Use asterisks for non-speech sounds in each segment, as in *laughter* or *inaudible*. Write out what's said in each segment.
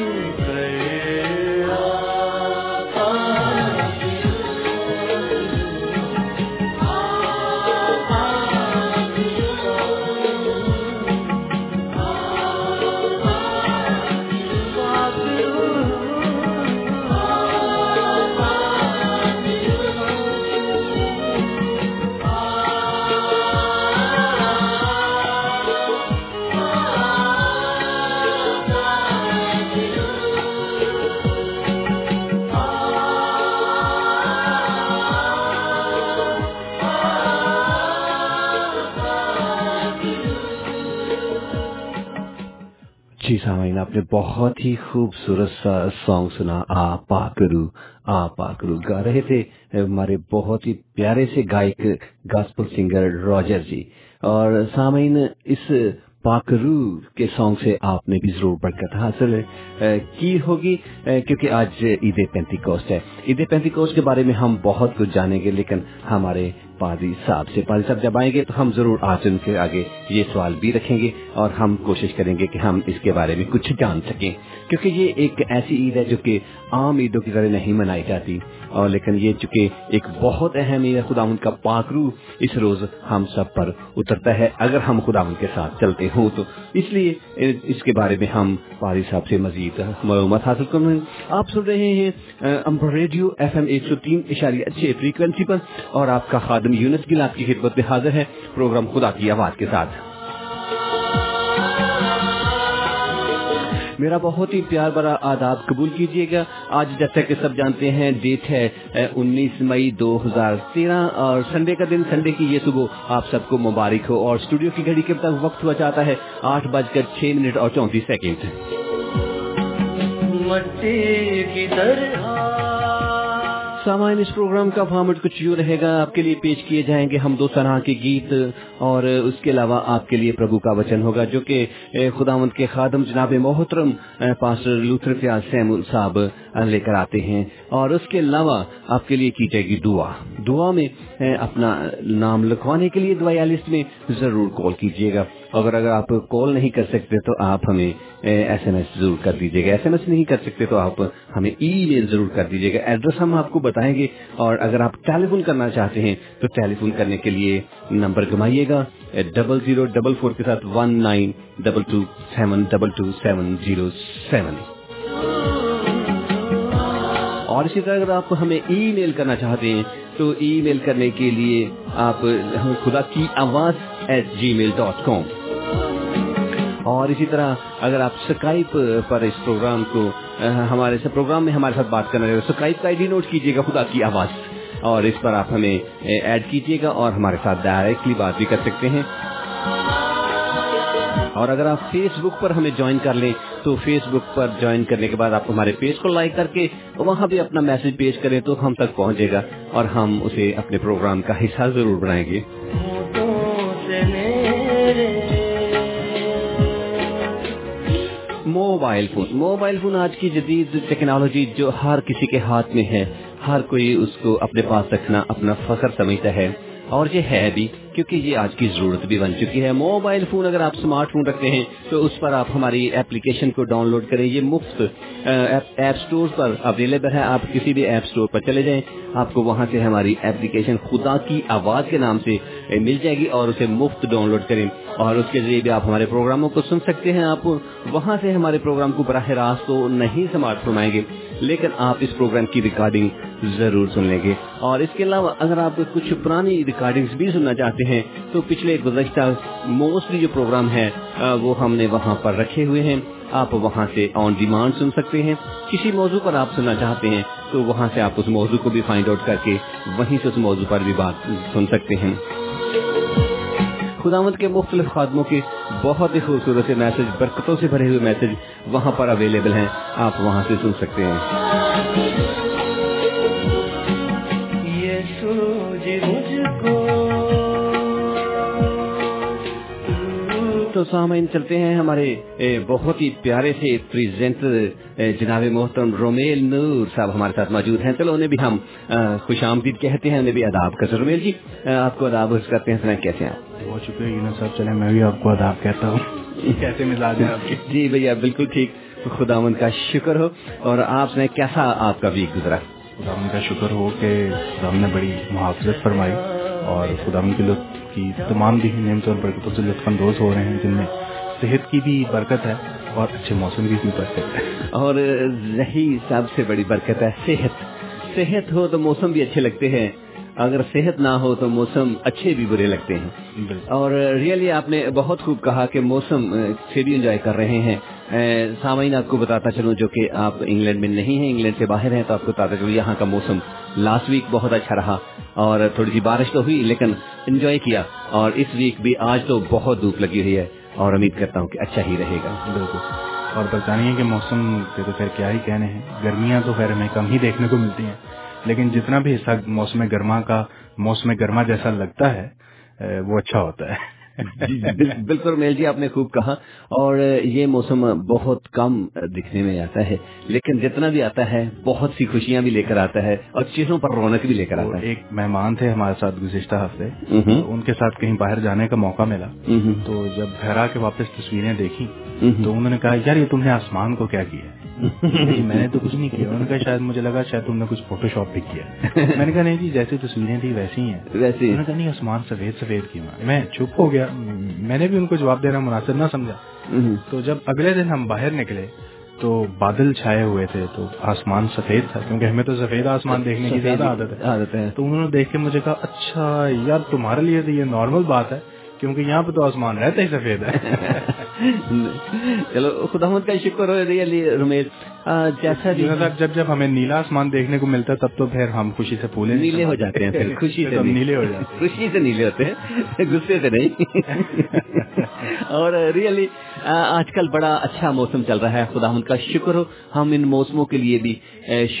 you. نے بہت ہی خوبصورت سا سانگ سنا، آ پا کرو آ پا کرو گا رہے تھے ہمارے بہت ہی پیارے سے گائک، گاسپل سنگر راجر جی۔ اور سامعین، اس پاکرو کے سانگ سے آپ نے بھی ضرور برکت حاصل کی ہوگی کیونکہ آج عید پینتی کوسٹ ہے۔ عید پینتی کوسٹ کے بارے میں ہم بہت کچھ جانیں گے، لیکن ہمارے پادری صاحب سے پادری صاحب جب آئیں گے تو ہم ضرور آج ان کے آگے یہ سوال بھی رکھیں گے اور ہم کوشش کریں گے کہ ہم اس کے بارے میں کچھ جان سکیں۔ کیونکہ یہ ایک ایسی عید ہے جو کہ عام عیدوں کی طرح نہیں منائی جاتی اور لیکن یہ چونکہ ایک بہت اہم عید ہے خدا ان کا پاکرو اس روز ہم سب پر اترتا ہے۔ اگر ہم خدا ان کے ساتھ چلتے ہوں تو اس لیے اس کے بارے میں ہم پادری صاحب سے مزید معلومات حاصل کریں آپ سن رہے ہیں ریڈیو ایف ایم ایک سو تین، اشاریہ چھ فریکوینسی پر اور آپ کا خادم خادم یونس گل آپ کی خدمت میں حاضر ہے۔ پروگرام خدا کی آواز کے ساتھ۔ میرا بہت ہی پیار بڑا آداب قبول کیجیے گا۔ آج جیسا کہ سب جانتے ہیں، ڈیٹ ہے انیس مئی دو ہزار تیرہ۔ اور سنڈے کا دن، سنڈے کی یہ صبح آپ سب کو مبارک ہو۔ اور اسٹوڈیو کی گھڑی کے تک وقت ہوا چاہتا ہے۔ آٹھ بج کر چھ منٹ اور چونتیس سیکنڈ۔ مٹی کی سامان اس پروگرام کا فارمیٹ کچھ یوں رہے گا۔ آپ کے لیے پیش کیے جائیں گے ہم دو طرح کے گیت اور اس کے علاوہ آپ کے لیے پربھو کا وچن ہوگا جو کہ خداوند کے خادم جناب محترم پاسٹر لوتر فیاض سیم صاحب لے کر آتے ہیں۔ اور اس کے علاوہ آپ کے لیے کی جائے گی دعا۔ دعا میں اپنا نام لکھوانے کے لیے دعا لسٹ میں ضرور کال کیجیے گا۔ اور اگر آپ کال نہیں کر سکتے تو آپ ہمیں ایس ایم ایس ضرور کر دیجیے گا۔ ایس ایم ایس نہیں کر سکتے تو آپ ہمیں ای میل ضرور کر دیجیے گا۔ ایڈریس ہم آپ کو بتائیں گے اور اگر آپ ٹیلی فون کرنا چاہتے ہیں تو ٹیلی فون کرنے کے لیے نمبر گھمائیے گا۔ ڈبل زیرو ڈبل فور کے ساتھ one nine double two seven double two seven zero seven اور اسی طرح اگر آپ ہمیں ای میل کرنا چاہتے ہیں تو ای میل کرنے کے لیے آپ خدا کی آواز at G mile dot com اور اسی طرح اگر آپ سکائپ پر اس پر آپ ہمیں ایڈ کیجیے گا اور ہمارے ساتھ ڈائریکٹلی بات بھی کر سکتے ہیں۔ اور اگر آپ فیس بک پر ہمیں جوائن کر لیں تو فیس بک پر جوائن کرنے کے بعد آپ ہمارے پیج کو لائک کر کے وہاں بھی اپنا میسج پیش کریں تو ہم تک پہنچے گا اور ہم اسے اپنے پروگرام کا حصہ ضرور بنائیں گے۔ Mobile phone. موبائل فون آج کی جدید ٹیکنالوجی جو ہر کسی کے ہاتھ میں ہے، ہر کوئی اس کو اپنے پاس رکھنا اپنا فخر سمجھتا ہے۔ اور یہ ہے بھی کیونکہ یہ آج کی ضرورت بھی بن چکی ہے۔ موبائل فون اگر آپ اسمارٹ فون رکھتے ہیں تو اس پر آپ ہماری اپلیکیشن کو ڈاؤن لوڈ کریں۔ یہ مفت ایپ اسٹور پر اویلیبل ہے۔ آپ کسی بھی ایپ اسٹور پر چلے جائیں، آپ کو وہاں سے ہماری اپلیکیشن خدا کی آواز کے نام سے مل جائے گی اور اسے مفت ڈاؤن لوڈ کریں۔ اور اس کے ذریعے بھی آپ ہمارے پروگراموں کو سن سکتے ہیں۔ آپ وہاں سے ہمارے پروگرام کو براہ راست تو نہیں سماعت فرمائیں گے۔ لیکن آپ اس پروگرام کی ریکارڈنگ ضرور سن لیں گے۔ اور اس کے علاوہ اگر آپ کچھ پرانی ریکارڈنگ بھی سننا چاہتے ہیں، تو پچھلے گزشتہ موسٹلی جو پروگرام ہے وہ ہم نے وہاں پر رکھے ہوئے ہیں۔ آپ وہاں سے آن ڈیمانڈ سن سکتے ہیں۔ کسی موضوع پر آپ سننا چاہتے ہیں، تو وہاں سے آپ اس موضوع کو بھی فائنڈ آؤٹ کر کے وہیں سے اس موضوع پر بھی بات سن سکتے ہیں۔ خدامت کے مختلف خادموں کے بہت ہی خوبصورت سے میسج، برکتوں سے بھرے ہوئے میسج وہاں پر اویلیبل ہیں۔ آپ وہاں سے سن سکتے ہیں۔ تو سامعین چلتے ہیں ہمارے بہت ہی پیارے سے پریزنٹر جناب محترم رومیل نور صاحب ہمارے ساتھ موجود ہیں۔ چلو انہیں بھی ہم خوش آمدید کہتے ہیں انہیں بھی اداب کرتے رومیل جی آپ کو اداب کرتے ہیں کیسے ہیں بہت شکریہ یونس صاحب چلے میں بھی آپ کو اداب کہتا ہوں۔ *laughs* کیسے مزاج ہے آپ؟ کی جی بھیا بالکل ٹھیک۔ خدا کا شکر ہو۔ اور آپ نے کیسا آپ کا ویک گزرا؟ خدا کا شکر ہو کہ خدا نے بڑی محافظت فرمائی اور خدا کے لطف کی تمام دینی نعمتوں اور برکتوں سے لطف اندوز ہو رہے ہیں جن میں صحت کی بھی برکت ہے اور اچھے موسم کی بھی برکت ہے۔ اور یہی سب سے بڑی برکت ہے۔ صحت صحت ہو تو موسم بھی اچھے لگتے ہیں اگر صحت نہ ہو تو موسم اچھے بھی برے لگتے ہیں۔ اور ریئلی آپ نے بہت خوب کہا کہ موسم سے بھی انجوائے کر رہے ہیں۔ سامعین آپ کو بتاتا چلوں جو کہ آپ انگلینڈ میں نہیں ہیں انگلینڈ سے باہر ہیں تو آپ کو بتاتا چلوں یہاں کا موسم لاسٹ ویک بہت اچھا رہا اور تھوڑی سی بارش تو ہوئی لیکن انجوائے کیا اور اس ویک بھی آج تو بہت دھوپ لگی ہوئی ہے اور امید کرتا ہوں کہ اچھا ہی رہے گا۔ بالکل۔ اور برطانیہ کے موسم کے تو خیر کیا ہی کہنے ہیں۔ گرمیاں تو خیر ہمیں کم ہی دیکھنے کو ملتی ہیں۔ لیکن جتنا بھی حصہ موسم گرما کا، موسم گرما جیسا لگتا ہے، وہ اچھا ہوتا ہے۔ *laughs* بالکل میل جی آپ نے خوب کہا اور یہ موسم بہت کم دکھنے میں آتا ہے لیکن جتنا بھی آتا ہے بہت سی خوشیاں بھی لے کر آتا ہے اور چیزوں پر رونق بھی لے کر آتا ہے۔ ایک مہمان تھے ہمارے ساتھ گزشتہ ہفتے ان کے ساتھ کہیں باہر جانے کا موقع ملا۔ تو جب گھر آ کے واپس تصویریں دیکھی تو انہوں نے کہا یار یہ تم نے آسمان کو کیا کیا *laughs* میں نے تو کچھ نہیں کیا۔ انہوں نے کہا شاید مجھے لگا شاید تم نے کچھ فوٹو شاپ بھی کیا *laughs* میں نے کہا نہیں جی جیسی تصویریں تھی ویسی ہیں۔ ویسی۔ انہوں نے کہا نہیں آسمان سفید سفید کی میں چپ ہو گیا۔ میں نے بھی ان کو جواب دینا مناسب نہ سمجھا۔ تو جب اگلے دن ہم باہر نکلے تو بادل چھائے ہوئے تھے تو آسمان سفید تھا کیونکہ ہمیں تو سفید آسمان دیکھنے کی زیادہ عادت ہے۔ تو انہوں نے دیکھ کے مجھے کہا اچھا یار تمہارے لیے تو یہ نارمل بات ہے۔ کیونکہ یہاں پہ تو آسمان رہتا ہی سفید ہے۔ *laughs* چلو خدا کا شکر ہو ریئلی رمیش جیسا جب جب ہمیں نیلا آسمان دیکھنے کو ملتا ہے تب تو پھر ہم خوشی سے پھولے *laughs* نیلے ہو جاتے ہیں خوشی سے نیلے ہو جاتے ہیں۔ خوشی سے نیلے ہوتے ہیں غصے سے نہیں۔ *laughs* اور ریئلی آج کل بڑا اچھا موسم چل رہا ہے خدا کا شکر ہو۔ ہم ان موسموں کے لیے بھی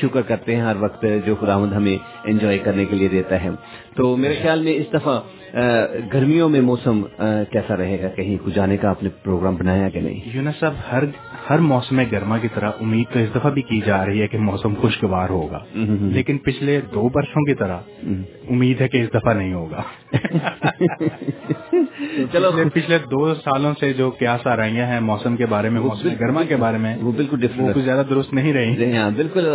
شکر کرتے ہیں ہر وقت جو خدا ہمیں انجوائے کرنے کے لیے دیتا ہے۔ تو میرے خیال میں اس دفعہ گرمیوں میں موسم کیسا رہے گا؟ کہیں کو جانے کا آپ نے پروگرام بنایا کہ نہیں؟ یونس صاحب ہر ہر موسم گرما کی طرح امید تو اس دفعہ بھی کی جا رہی ہے کہ موسم خوشگوار ہوگا۔ لیکن پچھلے دو برسوں کی طرح امید ہے کہ اس دفعہ نہیں ہوگا۔ *laughs* چلو پچھلے دو سالوں سے جو قیاس آ رہی ہیں موسم کے بارے میں موسم گرما کے بارے میں وہ بالکل کچھ زیادہ درست نہیں رہی۔ ہاں، بالکل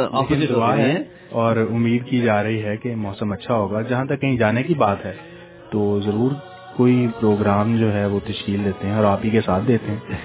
ہے اور امید کی جا رہی ہے کہ موسم اچھا ہوگا۔ جہاں تک کہیں جانے کی بات ہے تو ضرور کوئی پروگرام جو ہے وہ تشکیل دیتے ہیں اور آپ ہی کے ساتھ دیتے ہیں۔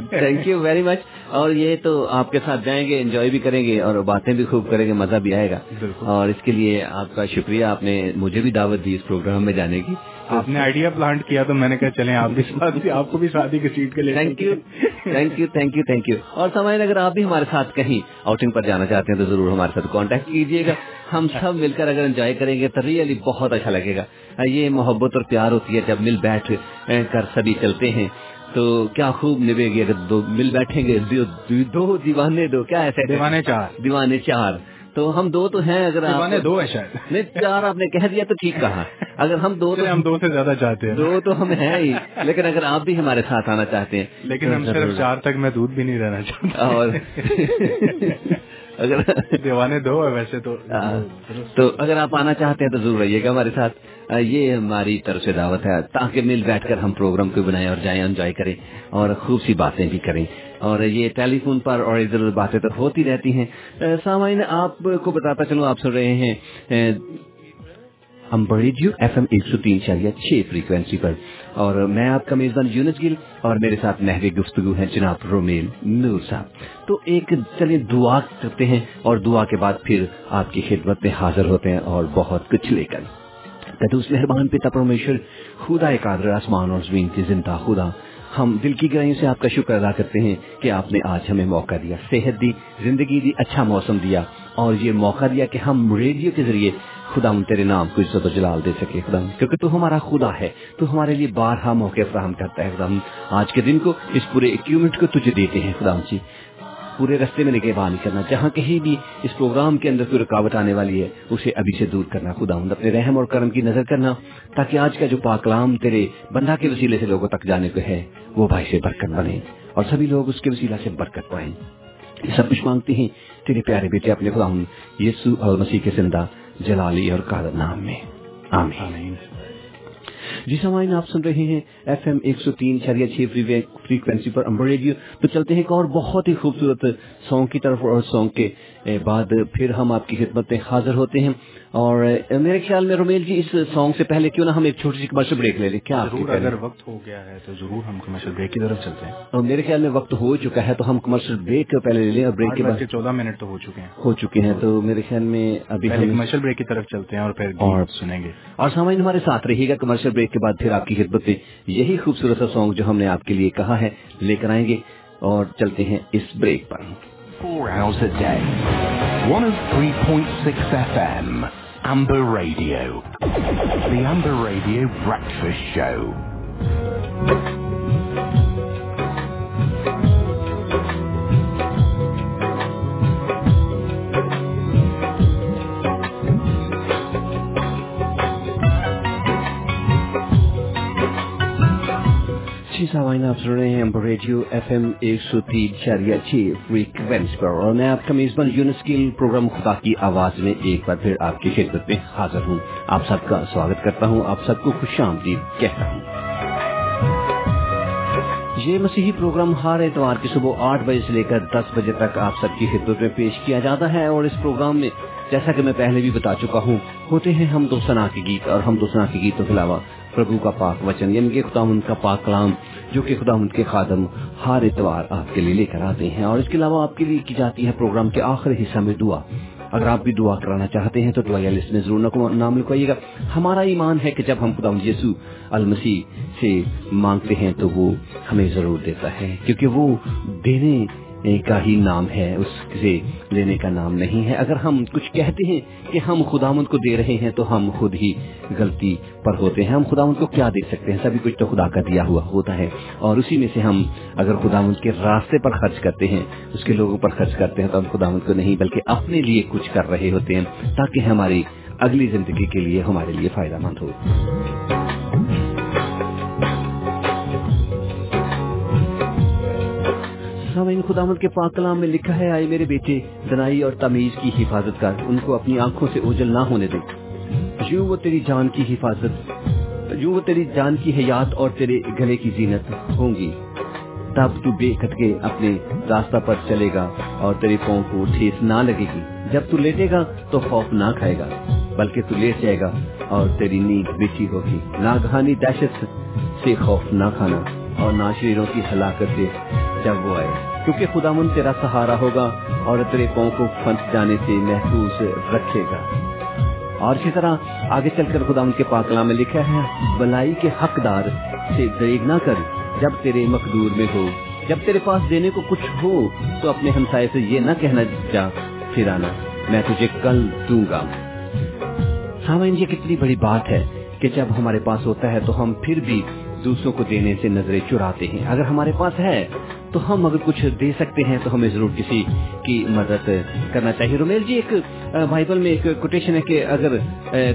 تھینک یو ویری مچ اور یہ تو آپ کے ساتھ جائیں گے انجوائے بھی کریں گے اور باتیں بھی خوب کریں گے مزہ بھی آئے گا۔ اور اس کے لیے آپ کا شکریہ آپ نے مجھے بھی دعوت دی اس پروگرام میں جانے کی۔ آپ نے آئیڈیا پلانٹ کیا تو میں نے کہا چلیں آپ بھی آپ کو بھی شادی کی سیٹ کے لیے thank you thank you thank you thank you اور سمائن اگر آپ بھی ہمارے ساتھ کہیں آؤٹنگ پر جانا چاہتے ہیں تو ضرور ہمارے ساتھ کانٹیکٹ کیجیے گا۔ ہم سب مل کر اگر انجوائے کریں گے تو ریئلی بہت اچھا لگے گا۔ یہ محبت اور پیار ہوتی ہے جب مل بیٹھ کر سبھی چلتے ہیں۔ تو کیا خوب نبے گی اگر دو مل بیٹھیں گے۔ دو دیوانے دو کیا ایسے دیوانے چار۔ دیوانے چار۔ تو ہم دو تو ہیں اگر دو ہے شاید۔ نہیں چار آپ نے کہہ دیا تو ٹھیک کہا۔ اگر ہم دو ہم دو سے زیادہ چاہتے ہیں۔ دو تو ہم ہیں ہی لیکن اگر آپ بھی ہمارے ساتھ آنا چاہتے ہیں لیکن ہم صرف چار تک میں دودھ بھی نہیں رہنا چاہتا۔ اور اگر دیوانے دو ہے ویسے تو تو اگر آپ آنا چاہتے ہیں تو ضرور رہیے گا ہمارے ساتھ۔ یہ ہماری طرف سے دعوت ہے۔ تاکہ مل بیٹھ کر ہم پروگرام کو بنائیں اور جائیں انجوائے کریں اور خوب سی باتیں بھی کریں۔ اور یہ ٹیلی فون پر اور ادھر ادھر باتیں تو ہوتی رہتی ہیں۔ سامعین، آپ کو بتاتا چلوں، آپ سن رہے ہیں۔ امبریڈیو ایف ایم ایک سو تین چالیہ چھ فریکوینسی پر۔ اور میں آپ کا میزبان یونس گل اور میرے ساتھ نہوی گفتگو ہیں جناب رومیل نور صاحب۔ تو ایک چلے دعا کرتے ہیں اور دعا کے بعد پھر آپ کی خدمت میں حاضر ہوتے ہیں اور بہت کچھ لے کر۔ اس مہربان، پتا پرمیشور، خدا قادر، آسمان اور زمین کی زندہ خدا۔ ہم دل کی گرائیوں سے آپ کا شکر ادا کرتے ہیں کہ آپ نے آج ہمیں موقع دیا، صحت دی، زندگی دی اچھا موسم دیا، اور یہ موقع دیا کہ ہم ریڈیو کے ذریعے خدا تیرے نام کو عزت و جلال دے سکے خدا کیونکہ تو ہمارا خدا ہے، تو ہمارے لیے بارہا موقع فراہم کرتا ہے خدا آج کے دن کو اس پورے اکوپمنٹ کو تجھے دیتے ہیں خدا جی۔ پورے رستے میں نگہبان نہیں کرنا، جہاں کہیں بھی اس پروگرام کے اندر کوئی رکاوٹ آنے والی ہے، اسے ابھی سے دور کرنا خدا اپنے رحم اور کرم کی نظر کرنا، تاکہ آج کا جو پاکلام تیرے بندہ کے وسیلے سے لوگوں تک جانے کو ہے وہ بھائی سے برکت بنے اور سبھی لوگ اس کے وسیلہ سے برکت پائیں۔ سب کچھ مانگتے ہیں تیرے پیارے بیٹے اپنے خدا یسو اور مسیح کے زندہ جلالی اور قادر نام میں۔ آمین۔ جی سمائن آپ سن رہے ہیں ایف ایم ایک سو تین چھ فریکوینسی پر امبر ریڈیو۔ تو چلتے ہیں ایک اور بہت ہی خوبصورت سانگ کی طرف اور سانگ کے بعد پھر ہم آپ کی خدمت میں حاضر ہوتے ہیں۔ اور میرے خیال میں رومیل جی اس سانگ سے پہلے کیوں نہ ہم ایک چھوٹی سی کمرشل بریک لے لیں؟ کیا اگر وقت ہو گیا ہے تو ضرور ہم کمرشل بریک کی طرف چلتے ہیں۔ اور میرے خیال میں وقت ہو چکا ہے تو ہم کمرشل بریک پہلے لے لیں اور بریک کے بعد چودہ منٹ تو ہو چکے ہیں۔ ہو چکے ہیں تو میرے خیال میں ابھی کمرشل بریک کی طرف چلتے ہیں اور پھر اور سنیں گے۔ اور سامعین ہمارے ساتھ رہیے گا کمرشل بریک کے بعد پھر آپ کی خدمت میں۔ یہی خوبصورت سا سانگ جو ہم نے آپ کے لیے کہا ہے لے کر آئیں گے اور چلتے ہیں اس بریک پر۔ Four hours a day. 103.6 FM. Amber Radio. The Amber Radio Breakfast Show. جی سوائن آپ سن رہے ہیں ریڈیو ایف ایم ایک سو تین چار چھ فریکوینس پر اور میں آپ کا میزبان یونسکل پروگرام خدا کی آواز میں ایک بار پھر آپ کی خدمت میں حاضر ہوں آپ سب کا سواگت کرتا ہوں آپ سب کو خوش آمدید کہتا ہوں یہ مسیحی پروگرام ہر اتوار کی صبح آٹھ بجے سے لے کر دس بجے تک آپ سب کی خدمت میں پیش کیا جاتا ہے اور اس پروگرام میں جیسا کہ میں پہلے بھی بتا چکا ہوں ہوتے ہیں ہم دو سنا کے گیت اور ہم دو سنا کے گیتوں کے علاوہ پربھو کا پاک وچن یعنی کہ خدا ان کا پاک کلام جو کہ خدا ان کے خادم ہر اتوار آپ کے لیے لے کر آتے ہیں۔ اور اس کے علاوہ آپ کے لیے کی جاتی ہے پروگرام کے آخری حصہ میں دعا۔ اگر آپ بھی دعا کرانا چاہتے ہیں تو دعا لسٹ میں ضرور نام لکھوائیے گا۔ ہمارا ایمان ہے کہ جب ہم خدا یسو المسیح سے مانگتے ہیں تو وہ ہمیں ضرور دیتا ہے، کیونکہ وہ دینے کا ہی نام ہے، اس سے لینے کا نام نہیں ہے۔ اگر ہم کچھ کہتے ہیں کہ ہم خداوند کو دے رہے ہیں تو ہم خود ہی غلطی پر ہوتے ہیں۔ ہم خداوند کو کیا دے سکتے ہیں؟ سبھی کچھ تو خدا کا دیا ہوا ہوتا ہے۔ اور اسی میں سے ہم اگر خداوند کے راستے پر خرچ کرتے ہیں، اس کے لوگوں پر خرچ کرتے ہیں، تو ہم خدا مند کو نہیں، بلکہ اپنے لیے کچھ کر رہے ہوتے ہیں تاکہ ہماری اگلی زندگی کے لیے، ہمارے لیے فائدہ مند ہو۔ سامعین خدامت کے پاک کلام میں لکھا ہے، آئے میرے بیٹے، دنائی اور تمیز کی حفاظت کر، ان کو اپنی آنکھوں سے اوجل نہ ہونے دے۔ یوں وہ تیری جان کی حفاظت یوں وہ تیری جان کی حیات اور تیرے گلے کی زینت ہوں گی، تب تو بے کھٹکے اپنے راستہ پر چلے گا اور تیری پاؤں کو ٹھیس نہ لگے گی۔ جب تو لیٹے گا تو خوف نہ کھائے گا، بلکہ تو لیٹ جائے گا اور تیری نیند بچی ہوگی۔ ناگہانی دہشت سے خوف نہ کھانا۔ اور ناشریروں کی ہلاکت سے جب وہ آئے۔ کیونکہ خدا من تیرا سہارا ہوگا اور تیرے پاؤں کو پھنس جانے سے محفوظ رکھے گا۔ اور اسی طرح آگے چل کر خدا ان کے پاکلا میں لکھا ہے، بلائی کے حقدار سے دریگ نہ کر، جب تیرے مقدور میں ہو، جب تیرے پاس دینے کو کچھ ہو، تو اپنے ہمسائے سے یہ نہ کہنا جا پھر آنا میں تجھے کل دوں گا۔ سامعین، یہ کتنی بڑی بات ہے کہ جب ہمارے پاس ہوتا ہے تو ہم پھر بھی دوسروں کو دینے سے نظریں چراتے ہیں۔ اگر ہمارے پاس ہے تو ہم اگر کچھ دے سکتے ہیں تو ہمیں ضرور کسی کی مدد کرنا چاہیے۔ رومیل جی ایک بائبل میں ایک کوٹیشن ہے کہ اگر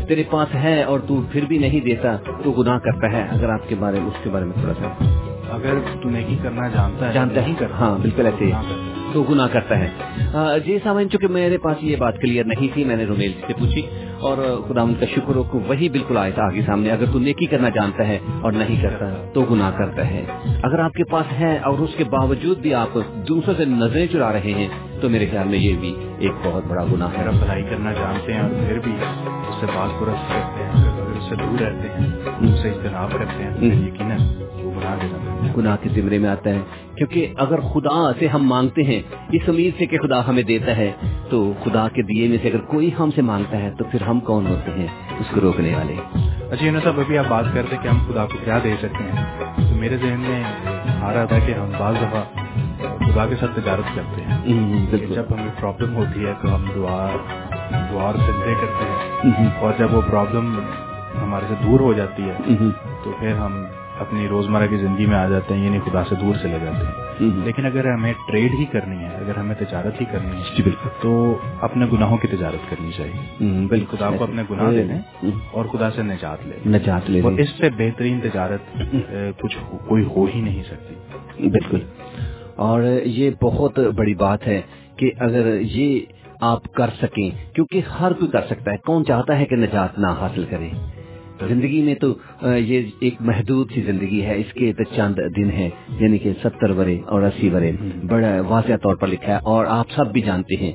تیرے پاس ہے اور تو پھر بھی نہیں دیتا تو گناہ کرتا ہے۔ اگر آپ کے بارے میں اس کے بارے میں تھوڑا سا۔ اگر تو نہیں کرنا جانتا ہے جانتا ہی کر ہاں بالکل ایسے تو گناہ کرتا ہے۔ جی سامان چونکہ میرے پاس یہ بات کلیئر نہیں تھی میں نے رومیل جی سے پوچھی اور خدا ان کا شکر ہو وہی بالکل آیا تھا آگے سامنے اگر تو نیکی کرنا جانتا ہے اور نہیں کرتا تو گناہ کرتا ہے۔ اگر آپ کے پاس ہے اور اس کے باوجود بھی آپ دوسروں سے نظریں چرا رہے ہیں تو میرے خیال میں یہ بھی ایک بہت بڑا گناہ ہے۔ بھلائی کرنا جانتے ہیں اور پھر بھی اس سے بات پرست کرتے ہیں اس سے دور رہتے ہیں اس سے اجتناب کرتے ہیں یقیناً۔ گناہ کے زمرے میں آتا ہے۔ کیونکہ اگر خدا سے ہم مانگتے ہیں اس امید سے کہ خدا ہمیں دیتا ہے تو خدا کے دیے میں سے اگر کوئی ہم سے مانگتا ہے تو پھر ہم کون ہوتے ہیں؟ اس کو روکنے والے۔ اچھا یونس صاحب ابھی آپ بات کرتے کہ ہم خدا کو کیا دے سکتے ہیں۔ تو میرے ذہن میں آ رہا تھا کہ ہم بعض دفعہ خدا کے ساتھ تجارت کرتے ہیں۔ جب ہمیں پرابلم ہوتی ہے تو ہم دعا دعا سجدے کرتے ہیں۔ اور جب وہ پرابلم ہمارے سے دور ہو جاتی ہے تو پھر ہم اپنی روزمرہ کی زندگی میں آ جاتے ہیں یعنی خدا سے دور چلے جاتے ہیں۔ لیکن اگر ہمیں ٹریڈ ہی کرنی ہے اگر ہمیں تجارت ہی کرنی ہے جی بالکل۔ تو اپنے گناہوں کی تجارت کرنی چاہیے۔ خدا کو اپنے گناہ دے دیں اور خدا سے نجات لے۔ نجات لے اور اس سے بہترین تجارت کچھ کوئی ہو ہی نہیں سکتی۔ بالکل۔ اور یہ بہت بڑی بات ہے کہ اگر یہ آپ کر سکیں کیونکہ ہر کوئی کر سکتا ہے کون چاہتا ہے کہ نجات نہ حاصل کرے؟ زندگی میں تو یہ ایک محدود سی زندگی ہے۔ اس کے تو چند دن ہے یعنی کہ ستر برے اور اسی برے بڑا واضح طور پر لکھا ہے اور آپ سب بھی جانتے ہیں۔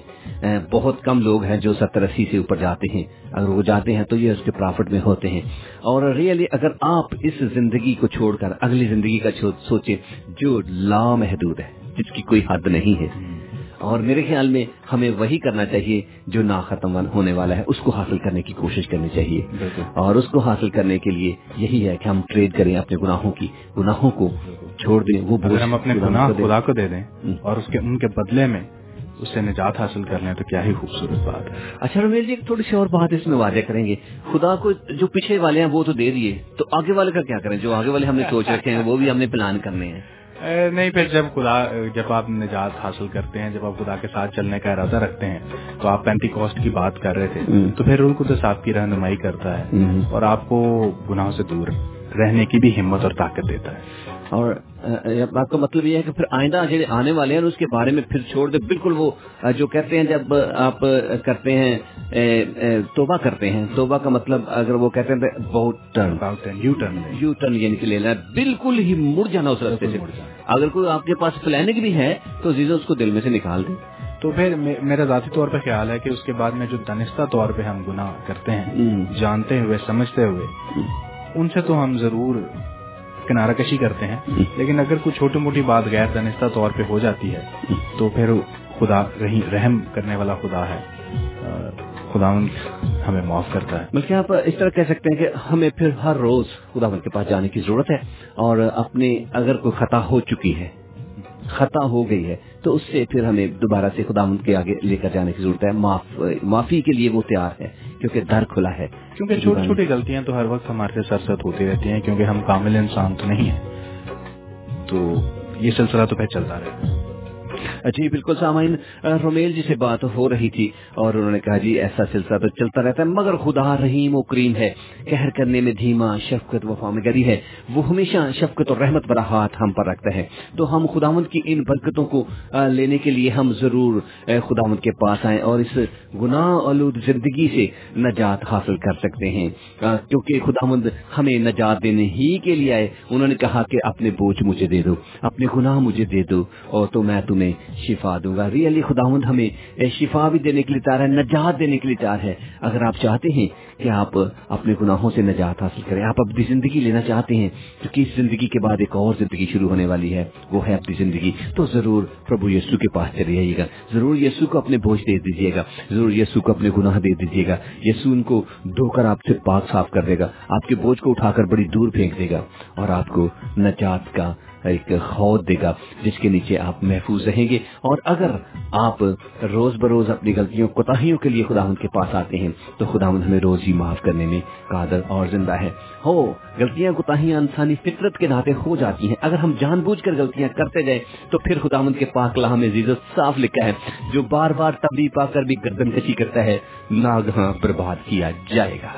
بہت کم لوگ ہیں جو ستر اسی سے اوپر جاتے ہیں۔ اگر وہ جاتے ہیں تو یہ اس کے پرافٹ میں ہوتے ہیں۔ اور ریئلی اگر آپ اس زندگی کو چھوڑ کر اگلی زندگی کا سوچے جو لامحدود ہے، جس کی کوئی حد نہیں ہے۔ اور میرے خیال میں ہمیں وہی کرنا چاہیے جو نا ختم ہونے والا ہے اس کو حاصل کرنے کی کوشش کرنی چاہیے۔ اور اس کو حاصل کرنے کے لیے یہی ہے کہ ہم ٹریڈ کریں اپنے گناہوں کی گناہوں کو چھوڑ دیں وہ ہم اپنے گناہ خدا کو دے دیں اور اس کے ان کے بدلے میں اس سے نجات حاصل کر لیں تو کیا ہی خوبصورت بات ہے۔ اچھا رمیل جی ایک تھوڑی سی اور بات اس میں واضح کریں گے۔ خدا کو جو پیچھے والے ہیں وہ تو دے دیے تو آگے والے کا کیا کریں؟ جو آگے والے ہم نے *laughs* سوچ رکھے ہیں وہ بھی ہم نے پلان کرنے ہیں۔ نہیں پھر جب خدا جب آپ نجات حاصل کرتے ہیں جب آپ خدا کے ساتھ چلنے کا ارادہ رکھتے ہیں تو آپ پینتی کوسٹ کی بات کر رہے تھے تو پھر کو تو آپ کی رہنمائی کرتا ہے اور آپ کو گناہوں سے دور رہنے کی بھی ہمت اور طاقت دیتا ہے۔ اور بات کا مطلب یہ ہے کہ پھر آئندہ جو آنے والے ہیں اس کے بارے میں پھر چھوڑ دے بالکل وہ جو کہتے ہیں جب آپ کرتے ہیں توبہ کرتے ہیں توبہ کا مطلب اگر وہ کہتے ہیں بہت turn U turn U turn یعنی کہ لینا بالکل ہی مڑ جانا اس راستے سے۔ اگر کوئی آپ کے پاس پلاننگ بھی ہے تو زیزو اس کو دل میں سے نکال دیں۔ تو پھر میرا ذاتی طور پہ خیال ہے کہ اس کے بعد میں جو دنستہ طور پہ ہم گناہ کرتے ہیں جانتے ہوئے سمجھتے ہوئے ان سے تو ہم ضرور کنارہ کشی کرتے ہیں۔ لیکن اگر کوئی چھوٹی موٹی بات غیر دانستہ طور پہ ہو جاتی ہے، تو پھر خدا رحم کرنے والا خدا ہے۔ خدا ہمیں معاف کرتا ہے۔ بلکہ آپ اس طرح کہہ سکتے ہیں کہ ہمیں پھر ہر روز خدا کے پاس جانے کی ضرورت ہے۔ اور اپنی اگر کوئی خطا ہو چکی ہے، خطا ہو گئی ہے، تو اس سے پھر ہمیں دوبارہ سے خدا کے آگے لے کر جانے کی ضرورت ہے۔ معافی کے لیے وہ تیار ہے۔ کیونکہ در کھلا ہے۔ کیونکہ چھوٹی چھوٹی غلطیاں تو ہر وقت ہمارے سے سرست ہوتی رہتی ہیں کیونکہ ہم کامل انسان تو نہیں ہیں۔ تو یہ سلسلہ تو پھر چلتا رہتا ہے جی بالکل سامعین رومیل جی سے بات ہو رہی تھی اور انہوں نے کہا جی ایسا سلسلہ تو چلتا رہتا ہے، مگر خدا رحیم و کریم ہے کہر کرنے میں دھیما، شفقت و فامگری ہے، وہ ہمیشہ شفقت اور رحمت برا ہاتھ ہم پر رکھتا ہے۔ تو ہم خداوند کی ان برکتوں کو لینے کے لیے ہم ضرور خداوند کے پاس آئیں اور اس گناہ آلود زندگی سے نجات حاصل کر سکتے ہیں۔ کیونکہ خداوند ہمیں نجات دینے ہی کے لیے آئے، انہوں نے کہا کہ اپنے بوجھ مجھے دے دو، اپنے گناہ مجھے دے دو، اور تو میں تمہیں شفا دوں گا۔ ریئلی خداوند ہمیں شفا بھی دینے کے لیے تیار ہے، نجات دینے کے لیے تیار ہے۔ اگر آپ چاہتے ہیں کہ آپ اپنے گناہوں سے نجات حاصل کریں، آپ اپنی زندگی لینا چاہتے ہیں کیونکہ اس زندگی کے بعد ایک اور زندگی شروع ہونے والی ہے؟ وہ ہے اپنی زندگی۔ تو ضرور پربھو یسو کے پاس چلے جائیے گا۔ ضرور یسو کو اپنے بوجھ دے دیجیے گا۔ ضرور یسو کو اپنے گناہ دے دیجیے گا۔ یسو ان کو دھو کر آپ سے پاک صاف کر دے گا۔ آپ کے بوجھ کو اٹھا کر بڑی دور پھینک دے گا اور آپ کو نجات کا ایک خود دے گا جس کے نیچے آپ محفوظ رہیں گے۔ اور اگر آپ روز بروز اپنی غلطیوں، کوتاہیوں کے لیے خدا کے پاس آتے ہیں، تو خدا ہمیں روز ہی معاف کرنے میں قادر اور زندہ ہے۔ ہو، غلطیاں، کوتاہیاں، انسانی فطرت کے ناطے ہو جاتی ہیں۔ اگر ہم جان بوجھ کر غلطیاں کرتے جائیں تو پھر خدا کے پاک لاہ میں عزت صاف لکھا ہے، جو بار بار تبدیل پا کر بھی گردن کشی کرتا ہے۔ ناگہاں برباد کیا جائے گا۔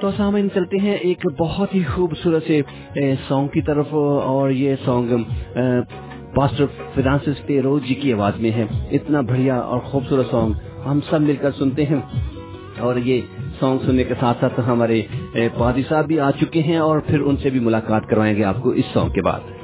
تو سامعین چلتے ہیں ایک بہت ہی خوبصورت سے سانگ کی طرف، اور یہ سانگ پاسٹر فرانسس پیرو جی کی آواز میں ہے۔ اتنا بڑھیا اور خوبصورت سانگ ہم سب مل کر سنتے ہیں۔ اور یہ سانگ سننے کے ساتھ ساتھ ہمارے پادی صاحب بھی آ چکے ہیں اور پھر ان سے بھی ملاقات کروائیں گے آپ کو اس سانگ کے بعد۔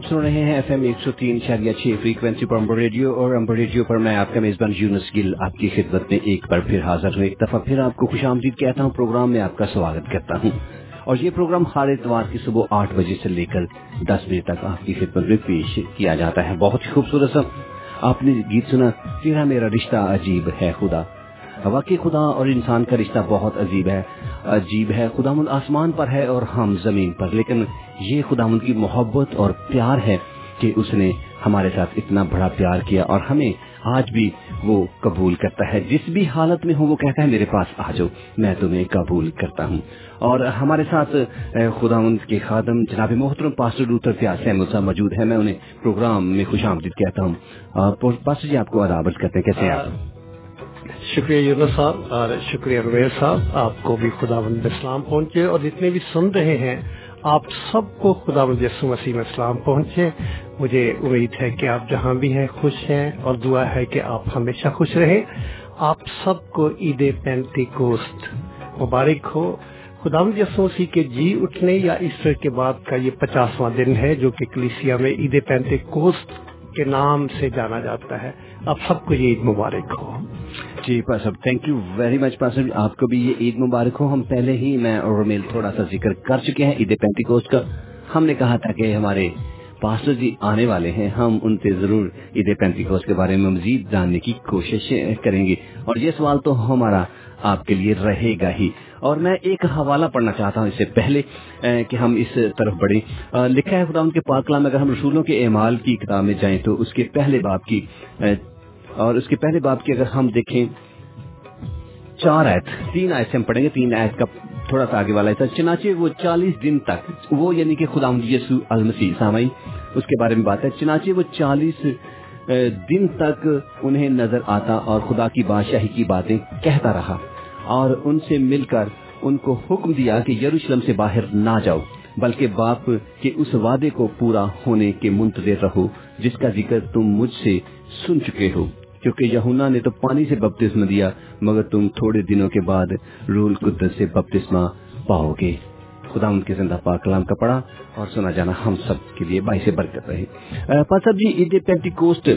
آپ سن رہے ہیں ایف ایم ایک سو تین اشاریہ چھ فریکوینسی پر امبر ریڈیو اور امبر ریڈیو پر میں آپ کا میزبان یونس گل آپ کی خدمت میں ایک بار پھر حاضر ہوں۔ ایک دفعہ پھر آپ کو خوش آمدید کہتا ہوں، پروگرام میں آپ کا سواگت کرتا ہوں۔ اور یہ پروگرام ہر اتوار کی صبح آٹھ بجے سے لے کر دس بجے تک آپ کی خدمت میں پیش کیا جاتا ہے۔ بہت ہی خوبصورت سا آپ نے گیت سنا، تیرا میرا رشتہ عجیب ہے خدا۔ واقعی خدا اور انسان کا رشتہ بہت عجیب ہے۔ عجیب ہے خدامن آسمان پر ہے اور ہم زمین پر، لیکن یہ خدامن کی محبت اور پیار ہے کہ اس نے ہمارے ساتھ اتنا بڑا پیار کیا اور ہمیں آج بھی وہ قبول کرتا ہے۔ جس بھی حالت میں ہو وہ کہتا ہے، میرے پاس آ جاؤ، میں تمہیں قبول کرتا ہوں۔ اور ہمارے ساتھ خدا مند کے خادم، جناب محترم، پاسٹر ڈوتر پیاس احمد صاحب موجود ہے میں انہیں پروگرام میں خوش آمدید کہتا ہوں۔ پاسٹر جی آپ کو ادابت کرتے ہیں، کیسے آپ؟ شکریہ یونس صاحب اور شکریہ رویر صاحب، آپ کو بھی خدا بند اسلام پہنچے اور جتنے بھی سن رہے ہیں، آپ سب کو خدا بند یسو مسیح اسلام پہنچے۔ مجھے امید ہے کہ آپ جہاں بھی ہیں، خوش ہیں اور دعا ہے کہ آپ ہمیشہ خوش رہیں۔ آپ سب کو عید پینتی کوسٹ مبارک ہو۔ خدا مند مسیح کے جی اٹھنے یا ایسٹر کے بعد کا یہ پچاسواں دن ہے، جو کہ کلیسیا میں عید پینتی کوسٹ کے نام سے جانا جاتا ہے۔ آپ سب کو یہ عید مبارک ہو۔ جی pastor thank you very much pastor آپ کو بھی یہ عید مبارک ہو۔ ہم پہلے ہی میں اور رمیل تھوڑا سا ذکر کر چکے ہیں عید پینتی کوسٹ کا۔ ہم نے کہا تھا کہ ہمارے پاسٹر جی آنے والے ہیں۔ ہم ان سے ضرور عید پینتی کوسٹ کے بارے میں مزید جاننے کی کوشش کریں گے۔ اور یہ سوال تو ہمارا آپ کے لیے رہے گا ہی۔ اور میں ایک حوالہ پڑھنا چاہتا ہوں اس سے پہلے کہ ہم اس طرف بڑھیں۔ لکھا ہے خدا ان کے پاک کلام، اگر ہم رسولوں کے اعمال کی کتاب میں جائیں تو اس کے پہلے باپ کی اور اس کے پہلے باپ کی اگر ہم دیکھیں، چار آیت، تین آیت سے ہم پڑھیں گے۔ تین آیت کا تھوڑا سا آگے والا ہے چنانچہ وہ چالیس دن تک، وہ یعنی کہ خدا یسو المسیح سامعین، اس کے بارے میں بات ہے۔ چنانچہ وہ چالیس دن تک انہیں نظر آتا اور خدا کی بادشاہی کی باتیں کہتا رہا۔ اور ان سے مل کر ان کو حکم دیا کہ یروشلم سے باہر نہ جاؤ، بلکہ باپ کے اس وعدے کو پورا ہونے کے منتظر رہو، جس کا ذکر تم مجھ سے سن چکے ہو۔ کیونکہ یہونا نے تو پانی سے بپتسمہ دیا، مگر تم تھوڑے دنوں کے بعد رول قدر سے بپتسمہ پاؤ گے۔ خدا ان کے زندہ پاک کلام کا پڑھا اور سنا جانا ہم سب کے لیے باعث برکت رہے۔ پاک جی عید پینٹی کوسٹ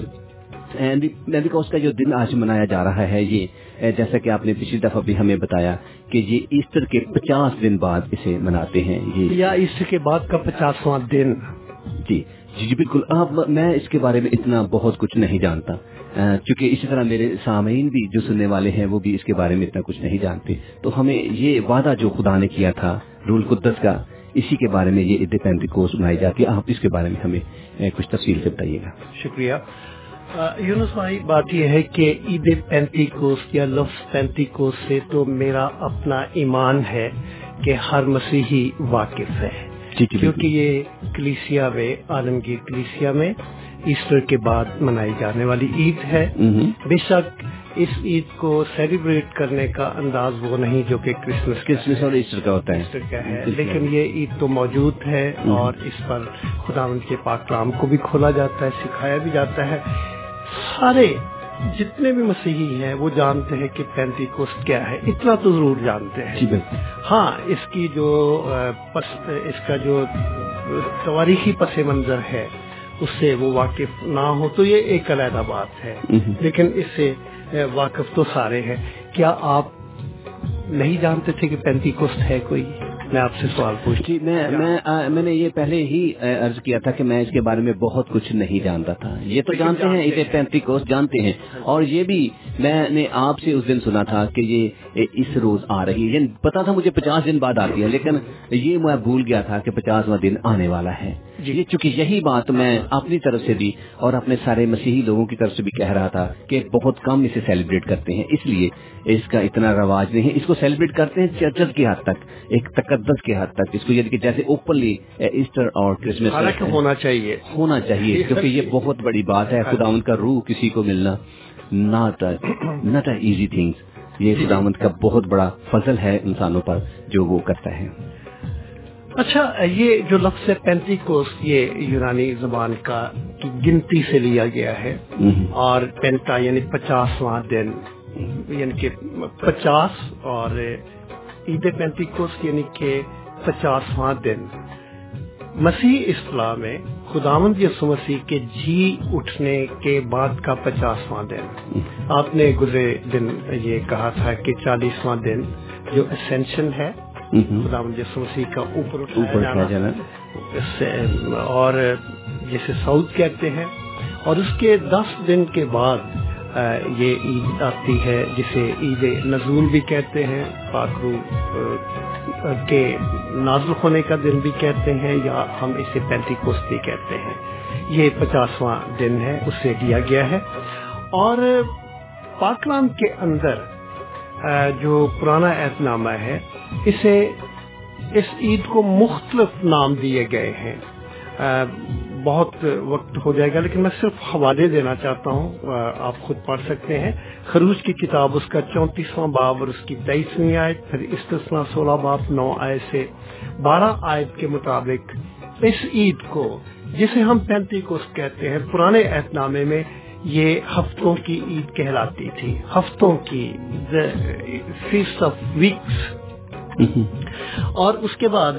کا جو دن آج منایا جا رہا ہے، یہ جیسا کہ آپ نے پچھلی دفعہ بھی ہمیں بتایا کہ یہ ایسٹر کے پچاس دن بعد اسے مناتے ہیں یا ایسٹر کے بعد کا پچاسواں دن۔ جی جی جی بالکل۔ آپ میں اس کے بارے میں اتنا بہت کچھ نہیں جانتا۔ چونکہ اسی طرح میرے سامعین بھی جو سننے والے ہیں وہ بھی اس کے بارے میں اتنا کچھ نہیں جانتے۔ تو ہمیں یہ وعدہ جو خدا نے کیا تھا رول قدس کا اسی کے بارے میں یہ عید پینتی کوس منائی جاتی ہے۔ آپ اس کے بارے میں ہمیں کچھ تفصیل سے بتائیے گا۔ شکریہ۔ یونس بھائی بات یہ ہے کہ عید پینتی کوس یا لفظ پینتی کوس سے تو میرا اپنا ایمان ہے کہ ہر مسیحی واقف ہے۔ جی جی، کیونکہ یہ کلیسیا میں عالمگیر کلیسیا میں ایسٹر کے بعد منائی جانے والی عید ہے۔ بے شک اس عید کو سیلیبریٹ کرنے کا انداز وہ نہیں جو کہ کرسمس کرسمس اور ایسٹر کا ہوتا ہے۔ لیکن یہ عید تو موجود ہے اور اس پر خدا ان کے پاک کلام کو بھی کھولا جاتا ہے سکھایا بھی جاتا ہے۔ سارے جتنے بھی مسیحی ہیں وہ جانتے ہیں کہ پینتی کوسٹ کیا ہے۔ اتنا تو ضرور جانتے ہیں۔ جی، ہاں اس کی جو پس اس کا جو تواریخی پس منظر ہے اس سے وہ واقف نہ ہو تو یہ ایک علیحدہ بات ہے۔ لیکن اس سے واقف تو سارے ہیں۔ کیا آپ نہیں جانتے تھے کہ پینتی کوسٹ ہے کوئی؟ میں آپ سے سوال پوچھتی میں میں میں نے یہ پہلے ہی عرض کیا تھا کہ میں اس کے بارے میں بہت کچھ نہیں جانتا تھا۔ یہ تو جانتے ہیں اسے پینتی کوس جانتے ہیں۔ اور یہ بھی میں نے آپ سے اس دن سنا تھا کہ یہ اس روز آ رہی ہے۔ یعنی پتا تھا مجھے پچاس دن بعد آتی ہے لیکن یہ میں بھول گیا تھا کہ پچاسواں دن آنے والا ہے۔ جی چونکہ یہی بات میں اپنی طرف سے بھی اور اپنے سارے مسیحی لوگوں کی طرف سے بھی کہہ رہا تھا کہ بہت کم اسے سیلیبریٹ کرتے ہیں اس لیے اس کا اتنا رواج نہیں ہے۔ اس کو سیلیبریٹ کرتے ہیں چرچز کے حد تک ایک تقدس کے حد تک اس کو یعنی کہ جیسے اوپنلی ایسٹر اور کرسمس ہونا چاہیے۔ ہونا چاہیے کیونکہ یہ بہت بڑی بات ہے خدا ان کا روح کسی کو ملنا ناٹ ناٹ ایزی تھنگس یہ جی۔ خداوند کا بہت بڑا فضل ہے انسانوں پر جو وہ کرتا ہے۔ اچھا یہ جو لفظ پینتی کوس یہ یونانی زبان کا گنتی سے لیا گیا ہے۔ اور پینتا یعنی پچاسواں دن۔ یعنی کہ پچاس اور عید پینتی کوس یعنی کہ پچاسواں دن۔ مسیح اصطلاح میں خداوند یسو مسیح کے جی اٹھنے کے بعد کا پچاسواں دن۔ آپ نے گزرے دن یہ کہا تھا کہ چالیسواں دن جو اسینشن ہے۔ Mm-hmm. خدا جس مسیح کا اوپر اٹھایا جانا, جانا۔ اس سے اور جسے سعود کہتے ہیں اور اس کے دس دن کے بعد یہ عید آتی ہے جسے عید نزول بھی کہتے ہیں پاکرو کے نازل ہونے کا دن بھی کہتے ہیں یا ہم اسے پینتی کوس بھی کہتے ہیں۔ یہ پچاسواں دن ہے اسے دیا گیا ہے۔ اور پاکلام کے اندر جو پرانا عہد نامہ ہے، اسے اس عید کو مختلف نام دیے گئے ہیں۔ بہت وقت ہو جائے گا، لیکن میں صرف حوالے دینا چاہتا ہوں۔ آپ خود پڑھ سکتے ہیں۔ خروج کی کتاب اس کا چونتیسواں باب اور اس کی تیئیسویں آیت، پھر استثنا سولہ باب نو آئے سے بارہ آیت کے مطابق اس عید کو، جسے ہم پینتی کو کہتے ہیں، پرانے اعت نامے میں یہ ہفتوں کی عید کہلاتی تھی۔ ہفتوں کی فیس آف ویکس اور اس کے بعد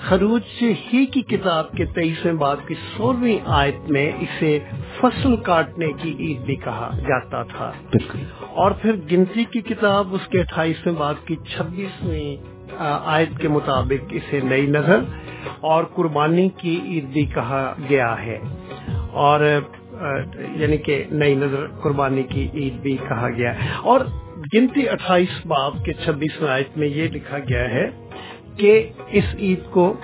خروج سے ہی کی کتاب کے تیئیسویں باب کی سولہویں آیت میں اسے فصل کاٹنے کی عید بھی کہا جاتا تھا۔ اور پھر گنتی کی کتاب اس کے اٹھائیسویں باب کی چھبیسویں آیت کے مطابق اسے نئی نظر اور قربانی کی عید بھی کہا گیا ہے۔ اور یعنی کہ نئی نظر قربانی کی عید بھی کہا گیا ہے۔ اور گنتی اٹھائیس باب کے چھبیس آیت میں یہ لکھا گیا ہے کہ اس عید کو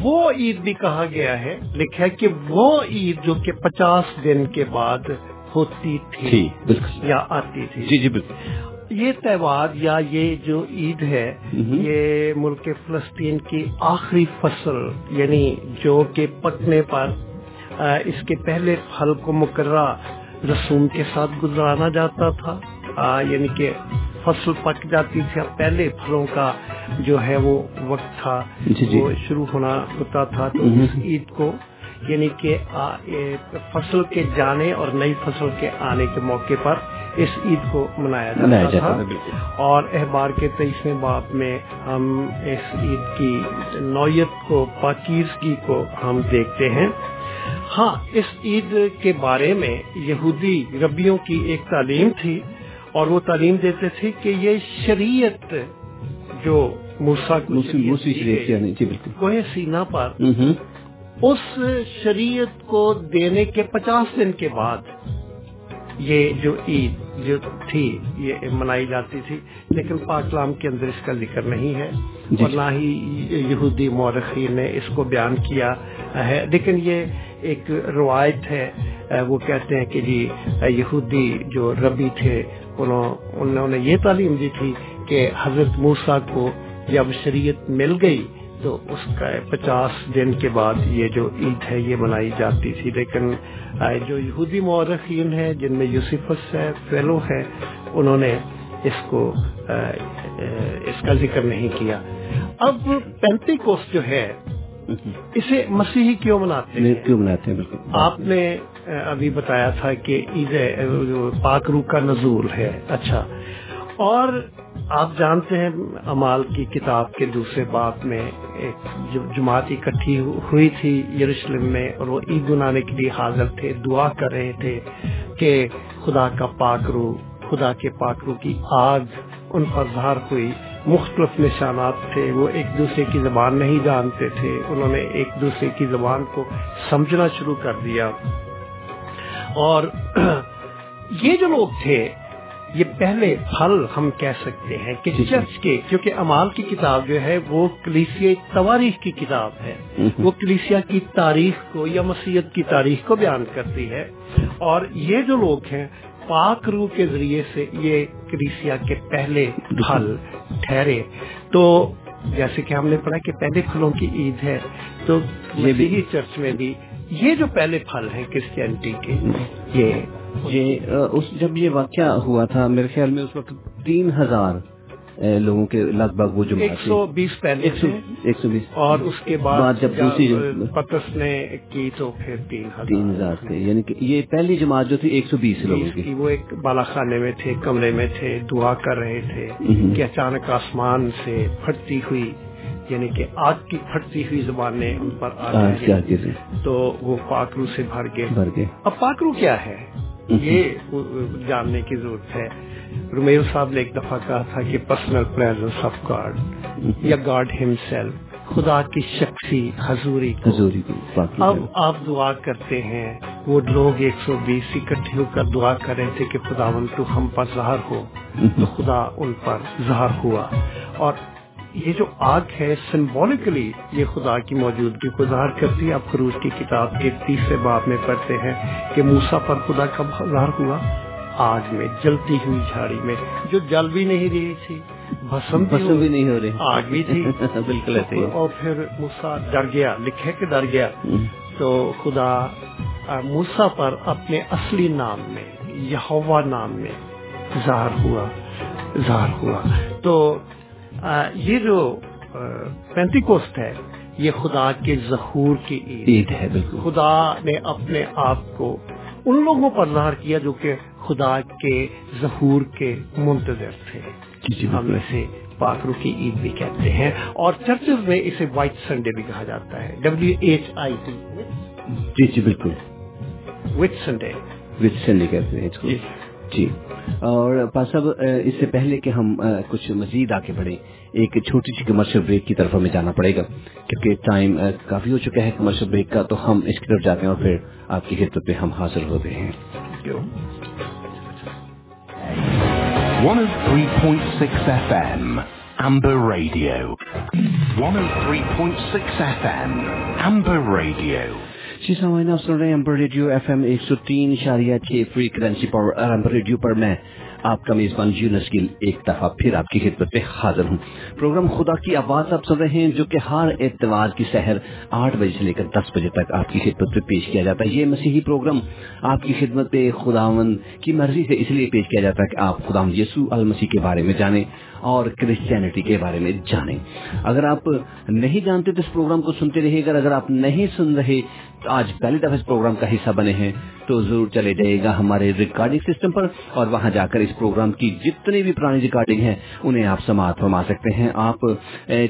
وہ عید بھی کہا گیا ہے لکھا ہے کہ وہ عید جو کہ پچاس دن کے بعد ہوتی تھی یا آتی تھی۔ جی جی بالکل۔ یہ تہوار یا یہ جو عید ہے یہ ملک فلسطین کی آخری فصل یعنی جو کہ پکنے پر اس کے پہلے پھل کو مقررہ رسوم کے ساتھ گزرانا جاتا تھا۔ یعنی کہ فصل پک جاتی تھی۔ پہلے پھلوں کا جو ہے وہ وقت تھا وہ شروع ہونا ہوتا تھا۔ تو اس عید کو یعنی کہ فصل کے جانے اور نئی فصل کے آنے کے موقع پر اس عید کو منایا جاتا تھا۔ اور احبار کے تیئیسویں باپ میں ہم اس عید کی نوعیت کو پاکیزگی کو ہم دیکھتے ہیں۔ ہاں اس عید کے بارے میں یہودی ربیوں کی ایک تعلیم تھی اور وہ تعلیم دیتے تھے کہ یہ شریعت جو مرسا کوہ سینا پر اس شریعت کو دینے کے پچاس دن کے بعد یہ جو عید جو تھی یہ منائی جاتی تھی لیکن پاکلام کے اندر اس کا ذکر نہیں ہے اور نہ ہی یہودی مورخین نے اس کو بیان کیا ہے لیکن یہ ایک روایت ہے وہ کہتے ہیں کہ جی یہودی جو ربی تھے، انہوں انہوں نے یہ تعلیم دی تھی کہ حضرت موسیٰ کو جب شریعت مل گئی تو اس کا پچاس دن کے بعد یہ جو عید ہے، یہ منائی جاتی تھی۔ لیکن جو یہودی مورخین ہیں، جن میں یوسفس ہے، فیلو ہے، انہوں نے اس کو اس کا ذکر نہیں کیا۔ اب پینتی کوس جو ہے اسے مسیحی کیوں مناتے ہیں؟ کیوں بناتے ہیں؟ بالکل۔ آپ نے ابھی بتایا تھا کہ عید پاک روح کا نزول ہے۔ اچھا۔ اور آپ جانتے ہیں امال کی کتاب کے دوسرے باب میں ایک جماعت اکٹھی ہوئی تھی یروشلم میں اور وہ عید منانے کے لیے حاضر تھے۔ دعا کر رہے تھے کہ خدا کا پاک روح خدا کے پاک روح کی آگ ان پر ظاہر ہوئی۔ مختلف نشانات تھے وہ ایک دوسرے کی زبان نہیں جانتے تھے۔ انہوں نے ایک دوسرے کی زبان کو سمجھنا شروع کر دیا۔ اور *clears throat* یہ جو لوگ تھے یہ پہلے پھل ہم کہہ سکتے ہیں کہ۔ چرچ کے کیونکہ امال کی کتاب جو ہے وہ کلیسیا تواریخ کی کتاب ہے۔ وہ کلیسیا کی تاریخ کو یا مسیحت کی تاریخ کو بیان کرتی ہے۔ اور یہ جو لوگ ہیں پاک روح کے ذریعے سے یہ کلیسیا کے پہلے پھل ٹھہرے۔ تو جیسے کہ ہم نے پڑھا کہ پہلے پھلوں کی عید ہے تو یہ بھی- مسیحی چرچ میں بھی یہ جو پہلے پھل ہیں کرسچینٹی کے یہ یہ آ، اس جب یہ واقعہ ہوا تھا میرے خیال میں اس وقت تین ہزار لوگوں کے لگ بھگ وہ ایک جماعت سو بیس پہلے ایک سو ایک بیس۔ اور اس کے بعد جب دوسری پتس نے کی تو پھر تین ہزار۔ تین ہزار تھے۔ یعنی کہ یہ پہلی جماعت جو تھی ایک سو بیس لوگوں کی۔ وہ ایک بالا خانے میں تھے کمرے میں تھے دعا کر رہے تھے۔ کہ اچانک آسمان سے پھٹتی ہوئی یعنی کہ آگ کی پھٹتی ہوئی زبانیں ان پر آ گئی۔ تو وہ پاکرو سے بھر گئے۔ بھر گئے۔ اب پاکرو کیا ہے؟ یہ جاننے کی ضرورت ہے۔ رومیل صاحب نے ایک دفعہ کہا تھا کہ پرسنل پریزنس آف گاڈ یا گاڈ ہمسیلف خدا کی شخصی حضوری کو۔ حضوری اب آپ دعا کرتے ہیں وہ لوگ ایک سو بیس اکٹھے ہو کر دعا کر رہے تھے کہ خدا تو ہم پر ظاہر ہو۔ تو خدا ان پر ظاہر ہوا۔ اور یہ جو آگ ہے سمبولکلی یہ خدا کی موجودگی کو ظاہر کرتی ہے. آپ خروج کی کتاب کے تیسرے باب میں پڑھتے ہیں کہ موسا پر خدا کب ظاہر ہوا آگ میں جلتی ہوئی جھاڑی میں جو جل بھی نہیں رہی تھی بھسم بھی نہیں ہو رہی۔ آگ بھی تھی۔ *laughs* بالکل اور پھر موسا ڈر گیا لکھے کہ ڈر گیا۔ تو خدا موسا پر اپنے اصلی نام میں یہوا نام میں ظاہر ہوا ظاہر ہوا۔ تو یہ جو پینتی کوسٹ ہے یہ خدا کے ظہور کی عید عید ہے بالکل۔ خدا نے اپنے آپ کو ان لوگوں پر ظاہر کیا جو کہ خدا کے ظہور کے منتظر تھے۔ جی جی ہم اسے پاکرو کی عید بھی کہتے ہیں۔ اور چرچز میں اسے وائٹ سنڈے بھی کہا جاتا ہے۔ ڈبلو ایچ آئی ٹی جی جی بالکل۔ Which Sunday. وچ سنڈے کہتے ہیں کو۔ جی۔ اور صاحب اس سے پہلے کہ ہم کچھ مزید آگے بڑھیں ایک چھوٹی سی کمرشل بریک کی طرف ہمیں جانا پڑے گا کیونکہ ٹائم کافی ہو چکا ہے کمرشل بریک کا تو ہم اس کی طرف جاتے ہیں اور پھر آپ کی خدمت پہ ہم حاصل ہوتے ہیں 103.6 FM, Amber Radio. 103.6 FM, Amber Radio. جی شیشہ آپ سن رہے ہیں ریڈیو ایف ایم ایک سو تین اشاریہ چھ فری کرنسی پر ریڈیو پر میں آپ کا میزبان یونس نسکیل ایک دفعہ پھر آپ کی خدمت پہ حاضر ہوں۔ پروگرام خدا کی آواز آپ سن رہے ہیں جو کہ ہر اعتبار کی سحر آٹھ بجے سے لے کر دس بجے تک آپ کی خدمت پہ پیش کیا جاتا ہے۔ یہ مسیحی پروگرام آپ کی خدمت پہ خداون کی مرضی سے اس لیے پیش کیا جاتا ہے کہ آپ خدا یسو المسیح کے بارے میں جانیں اور کرسچینٹی کے بارے میں جانیں۔ اگر آپ نہیں جانتے تو اس پروگرام کو سنتے رہیے۔ اگر اگر آپ نہیں سن رہے آج پہلی دفعہ اس پروگرام کا حصہ بنے ہیں، تو ضرور چلے جائے گا ہمارے ریکارڈنگ سسٹم پر اور وہاں جا کر اس پروگرام کی جتنی بھی پرانی ریکارڈنگ ہیں، انہیں آپ سماعت فرما سکتے ہیں۔ آپ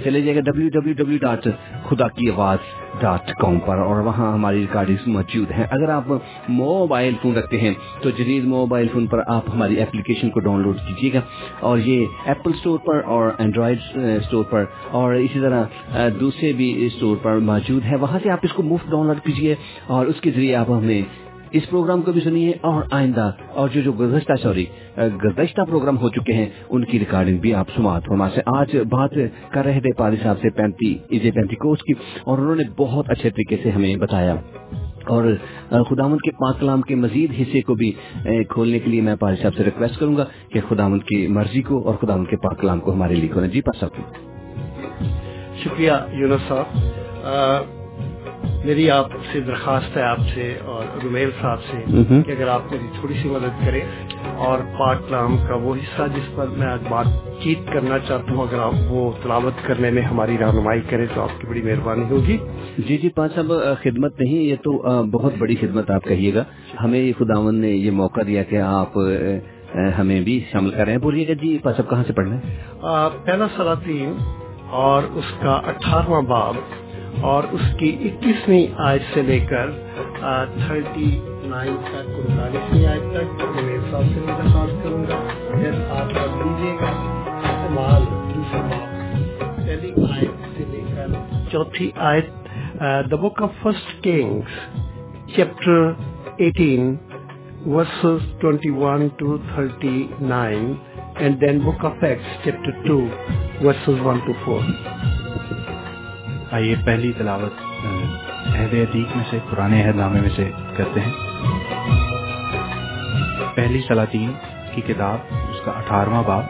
چلے جائے گا ڈبلو ڈبلو ڈبلو ڈاٹ خدا کی آواز ڈاٹ کام پر اور وہاں ہماری ریکارڈنگ موجود ہیں۔ اگر آپ موبائل فون رکھتے ہیں، تو جدید موبائل فون پر آپ ہماری اپلیکیشن کو ڈاؤن لوڈ کیجیے گا اور یہ ایپل اسٹور پر اور اینڈرائڈ اسٹور پر اور اسی طرح دوسرے بھی اسٹور پر موجود ہے وہاں سے آپ اس کو مفت ڈاؤن لوڈ کیجیے۔ کیجیے اور اس کے ذریعے آپ ہمیں اس پروگرام کو بھی سنیے اور آئندہ اور جو جو گزشتہ، سوری، گزشتہ پروگرام ہو چکے ہیں، ان کی ریکارڈنگ بھی آپ سماعت فرما سے آج بات کر رہے تھے پاری صاحب سے پینتی ایزے پینتی کوس کی، اور انہوں نے بہت اچھے طریقے سے ہمیں بتایا۔ اور خداوند کے پاک کلام کے مزید حصے کو بھی کھولنے کے لیے میں پاری صاحب سے ریکویسٹ کروں گا کہ خداوند کی مرضی کو اور خداوند کے پاک کلام کو ہمارے لیے کھولیں۔ جی پاس شکریہ یونس صاحب۔ میری آپ سے درخواست ہے آپ سے اور رومیل صاحب سے کہ اگر آپ میری تھوڑی سی مدد کریں اور پاک نام کا وہ حصہ جس پر میں آج بات چیت کرنا چاہتا ہوں اگر آپ وہ تلاوت کرنے میں ہماری رہنمائی کریں تو آپ کی بڑی مہربانی ہوگی۔ جی جی پانچ صاحب خدمت نہیں یہ تو بہت بڑی خدمت آپ کہیے گا۔ ہمیں خداون نے یہ موقع دیا کہ آپ ہمیں بھی شامل کر رہے ہیں بولیے گا جی پانچ صاحب کہاں سے پڑھ رہے ہیں پہلا سلاطین اور اس کا اٹھارہواں باب اور اس کی اکیسویں آج سے لے کر تھرٹی نائن تک، انتالیسویں آج تک میرے ساتھ سے درخواست کروں گا۔ آپ کا لیجیے گا، استعمال پہلی آیت سے لے کر چوتھی آیت the book of first Kings chapter eighteen verses twenty one two thirty nine and then book of Acts chapter two verses one two four آئیے پہلی تلاوت عہد عتیق میں سے پرانے عہد نامے میں سے کرتے ہیں۔ پہلی سلاطین کی کتاب اس کا اٹھارہواں باب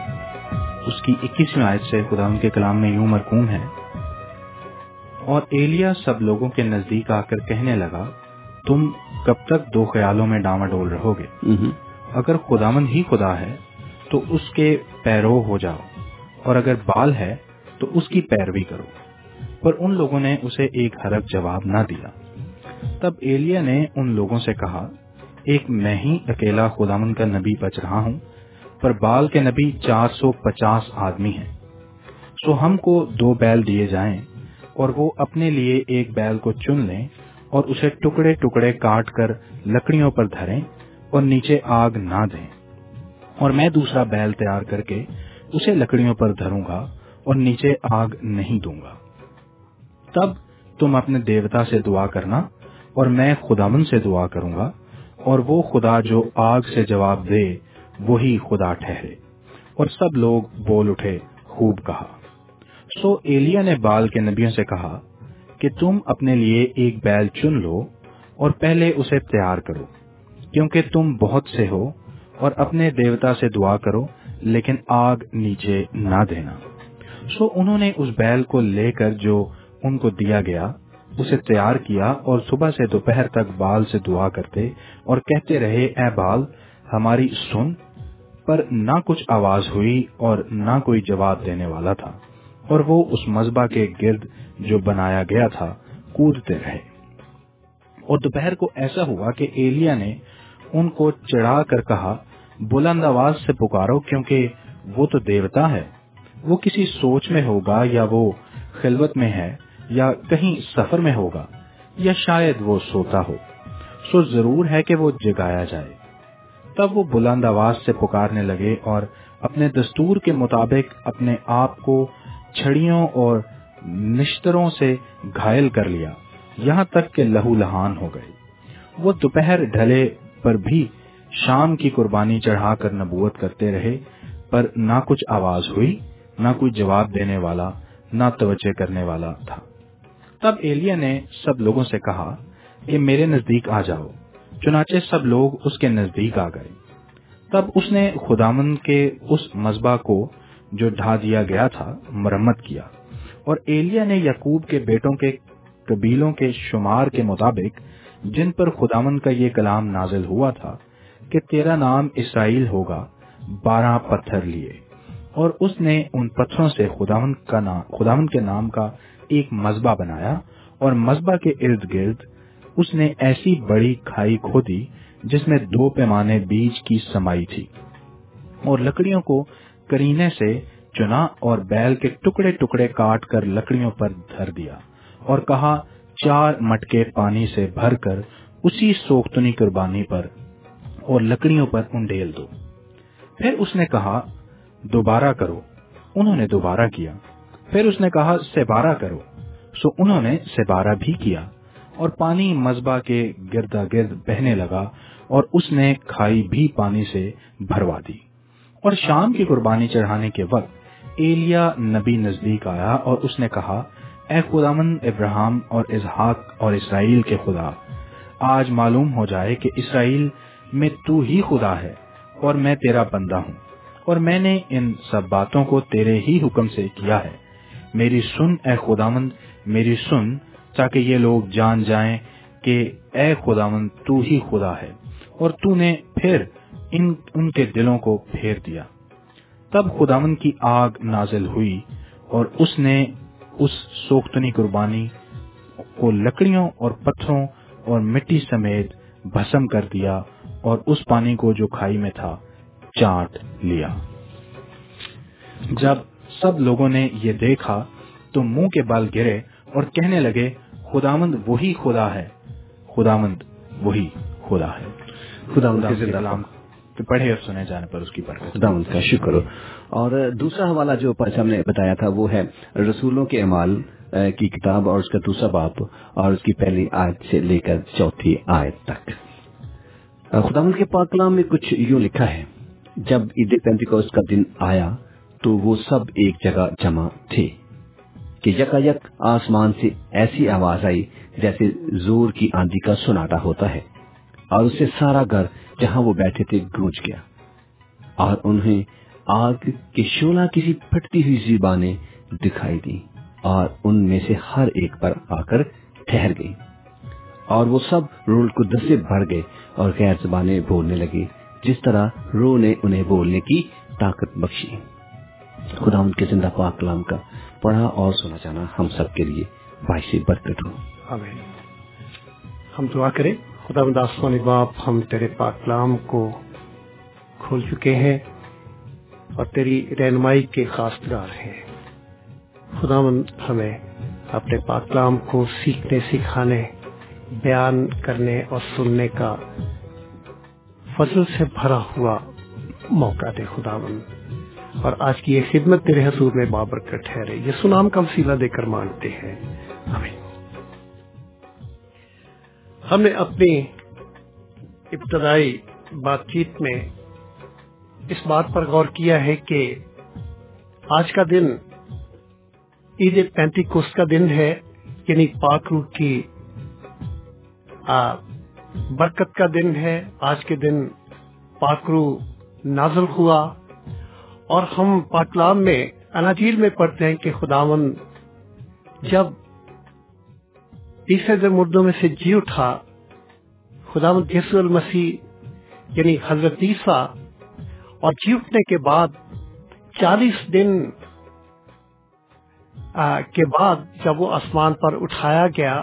اس کی اکیسویں آیت سے خدا ان کے کلام میں یوں مرکوم ہے۔ اور ایلیا سب لوگوں کے نزدیک آ کر کہنے لگا تم کب تک دو خیالوں میں ڈاما ڈول رہو گے اگر خداون ہی خدا ہے تو اس کے پیرو ہو جاؤ اور اگر بال ہے تو اس کی پیروی کرو۔ پر ان لوگوں نے اسے ایک حرف جواب نہ دیا۔ تب ایلیا نے ان لوگوں سے کہا، ایک میں ہی اکیلا خدامن کا نبی بچ رہا ہوں، پر بال کے نبی چار سو پچاس آدمی ہیں۔ سو ہم کو دو بیل دیے جائیں اور وہ اپنے لیے ایک بیل کو چن لیں اور اسے ٹکڑے ٹکڑے کاٹ کر لکڑیوں پر دھریں اور نیچے آگ نہ دیں۔ اور میں دوسرا بیل تیار کر کے اسے لکڑیوں پر دھروں گا اور نیچے آگ نہیں دوں گا۔ تب تم اپنے دیوتا سے دعا کرنا اور میں خداون سے دعا کروں گا اور وہ خدا جو آگ سے جواب دے، وہی خدا ٹھہرے۔ اور سب لوگ بول اٹھے، خوب کہا۔ سو ایلیا نے بال کے نبیوں سے کہا کہ تم اپنے لیے ایک بیل چن لو اور پہلے اسے تیار کرو، کیونکہ تم بہت سے ہو اور اپنے دیوتا سے دعا کرو، لیکن آگ نیچے نہ دینا۔ سو انہوں نے اس بیل کو لے کر جو ان کو دیا گیا، اسے تیار کیا اور صبح سے دوپہر تک بال سے دعا کرتے اور کہتے رہے، اے بال، ہماری سن پر نہ کچھ آواز ہوئی اور نہ کوئی جواب دینے والا تھا، اور وہ اس مذبح کے گرد جو بنایا گیا تھا، کودتے رہے۔ اور دوپہر کو ایسا ہوا کہ ایلیا نے ان کو چڑھا کر کہا، بلند آواز سے پکارو کیونکہ وہ تو دیوتا ہے، وہ کسی سوچ میں ہوگا یا وہ خلوت میں ہے یا کہیں سفر میں ہوگا، یا شاید وہ سوتا ہو، سو ضرور ہے کہ وہ جگایا جائے۔ تب وہ بلند آواز سے پکارنے لگے اور اپنے دستور کے مطابق اپنے آپ کو چھڑیوں اور نشتروں سے گھائل کر لیا۔ یہاں تک کہ لہو لہان ہو گئے۔ وہ دوپہر ڈھلے پر بھی شام کی قربانی چڑھا کر نبوت کرتے رہے، پر نہ کچھ آواز ہوئی، نہ کوئی جواب دینے والا، نہ توجہ کرنے والا تھا۔ تب ایلیا نے سب لوگوں سے کہا کہ میرے نزدیک آ جاؤ۔ چنانچہ سب لوگ اس کے نزدیک آ گئے۔ تب اس نے خدامن کے اس مذبح کو جو ڈھا دیا گیا تھا، مرمت کیا۔ اور ایلیا نے یقوب کے بیٹوں کے قبیلوں کے شمار کے مطابق، جن پر خدامن کا یہ کلام نازل ہوا تھا کہ تیرا نام اسرائیل ہوگا، بارہ پتھر لیے۔ اور اس نے ان پتھروں سے خداون کا نام خداون کے نام کا ایک مذبح بنایا اور مذبح کے ارد گرد اس نے ایسی بڑی کھائی کھودی جس میں دو پیمانے بیج کی سمائی تھی اور لکڑیوں کو کرینے سے چنا اور بیل کے ٹکڑے ٹکڑے کاٹ کر لکڑیوں پر دھر دیا اور کہا، چار مٹکے پانی سے بھر کر اسی سوختنی قربانی پر اور لکڑیوں پر انڈیل دو۔ پھر اس نے کہا، دوبارہ کرو۔ انہوں نے دوبارہ کیا۔ پھر اس نے کہا سبارہ کرو. سو انہوں نے سبارہ بھی کیا اور پانی مذبح کے گردا گرد بہنے لگا اور اس نے کھائی بھی پانی سے بھروا دی۔ اور شام کی قربانی چڑھانے کے وقت ایلیا نبی نزدیک آیا اور اس نے کہا، اے خدامن ابراہم اور اظہاق اور اسرائیل کے خدا، آج معلوم ہو جائے کہ اسرائیل میں تو ہی خدا ہے اور میں تیرا بندہ ہوں اور میں نے ان سب باتوں کو تیرے ہی حکم سے کیا ہے۔ میری سن اے خدامند میری سن، تاکہ یہ لوگ جان جائیں کہ اے خداوند تو ہی خدا ہے، اور تو نے پھر ان ان کے دلوں کو پھیر دیا۔ تب خداون کی آگ نازل ہوئی، اور اس نے اس سوختنی قربانی کو لکڑیوں اور پتھروں اور مٹی سمیت بھسم کر دیا، اور اس پانی کو جو کھائی میں تھا، چاٹ لیا۔ جب سب لوگوں نے یہ دیکھا تو منہ کے بال گرے اور کہنے لگے خداوند وہی خدا ہے۔ خداوند وہی خدا ہے۔ خداوند خدا کے کے پڑھے اور سنے جانے پر اس کی برکت۔ خداوند کا شکر۔ ہو اور دوسرا حوالہ جو ہم نے بتایا تھا وہ ہے رسولوں کے اعمال کی کتاب اور اس کا دوسرا باپ اور اس کی پہلی آیت سے لے کر چوتھی آیت تک۔ خداوند کے پاک کلام میں کچھ یوں لکھا ہے جب عید پینتیکوس کا دن آیا تو وہ سب ایک جگہ جمع تھے کہ یکا یک آسمان سے ایسی آواز آئی جیسے زور کی آندھی کا سناٹا ہوتا ہے اور اس سے سارا گھر جہاں وہ بیٹھے تھے گونج گیا اور انہیں آگ کے شولہ کسی پھٹتی ہوئی زبانیں دکھائی دی اور ان میں سے ہر ایک پر آ کر ٹھہر گئی اور وہ سب رول قدس سے بھر گئے اور غیر زبانیں بولنے لگے جس طرح روح نے انہیں بولنے کی طاقت بخشی۔ خدا ان کے زندہ پاک کلام کا پڑھا اور سنا جانا ہم سب کے لیے باعث برکت ہو۔ آمین۔ ہم دعا کریں، خدا مند باپ، ہم تیرے پاک کلام کو کھول چکے ہیں اور تیری رہنمائی کے خاصگار ہیں۔ خدا مند، ہمیں اپنے پاک کلام کو سیکھنے، سکھانے، بیان کرنے اور سننے کا فضل سے بھرا ہوا موقع دے خدا مند۔ اور آج کی یہ خدمت تیرے حضور میں بابرکت ٹھہرے۔ یہ سنام کا وسیلہ دے کر مانگتے ہیں۔ آمین۔ ہم نے اپنی ابتدائی بات چیت میں اس بات پر غور کیا ہے کہ آج کا دن عید پینتی کوس کا دن ہے یعنی پاک روح کی برکت کا دن ہے۔ آج کے دن پاک روح نازل ہوا۔ اور ہم پاکلام میں اناجیل میں پڑھتے ہیں کہ خداون جب تیسرے مردوں میں سے جی اٹھا خداون یسو المسیح یعنی حضرت عیسیٰ، اور جی اٹھنے کے بعد چالیس دن کے بعد جب وہ آسمان پر اٹھایا گیا،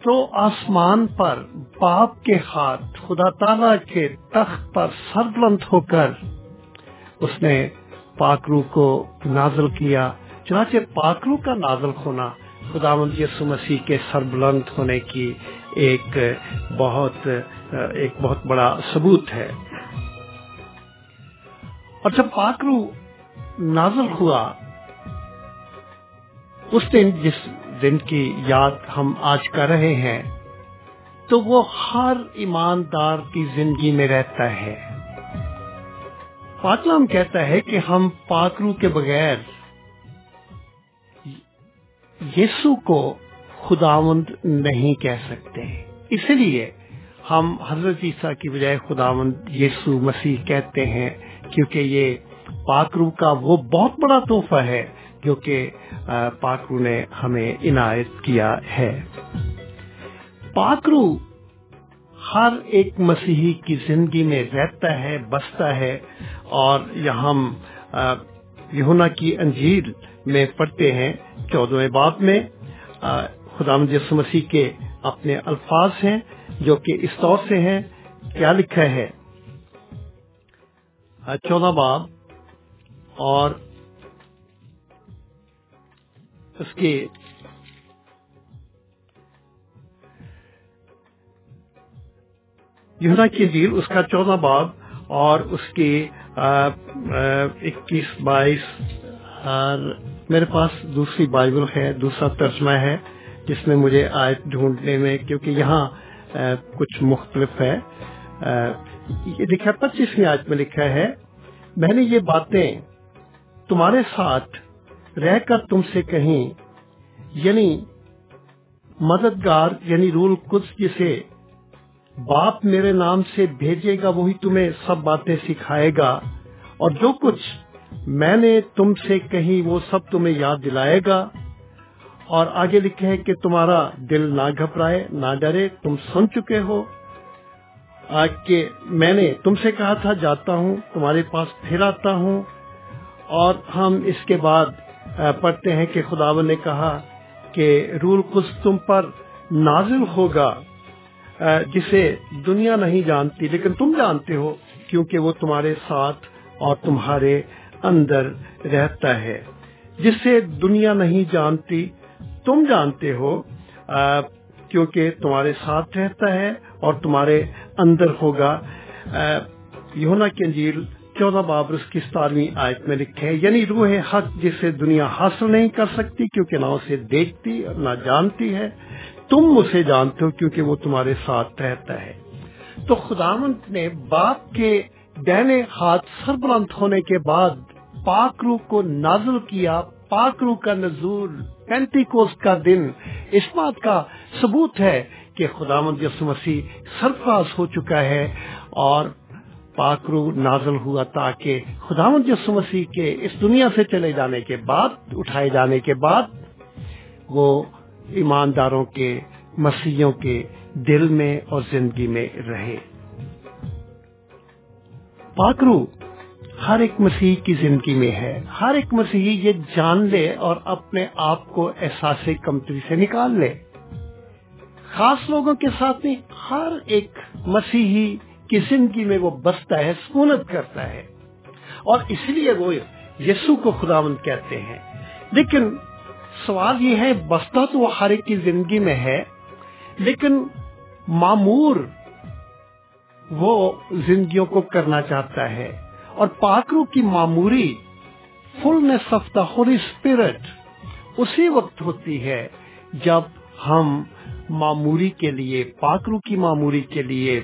تو آسمان پر باپ کے ہاتھ، خدا تعالی کے تخت پر سربلند ہو کر اس نے پاک روح کو نازل کیا۔ چنانچہ پاک روح کا نازل ہونا خدا یسو مسیح کے سربلند ہونے کی ایک بہت ایک بہت بڑا ثبوت ہے۔ اور جب پاک روح نازل ہوا، اس دن، جس دن کی یاد ہم آج کر رہے ہیں، تو وہ ہر ایماندار کی زندگی میں رہتا ہے۔ پاکلام کہتا ہے کہ ہم پاکرو کے بغیر یسو کو خداوند نہیں کہہ سکتے۔ اسی لیے ہم حضرت عیسیٰ کی بجائے خداوند یسو مسیح کہتے ہیں، کیونکہ یہ پاکرو کا وہ بہت بڑا تحفہ ہے جو کہ پاکرو نے ہمیں عنایت کیا ہے۔ پاکرو ہر ایک مسیحی کی زندگی میں رہتا ہے، بستا ہے اور یہ ہم آ، یونا کی انجیل میں پڑھتے ہیں چودہ باب میں خدا یسو مسیح کے اپنے الفاظ ہیں جو کہ اس طور سے ہیں کیا لکھا ہے؟ چودہ باب اور اس کے یونا کی جیل اس کا چودہ باب اور اس کی اکیس بائیس اور میرے پاس دوسری بائبل ہے، دوسرا ترجمہ ہے، جس میں مجھے آیت ڈھونڈنے میں، کیونکہ یہاں کچھ مختلف ہے۔ یہ لکھا پچیسویں آیت میں لکھا ہے، میں نے یہ باتیں تمہارے ساتھ رہ کر تم سے کہیں یعنی مددگار یعنی رول کچھ جسے باپ میرے نام سے بھیجے گا، وہی تمہیں سب باتیں سکھائے گا۔ اور جو کچھ میں نے تم سے کہیں وہ سب تمہیں یاد دلائے گا۔ اور آگے لکھے ہے کہ تمہارا دل نہ گھبرائے، نہ ڈرے، تم سن چکے ہو۔ کہ میں نے تم سے کہا تھا، جاتا ہوں، تمہارے پاس پھر آتا ہوں۔ اور ہم اس کے بعد پڑھتے ہیں کہ خداون نے کہا کہ رول کچھ تم پر نازل ہوگا۔ جسے دنیا نہیں جانتی، لیکن تم جانتے ہو، کیونکہ وہ تمہارے ساتھ اور تمہارے اندر رہتا ہے۔ جسے دنیا نہیں جانتی، تم جانتے ہو کیونکہ تمہارے ساتھ رہتا ہے اور تمہارے اندر ہوگا۔ یونا کی انجیل چودہ باب اس کی ستارویں آیت میں لکھے ہے یعنی روح حق جسے دنیا حاصل نہیں کر سکتی کیونکہ نہ اسے دیکھتی اور نہ جانتی ہے۔ تم اسے جانتے ہو کیونکہ وہ تمہارے ساتھ رہتا ہے۔ تو خداونت نے باپ کے دہنے ہاتھ سربلند ہونے کے بعد پاکرو کو نازل کیا۔ پاکرو کا نزول پینتی کوس کا دن اس بات کا ثبوت ہے کہ خداوند یسو مسیح سرفراز ہو چکا ہے اور پاکرو نازل ہوا تاکہ خداوند یسو مسیح کے اس دنیا سے چلے جانے کے بعد، اٹھائے جانے کے بعد، وہ ایمانداروں کے مسیحوں کے دل میں اور زندگی میں رہے۔ پاکرو ہر ایک مسیح کی زندگی میں ہے۔ ہر ایک مسیحی یہ جان لے اور اپنے آپ کو احساس کمتری سے نکال لے۔ خاص لوگوں کے ساتھ نہیں، ہر ایک مسیحی زندگی میں وہ بستا ہے، سکونت کرتا ہے۔ اور اس لیے وہ یسو کو خداوند کہتے ہیں۔ لیکن سوال یہ ہے، بستا تو وہ ہر ایک کی زندگی میں ہے، لیکن معمور وہ زندگیوں کو کرنا چاہتا ہے۔ اور پاکرو کی معموری fullness of the Holy Spirit اسی وقت ہوتی ہے جب ہم معموری کے لیے پاکرو کی معموری کے لیے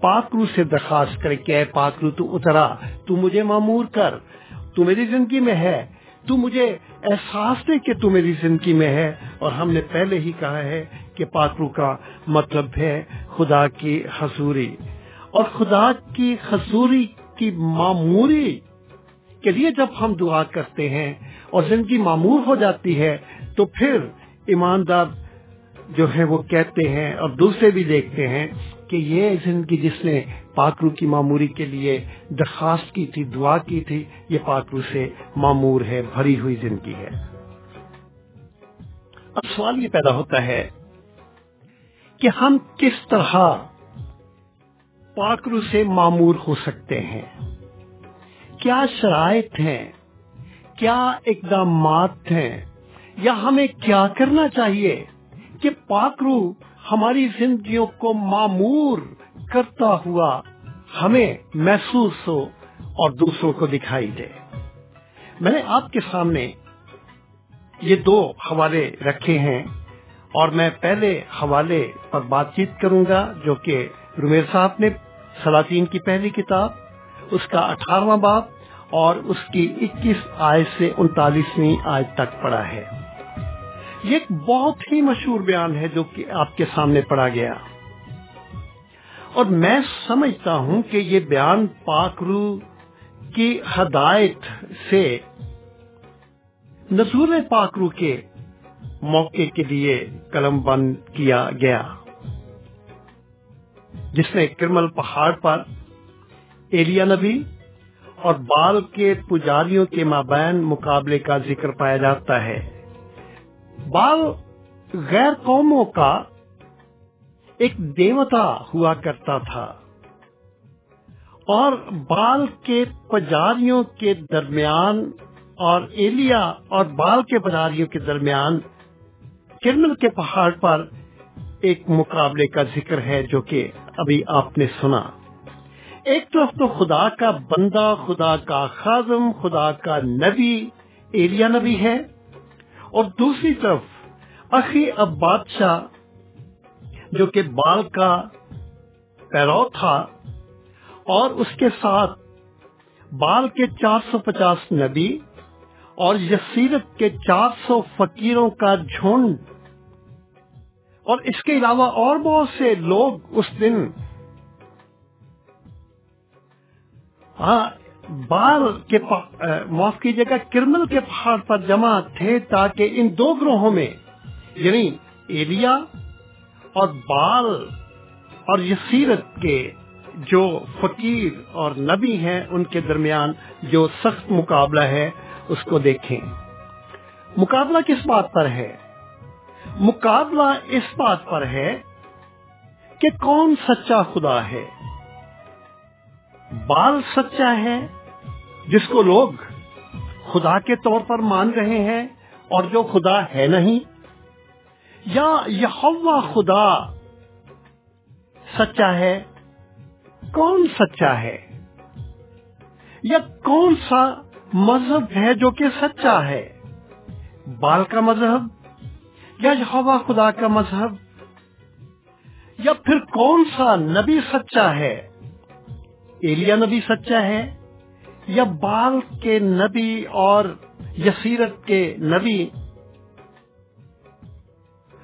پاکرو سے درخواست کرے کہ اے پاکرو تو اترا، تو مجھے معمور کر۔ تو میری زندگی میں ہے۔ تو مجھے احساس دے کہ تو میری زندگی میں ہے۔ اور ہم نے پہلے ہی کہا ہے کہ پاکرو کا مطلب ہے خدا کی حضوری۔ اور خدا کی حضوری کی معموری کے لیے جب ہم دعا کرتے ہیں اور زندگی معمور ہو جاتی ہے، تو پھر ایماندار جو ہے وہ کہتے ہیں اور دوسرے بھی دیکھتے ہیں کہ یہ زندگی جس نے پاکرو کی معموری کے لیے درخواست کی تھی، دعا کی تھی، یہ پاکرو سے معمور ہے، بھری ہوئی زندگی ہے۔ اب سوال یہ پیدا ہوتا ہے کہ ہم کس طرح پاکرو سے معمور ہو سکتے ہیں؟ کیا شرائط ہیں؟ کیا اقدامات ہیں؟ یا ہمیں کیا کرنا چاہیے کہ پاکرو ہماری زندگیوں کو معمور کرتا ہوا ہمیں محسوس ہو اور دوسروں کو دکھائی دے۔ میں نے آپ کے سامنے یہ دو حوالے رکھے ہیں اور میں پہلے حوالے پر بات چیت کروں گا جو کہ رومیر صاحب نے سلاطین کی پہلی کتاب، اس کا اٹھارہواں باب اور اس کی اکیس آئے سے انتالیسویں آج تک پڑا ہے۔ یہ ایک بہت ہی مشہور بیان ہے جو کہ آپ کے سامنے پڑا گیا۔ اور میں سمجھتا ہوں کہ یہ بیان پاکرو کی ہدایت سے نزول پاکرو کے موقع کے لیے قلم بند کیا گیا۔ جس نے کرمل پہاڑ پر ایلیا نبی اور بال کے پجاریوں کے مابین مقابلے کا ذکر پایا جاتا ہے۔ بال غیر قوموں کا ایک دیوتا ہوا کرتا تھا اور بال کے پجاریوں کے درمیان اور ایلیا اور بال کے پجاریوں کے درمیان کرمل کے پہاڑ پر ایک مقابلے کا ذکر ہے جو کہ ابھی آپ نے سنا۔ ایک طرف تو خدا کا بندہ، خدا کا خازم خدا کا نبی، ایلیا نبی ہے۔ اور دوسری طرف اخی اب بادشاہ جو کہ بال کا پیرو تھا اور اس کے ساتھ بال کے چار سو پچاس نبی اور یسیرت کے چار سو فقیروں کا جھنڈ۔ اور اس کے علاوہ اور بہت سے لوگ اس دن۔ ہاں بال کے معاف کیجیے گا، کرمل کے پہاڑ پر جمع تھے تاکہ ان دو گروہوں میں یعنی ایلیا اور بال اور یسیرت کے جو فقیر اور نبی ہیں، ان کے درمیان جو سخت مقابلہ ہے، اس کو دیکھیں۔ مقابلہ کس بات پر ہے؟ مقابلہ اس بات پر ہے کہ کون سچا خدا ہے۔ بال سچا ہے جس کو لوگ خدا کے طور پر مان رہے ہیں اور جو خدا ہے نہیں، یا یہوا خدا سچا ہے، کون سچا ہے؟ یا کون سا مذہب ہے جو کہ سچا ہے؟ بال کا مذہب یا یہوا خدا کا مذہب؟ یا پھر کون سا نبی سچا ہے؟ ایلیا نبی سچا ہے؟ یا بال کے نبی اور یسیرت کے نبی۔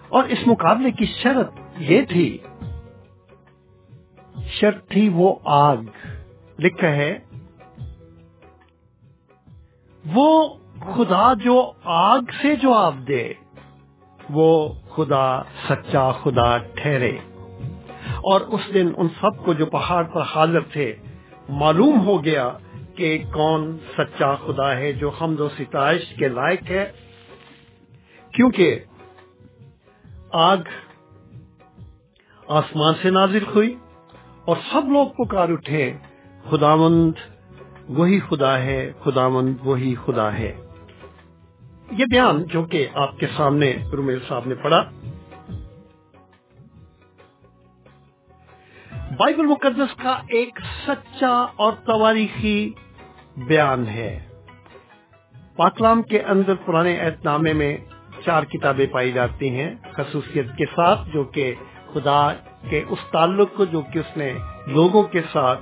اور اس مقابلے کی شرط یہ تھی، شرط تھی وہ آگ۔ لکھا ہے، وہ خدا جو آگ سے جواب دے، وہ خدا، سچا خدا ٹھہرے۔ اور اس دن ان سب کو جو پہاڑ پر حاضر تھے، معلوم ہو گیا کہ کون سچا خدا ہے جو حمد و ستائش کے لائق ہے؟ کیونکہ آگ آسمان سے نازل ہوئی اور سب لوگ پکار اٹھے، خداوند وہی خدا ہے، خداوند وہی خدا ہے۔ یہ بیان جو کہ آپ کے سامنے رومیل صاحب نے پڑھا۔ بائبل مقدس کا ایک سچا اور تواریخی بیان ہے۔ پاکلام کے اندر پرانے اہت نامے میں چار کتابیں پائی جاتی ہیں خصوصیت کے ساتھ، جو کہ خدا کے اس تعلق کو، جو کہ اس نے لوگوں کے ساتھ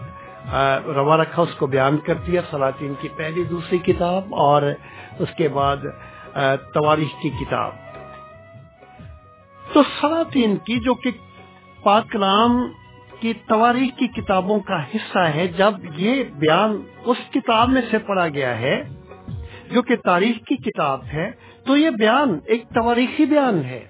روا رکھا، اس کو بیان کر دیا۔ سلاطین کی پہلی دوسری کتاب اور اس کے بعد تواریخ کی کتاب۔ تو سلاطین کی، جو کہ پاکلام کی تواریخ کی کتابوں کا حصہ ہے جب یہ بیان اس کتاب میں سے پڑھا گیا ہے، جو کہ تاریخ کی کتاب ہے، تو یہ بیان ایک تواریخی بیان ہے۔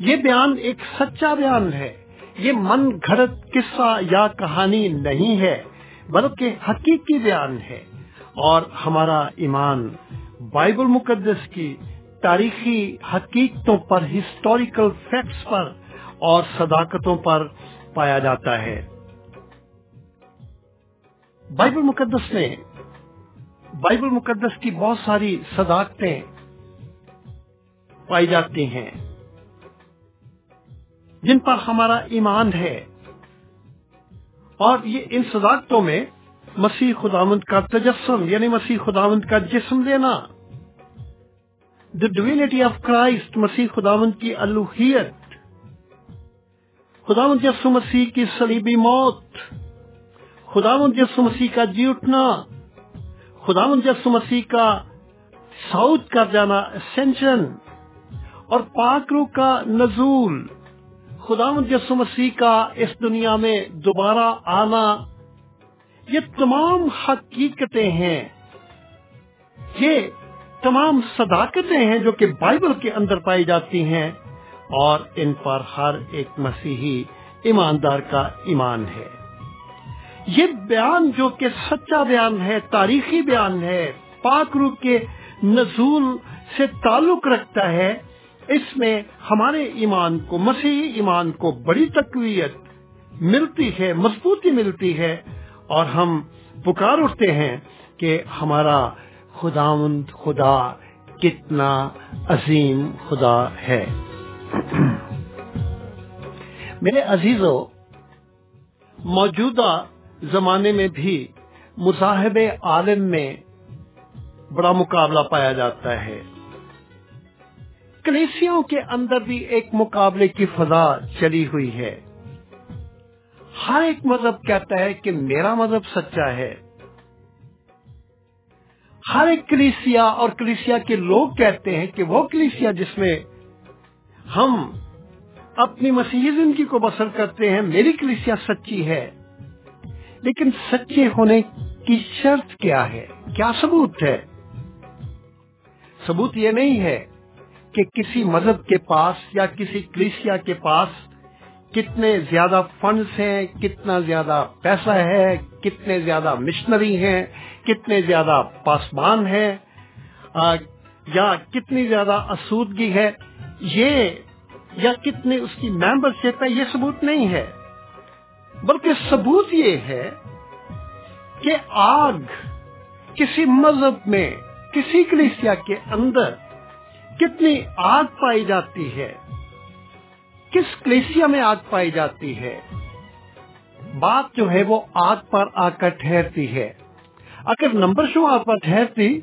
یہ بیان ایک سچا بیان ہے۔ یہ من گھڑت قصہ یا کہانی نہیں ہے، بلکہ حقیقی بیان ہے۔ اور ہمارا ایمان بائبل مقدس کی تاریخی حقیقتوں پر ہسٹوریکل فیکٹس پر اور صداقتوں پر پایا جاتا ہے۔ بائبل مقدس میں بائبل مقدس کی بہت ساری صداقتیں پائی جاتی ہیں۔ جن پر ہمارا ایمان ہے۔ اور یہ ان صداقتوں میں مسیح خداوند کا تجسم یعنی مسیح خداوند کا جسم لینا دا ڈوینٹی آف کرائسٹ مسیح خداوند کی الوحیت خداوند یسو مسیح کی صلیبی موت، خداوند یسو مسیح کا جی اٹھنا، خداوند یسو مسیح کا سعود کر جانا اسینشن اور پاکرو کا نزول، خداوند یسو مسیح کا اس دنیا میں دوبارہ آنا۔ یہ تمام حقیقتیں ہیں۔ یہ تمام صداقتیں ہیں جو کہ بائبل کے اندر پائی جاتی ہیں۔ اور ان پر ہر ایک مسیحی ایماندار کا ایمان ہے۔ یہ بیان جو کہ سچا بیان ہے، تاریخی بیان ہے، پاک روح کے نزول سے تعلق رکھتا ہے، اس میں ہمارے ایمان کو، مسیحی ایمان کو بڑی تقویت ملتی ہے، مضبوطی ملتی ہے۔ اور ہم پکار اٹھتے ہیں کہ ہمارا خداوند خدا کتنا عظیم خدا ہے۔ *coughs* میرے عزیزوں موجودہ زمانے میں بھی مصاحب عالم میں بڑا مقابلہ پایا جاتا ہے۔ کلیسیوں کے اندر بھی ایک مقابلے کی فضا چلی ہوئی ہے۔ ہر ایک مذہب کہتا ہے کہ میرا مذہب سچا ہے۔ ہر ایک کلیسیا اور کلیسیا کے لوگ کہتے ہیں کہ وہ کلیسیا جس میں ہم اپنی مسیحی زندگی کو بسر کرتے ہیں، میری کلیسیا سچی ہے۔ لیکن سچے ہونے کی شرط کیا ہے؟ کیا ثبوت ہے؟ ثبوت یہ نہیں ہے کہ کسی مذہب کے پاس یا کسی کلیسیا کے پاس کتنے زیادہ فنڈز ہیں، کتنا زیادہ پیسہ ہے، کتنے زیادہ مشنری ہیں، کتنے زیادہ پاسبان ہیں یا کتنی زیادہ اسودگی ہے۔ یہ یا کتنے اس کی ممبر شپ ہے یہ ثبوت نہیں ہے، بلکہ ثبوت یہ ہے کہ آگ کسی مذہب میں، کسی کلیسیا کے اندر کتنی آگ پائی جاتی ہے، کس کلیسیا میں آگ پائی جاتی ہے، بات جو ہے وہ آگ پر آ کر ٹھہرتی ہے۔ اگر نمبر شو آگ پر ٹھہرتی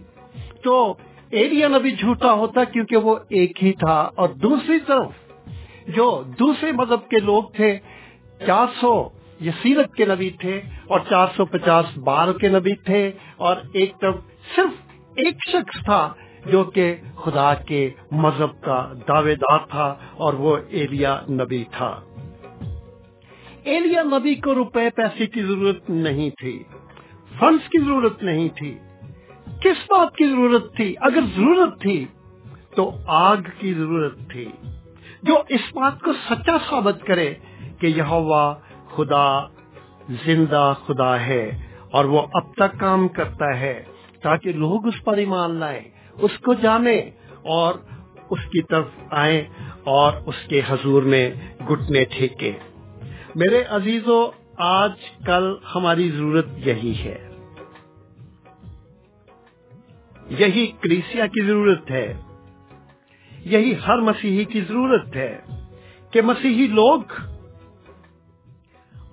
تو ایریا نبی جھوٹا ہوتا کیونکہ وہ ایک ہی تھا۔ اور دوسری طرف جو دوسرے مذہب کے لوگ تھے، چار سو یسیرت کے نبی تھے اور چار سو پچاس بار کے نبی تھے۔ اور ایک طرف صرف ایک شخص تھا جو کہ خدا کے مذہب کا دعوے دار تھا اور وہ ایلیا نبی تھا۔ ایلیا نبی کو روپے پیسے کی ضرورت نہیں تھی، فنڈز کی ضرورت نہیں تھی۔ کس بات کی ضرورت تھی؟ اگر ضرورت تھی تو آگ کی ضرورت تھی، جو اس بات کو سچا ثابت کرے کہ یہ خدا زندہ خدا ہے اور وہ اب تک کام کرتا ہے تاکہ لوگ اس پر ایمان لائیں، اس کو جانے اور اس کی طرف آئیں اور اس کے حضور میں گٹنے ٹھیکے میرے عزیزوں آج کل ہماری ضرورت یہی ہے۔ یہی کلیسیا کی ضرورت ہے۔ یہی ہر مسیحی کی ضرورت ہے کہ مسیحی لوگ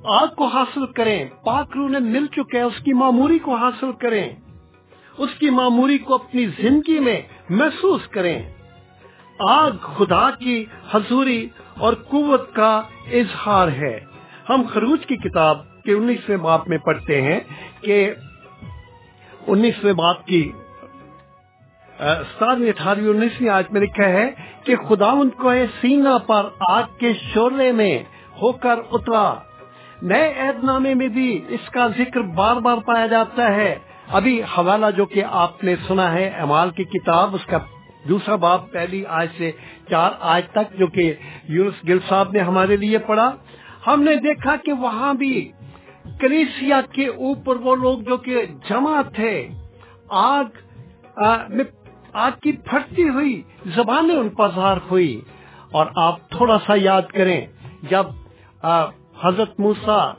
آگ کو حاصل کریں، پاک روح نے مل چکے اس کی معموری کو حاصل کریں، اس کی معموری کو اپنی زندگی میں محسوس کریں۔ آگ خدا کی حضوری اور قوت کا اظہار ہے۔ ہم خروج کی کتاب کے انیسویں باپ میں پڑھتے ہیں کہ انیسویں باپ کی ستارویں اٹھارہویں انیسویں آج میں لکھا ہے کہ خدا ان کو سینا پر آگ کے شورے میں ہو کر اترا۔ نئے عہد نامے میں بھی اس کا ذکر بار بار پایا جاتا ہے۔ ابھی حوالہ جو کہ آپ نے سنا ہے امال کی کتاب، اس کا دوسرا باب پہلی آج سے چار آج تک جو کہ یونس گل صاحب نے ہمارے لیے پڑھا۔ ہم نے دیکھا کہ وہاں بھی کریسیا کے اوپر وہ لوگ جو کہ جمع تھے، آگ آگ کی پھٹتی ہوئی زبانیں ان پر ظاہر ہوئی۔ اور آپ تھوڑا سا یاد کریں، جب حضرت موسا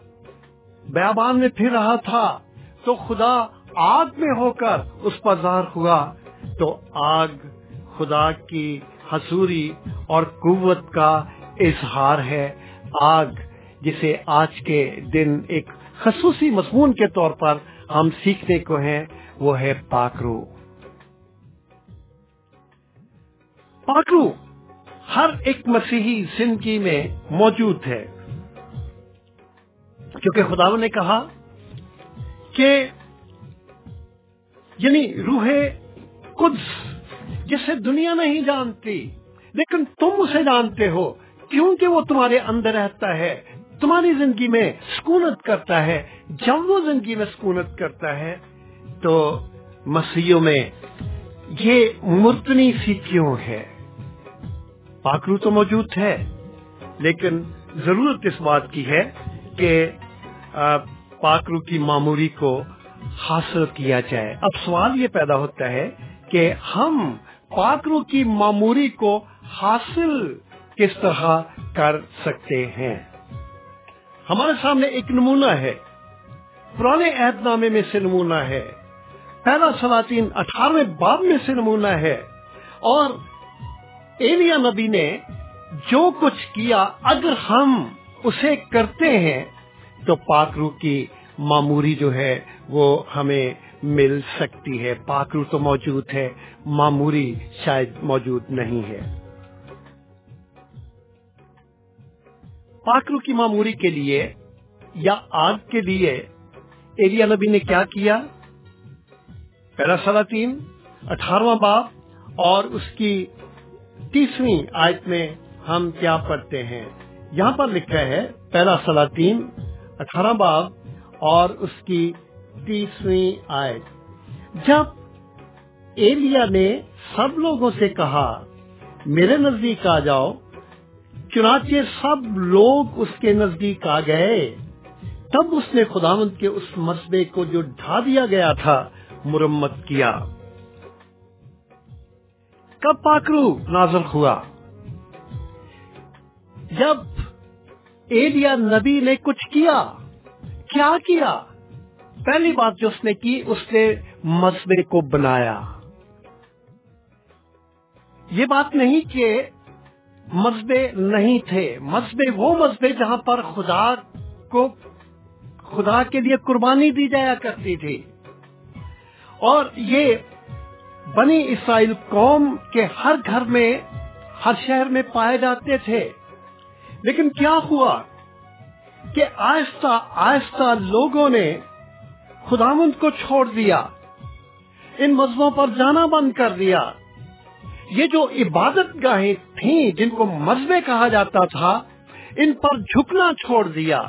بیابان میں پھر رہا تھا، تو خدا آگ میں ہو کر اس پر ظاہر ہوا۔ تو آگ خدا کی حصوری اور قوت کا اظہار ہے۔ آگ جسے آج کے دن ایک خصوصی مضمون کے طور پر ہم سیکھنے کو ہیں، وہ ہے پاکرو پاکرو ہر ایک مسیحی زندگی میں موجود ہے۔ کیونکہ خدا نے کہا کہ یعنی روح قدس جسے دنیا نہیں جانتی، لیکن تم اسے جانتے ہو، کیونکہ وہ تمہارے اندر رہتا ہے، تمہاری زندگی میں سکونت کرتا ہے۔ جب وہ زندگی میں سکونت کرتا ہے، تو مسیحوں میں یہ مرتنی سی کیوں ہے؟ پاکرو تو موجود ہے۔ لیکن ضرورت اس بات کی ہے کہ پاکرو کی معموری کو حاصل کیا جائے۔ اب سوال یہ پیدا ہوتا ہے کہ ہم پاکرو کی معموری کو حاصل کس طرح کر سکتے ہیں؟ ہمارے سامنے ایک نمونہ ہے۔ پرانے عہد نامے میں سے نمونہ ہے۔ پہلا سلاطین اٹھارہویں باب میں سے نمونہ ہے۔ اور ایلیا نبی نے جو کچھ کیا، اگر ہم اسے کرتے ہیں، تو پاکرو کی معموری جو ہے، وہ ہمیں مل سکتی ہے۔ پاکرو تو موجود ہے، معموری شاید موجود نہیں ہے۔ پاکرو کی معموری کے لیے یا آگ کے لیے ایلیا نبی نے کیا کیا؟ پیرا سلاطین اٹھارواں باپ اور اس کی تیسویں آیت میں ہم کیا پڑھتے ہیں؟ یہاں پر لکھا ہے، پہلا سلاطین، اٹھارہ باب اور اس کی تیسویں آیت۔ جب ایلیا نے سب لوگوں سے کہا، میرے نزدیک آ جاؤ، چنانچہ سب لوگ اس کے نزدیک آ گئے تب اس نے خداوند کے اس مسبے کو جو ڈھا دیا گیا تھا، مرمت کیا۔ کا پاکرو نازل ہوا؟ جب ایلیا نبی نے کچھ کیا کیا کیا؟ پہلی بات جو اس نے کی، اس نے مذبے کو بنایا۔ یہ بات نہیں کہ مذبے نہیں تھے مذبے وہ مذبے جہاں پر خدا کو، خدا کے لیے قربانی دی جایا کرتی تھی۔ اور یہ بنی اسرائیل قوم کے ہر گھر میں، ہر شہر میں پائے جاتے تھے۔ لیکن کیا ہوا کہ آہستہ آہستہ لوگوں نے خداوند کو چھوڑ دیا، ان مذہبوں پر جانا بند کر دیا۔ یہ جو عبادت گاہیں تھیں، جن کو مذہبے کہا جاتا تھا، ان پر جھکنا چھوڑ دیا،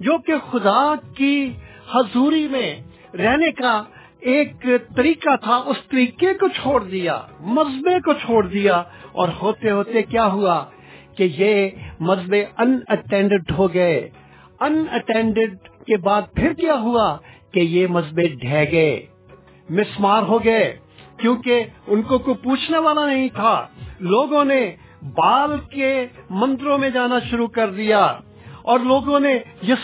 جو کہ خدا کی حضوری میں رہنے کا ایک طریقہ تھا، اس طریقے کو چھوڑ دیا مذبے کو چھوڑ دیا۔ اور ہوتے ہوتے کیا ہوا کہ یہ مذبے ان اٹینڈڈ ہو گئے۔ ان اٹینڈڈ کے بعد پھر کیا ہوا کہ یہ مذبے ڈھہ گئے، مسمار ہو گئے۔ کیونکہ ان کو کوئی پوچھنے والا نہیں تھا۔ لوگوں نے بال کے مندروں میں جانا شروع کر دیا۔ اور لوگوں نے یہ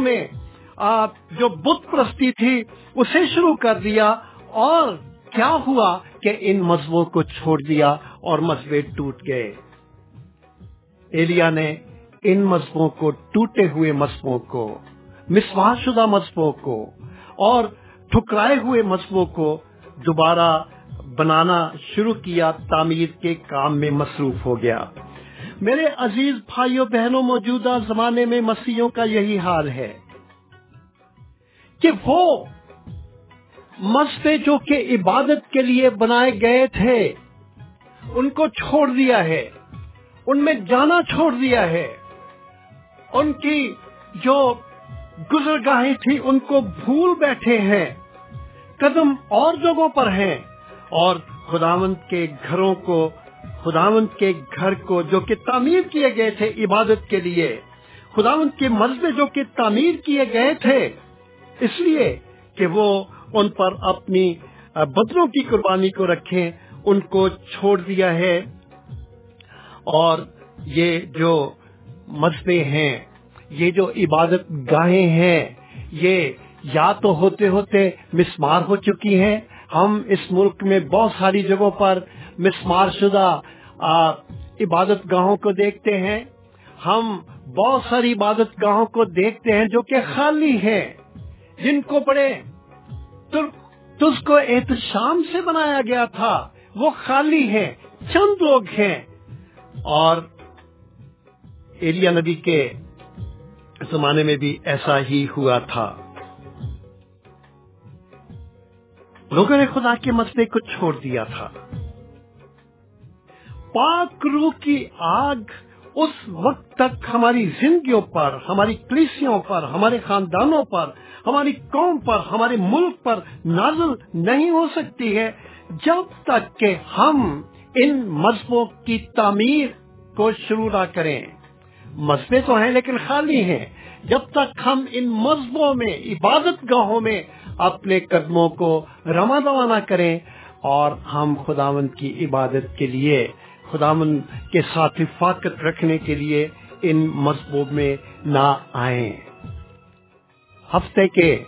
میں جو بت پرستی تھی اسے شروع کر دیا اور کیا ہوا کہ ان مذہبوں کو چھوڑ دیا اور مذہبے ٹوٹ گئے۔ ایلیا نے ان مذہبوں کو ٹوٹے ہوئے مذہبوں کو مسوا شدہ مذہبوں کو اور ٹھکرائے ہوئے مذہبوں کو دوبارہ بنانا شروع کیا، تعمیر کے کام میں مصروف ہو گیا۔ میرے عزیز بھائیوں، بہنوں، موجودہ زمانے میں مسیحوں کا یہی حال ہے۔ کہ وہ مستے جو کہ عبادت کے لیے بنائے گئے تھے، ان کو چھوڑ دیا ہے، ان میں جانا چھوڑ دیا ہے۔ ان کی جو گزرگاہیں تھی ان کو بھول بیٹھے ہیں، قدم اور جگہوں پر ہیں۔ اور خداوند کے گھروں کو، خداوند کے گھر کو جو کہ تعمیر کیے گئے تھے عبادت کے لیے، خداوند کے مذہب جو کہ تعمیر کیے گئے تھے اس لیے کہ وہ ان پر اپنی بدلوں کی قربانی کو رکھیں، ان کو چھوڑ دیا ہے۔ اور یہ جو مسئلے ہیں، یہ جو عبادت گاہیں ہیں، یہ یا تو ہوتے ہوتے مسمار ہو چکی ہیں۔ ہم اس ملک میں بہت ساری جگہوں پر مسمار شدہ عبادت گاہوں کو دیکھتے ہیں۔ ہم بہت ساری عبادت گاہوں کو دیکھتے ہیں جو کہ خالی ہیں۔ جن کو پڑھے تجھ کو احتشام سے بنایا گیا تھا۔ وہ خالی ہے چند لوگ ہیں۔ اور ایلیا نبی کے زمانے میں بھی ایسا ہی ہوا تھا۔ لوگوں نے خدا کے مسئلے کو چھوڑ دیا تھا۔ پاک روح کی آگ اس وقت تک ہماری زندگیوں پر، ہماری کلیسیوں پر، ہمارے خاندانوں پر، ہماری قوم پر، ہمارے ملک پر نازل نہیں ہو سکتی ہے جب تک کہ ہم ان مذہبوں کی تعمیر کو شروع نہ کریں۔ مذہبے تو ہیں لیکن خالی ہیں۔ جب تک ہم ان مذہبوں میں، عبادت گاہوں میں اپنے قدموں کو رواں روانہ کریں اور ہم خداوند کی عبادت کے لیے خداون کے ساتھ فاقت رکھنے کے لیے ان مذہبوں میں نہ آئیں۔ ہفتے کے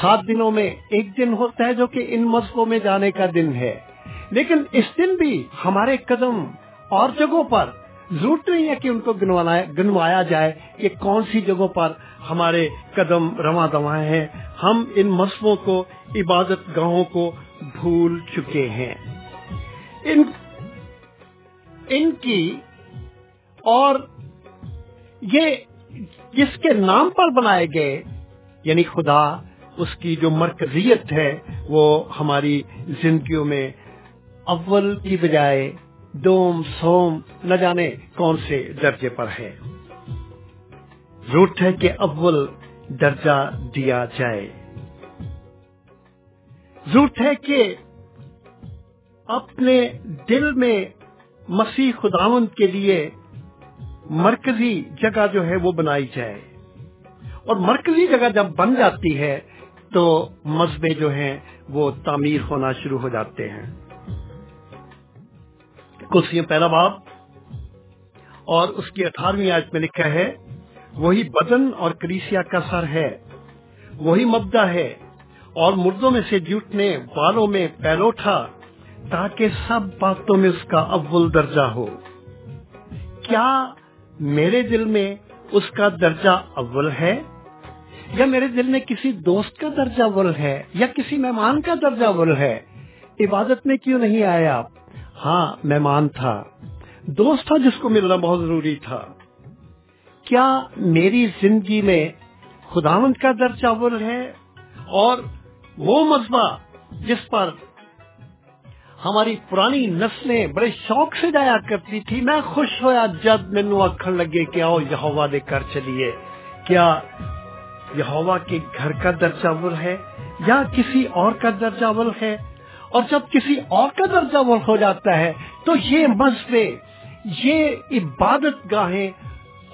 سات دنوں میں ایک دن ہوتا ہے جو کہ ان مذہبوں میں جانے کا دن ہے۔ لیکن اس دن بھی ہمارے قدم اور جگہوں پر ضرورت نہیں ہے کہ ان کو گنوایا جائے کہ کون سی جگہوں پر ہمارے قدم رواں دوائیں ہیں۔ ہم ان مذہبوں کو، عبادت گاہوں کو بھول چکے ہیں۔ ان ان کی اور یہ جس کے نام پر بنائے گئے یعنی خدا، اس کی جو مرکزیت ہے، وہ ہماری زندگیوں میں اول کی بجائے دوم، سوم، نہ جانے کون سے درجے پر ہے۔ ضرورت ہے کہ اول درجہ دیا جائے۔ ضرورت ہے کہ اپنے دل میں مسیح خداون کے لیے مرکزی جگہ جو ہے وہ بنائی جائے۔ اور مرکزی جگہ جب بن جاتی ہے تو مذہبے جو ہیں وہ تعمیر ہونا شروع ہو جاتے ہیں۔ کلسیوں پہلا باب اور اس کی اٹھارہویں آج میں لکھا ہے، وہی بدن اور کریسیا کا سر ہے، وہی مبدا ہے اور مردوں میں سے جوٹنے والوں میں پیلوٹا تاکہ سب باتوں میں اس کا اول درجہ ہو۔ کیا میرے دل میں اس کا درجہ اول ہے؟ یا میرے دل میں کسی دوست کا درجہ اول ہے؟ یا کسی مہمان کا درجہ اول ہے؟ عبادت میں کیوں نہیں آیا ہاں مہمان تھا۔ دوست تھا جس کو ملنا بہت ضروری تھا۔ کیا میری زندگی میں خداوند کا درجہ اول ہے؟ اور وہ مذبح جس پر ہماری پرانی نسلیں بڑے شوق سے جایا کرتی تھی۔ میں خوش ہوا جب مینو آخر لگے کہ آؤ یہوا دے کر چلیے۔ کیا یہوا کے گھر کا درجہ ول ہے یا کسی اور کا درجہ ول ہے؟ اور جب کسی اور کا درجہ ول ہو جاتا ہے تو یہ مذہبے یہ عبادت گاہیں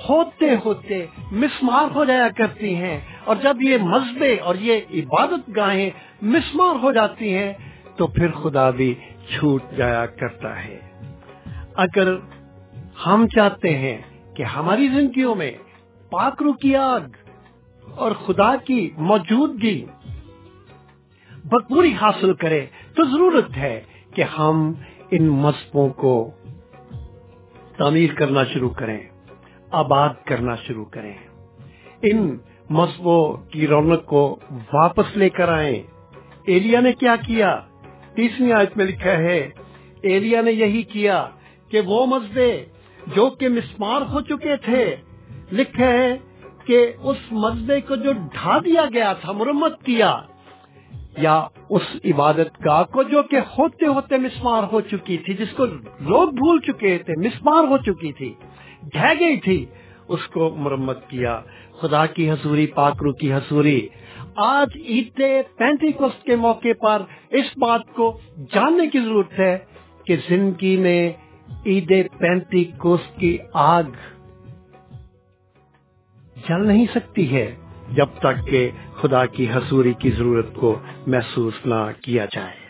ہوتے ہوتے مسمار ہو جایا کرتی ہیں۔ اور جب یہ مذہبے اور یہ عبادت گاہیں مسمار ہو جاتی ہیں تو پھر خدا بھی چھوٹ جایا کرتا ہے۔ اگر ہم چاہتے ہیں کہ ہماری زندگیوں میں پاکرو کی آگ اور خدا کی موجودگی بھرپوری حاصل کرے تو ضرورت ہے کہ ہم ان مذہبوں کو تعمیر کرنا شروع کریں، آباد کرنا شروع کریں۔ ان مذہبوں کی رونق کو واپس لے کر آئیں۔ ایلیا نے کیا کیا؟ تیسری آیت میں لکھا ہے، ایلیا نے یہی کیا کہ وہ مذہبے جو کہ مسمار ہو چکے تھے، لکھا ہے کہ اس مذہبے کو جو ڈھا دیا گیا تھا، مرمت کیا، یا اس عبادت گاہ کو جو کہ ہوتے ہوتے مسمار ہو چکی تھی، جس کو لوگ بھول چکے تھے، مسمار ہو چکی تھی ڈہ گئی تھی، اس کو مرمت کیا۔ خدا کی حضوری پاکرو کی حضوری آج عید پینتی کوست کے موقع پر اس بات کو جاننے کی ضرورت ہے کہ زندگی میں عید پینتی کوست کی آگ جل نہیں سکتی ہے جب تک کہ خدا کی حضوری کی ضرورت کو محسوس نہ کیا جائے۔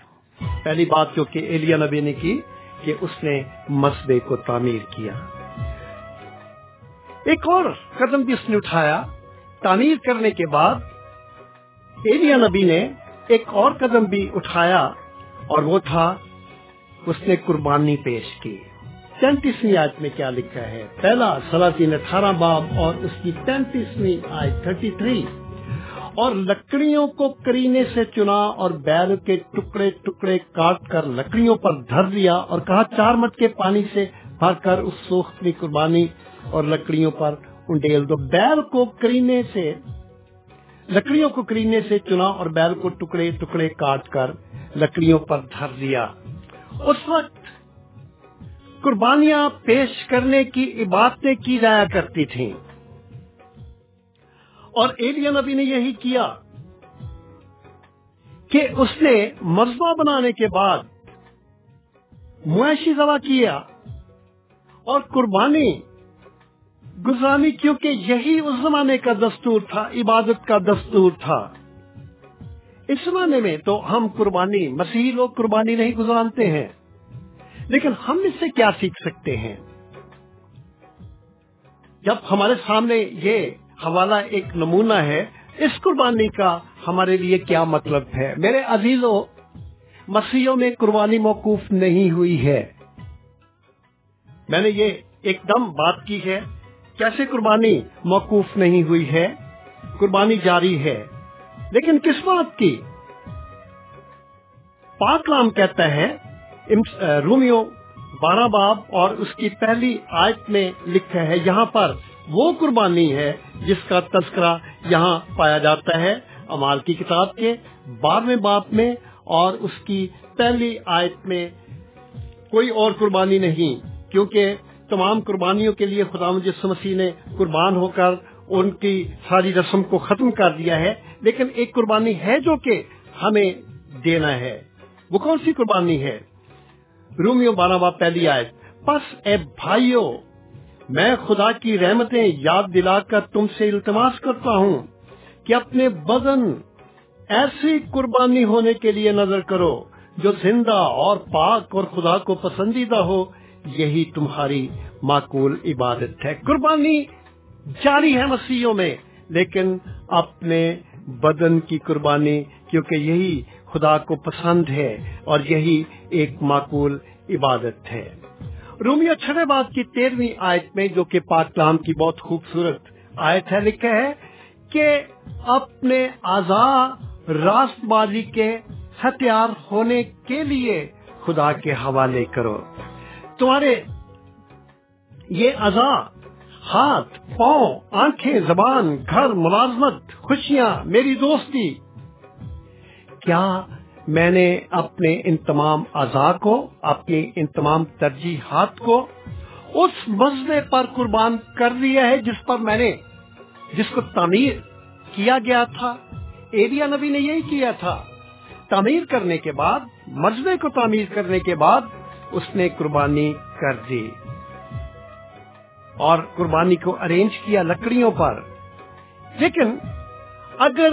پہلی بات جو کہ ایلیا نبی نے کی کہ اس نے مسبے کو تعمیر کیا۔ ایک اور قدم بھی اس نے اٹھایا۔ تعمیر کرنے کے بعد ایلیا نبی نے ایک اور قدم بھی اٹھایا اور وہ تھا، اس نے قربانی پیش کی۔ تینتیسویں آج میں کیا لکھا ہے؟ پہلا سلاطین اٹھارہ باب اور اس کی تینتیسویں آج تھرٹی تھری۔ اور لکڑیوں کو کرینے سے چنا اور بیل کے ٹکڑے ٹکڑے کاٹ کر لکڑیوں پر دھر دیا اور کہا، چار مت کے پانی سے بھر کر اس سوختنی قربانی اور لکڑیوں پر انڈیل دو۔ بیل کو کرینے سے لکڑیوں کو کرینے سے چنا اور بیل کو ٹکڑے ٹکڑے کاٹ کر لکڑیوں پر دھر دیا۔ اس وقت قربانیاں پیش کرنے کی عبادتیں کی جایا کرتی تھیں۔ اور ایلیا نبی نے یہی کیا کہ اس نے مذبح بنانے کے بعد معاشی ذبح کیا اور قربانی گزرانی کیونکہ یہی اس زمانے کا دستور تھا، عبادت کا دستور تھا۔ اس زمانے میں تو ہم قربانی، مسیحی لوگ قربانی نہیں گزارتے ہیں، لیکن ہم اس سے کیا سیکھ سکتے ہیں؟ جب ہمارے سامنے یہ حوالہ ایک نمونہ ہے، اس قربانی کا ہمارے لیے کیا مطلب ہے؟ میرے عزیزوں مسیحوں میں قربانی موقوف نہیں ہوئی ہے۔ میں نے یہ ایک دم بات کی ہے۔ کیسے قربانی موقوف نہیں ہوئی ہے؟ قربانی جاری ہے۔ لیکن کس بات کی؟ پاکلام کہتا ہے رومیو بارہ باب اور اس کی پہلی آیت میں لکھا ہے، یہاں پر وہ قربانی ہے جس کا تذکرہ یہاں پایا جاتا ہے، امال کی کتاب کے بارہویں باپ میں اور اس کی پہلی آیت میں کوئی اور قربانی نہیں، کیونکہ تمام قربانیوں کے لیے خدا مجسم مسیح نے قربان ہو کر ان کی ساری رسم کو ختم کر دیا ہے۔ لیکن ایک قربانی ہے جو کہ ہمیں دینا ہے۔ وہ کون سی قربانی ہے؟ رومیو بارہ باپ پہلی آئے پس اے بھائیو، میں خدا کی رحمتیں یاد دلا کر تم سے التماس کرتا ہوں کہ اپنے بدن ایسی قربانی ہونے کے لیے نظر کرو جو زندہ اور پاک اور خدا کو پسندیدہ ہو۔ یہی تمہاری معقول عبادت ہے۔ قربانی جاری ہے مسیحوں میں، لیکن اپنے بدن کی قربانی، کیونکہ یہی خدا کو پسند ہے اور یہی ایک معقول عبادت ہے۔ رومیو چھٹے بات کی تیرہویں آیت میں، جو کہ پاک کلام کی بہت خوبصورت آیت ہے، لکھا ہے کہ اپنے آزا راست بازی کے ہتھیار ہونے کے لیے خدا کے حوالے کرو۔ تمہارے یہ اذا، ہاتھ، پاؤں، آنکھیں، زبان، گھر، ملازمت، خوشیاں، میری دوستی، کیا میں نے اپنے ان تمام ازا کو، اپنی ان تمام ترجیحات کو اس مزے پر قربان کر دیا ہے جس پر میں نے، جس کو تعمیر کیا گیا تھا؟ ایریا نبی نے یہی کیا تھا۔ تعمیر کرنے کے بعد مجمے کو تعمیر کرنے کے بعد اس نے قربانی کر دی۔ اور قربانی کو ارینج کیا لکڑیوں پر۔ لیکن اگر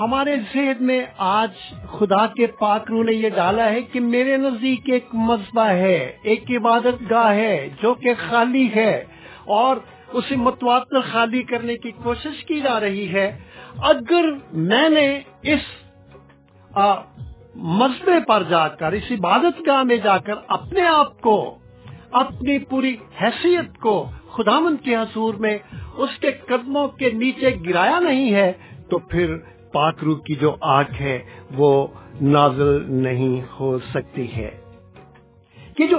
ہمارے ذہن میں آج خدا کے پاکرو نے یہ ڈالا ہے کہ میرے نزدیک ایک مذبح ہے، ایک عبادت گاہ ہے جو کہ خالی ہے، اور اسے متواتر خالی کرنے کی کوشش کی جا رہی ہے، اگر میں نے اس مذبے پر جا کر، اس عبادت گاہ میں جا کر اپنے آپ کو، اپنی پوری حیثیت کو خدامن کے حصور میں اس کے قدموں کے نیچے گرایا نہیں ہے، تو پھر پاک روح کی جو آنکھ ہے، وہ نازل نہیں ہو سکتی ہے۔ یہ جو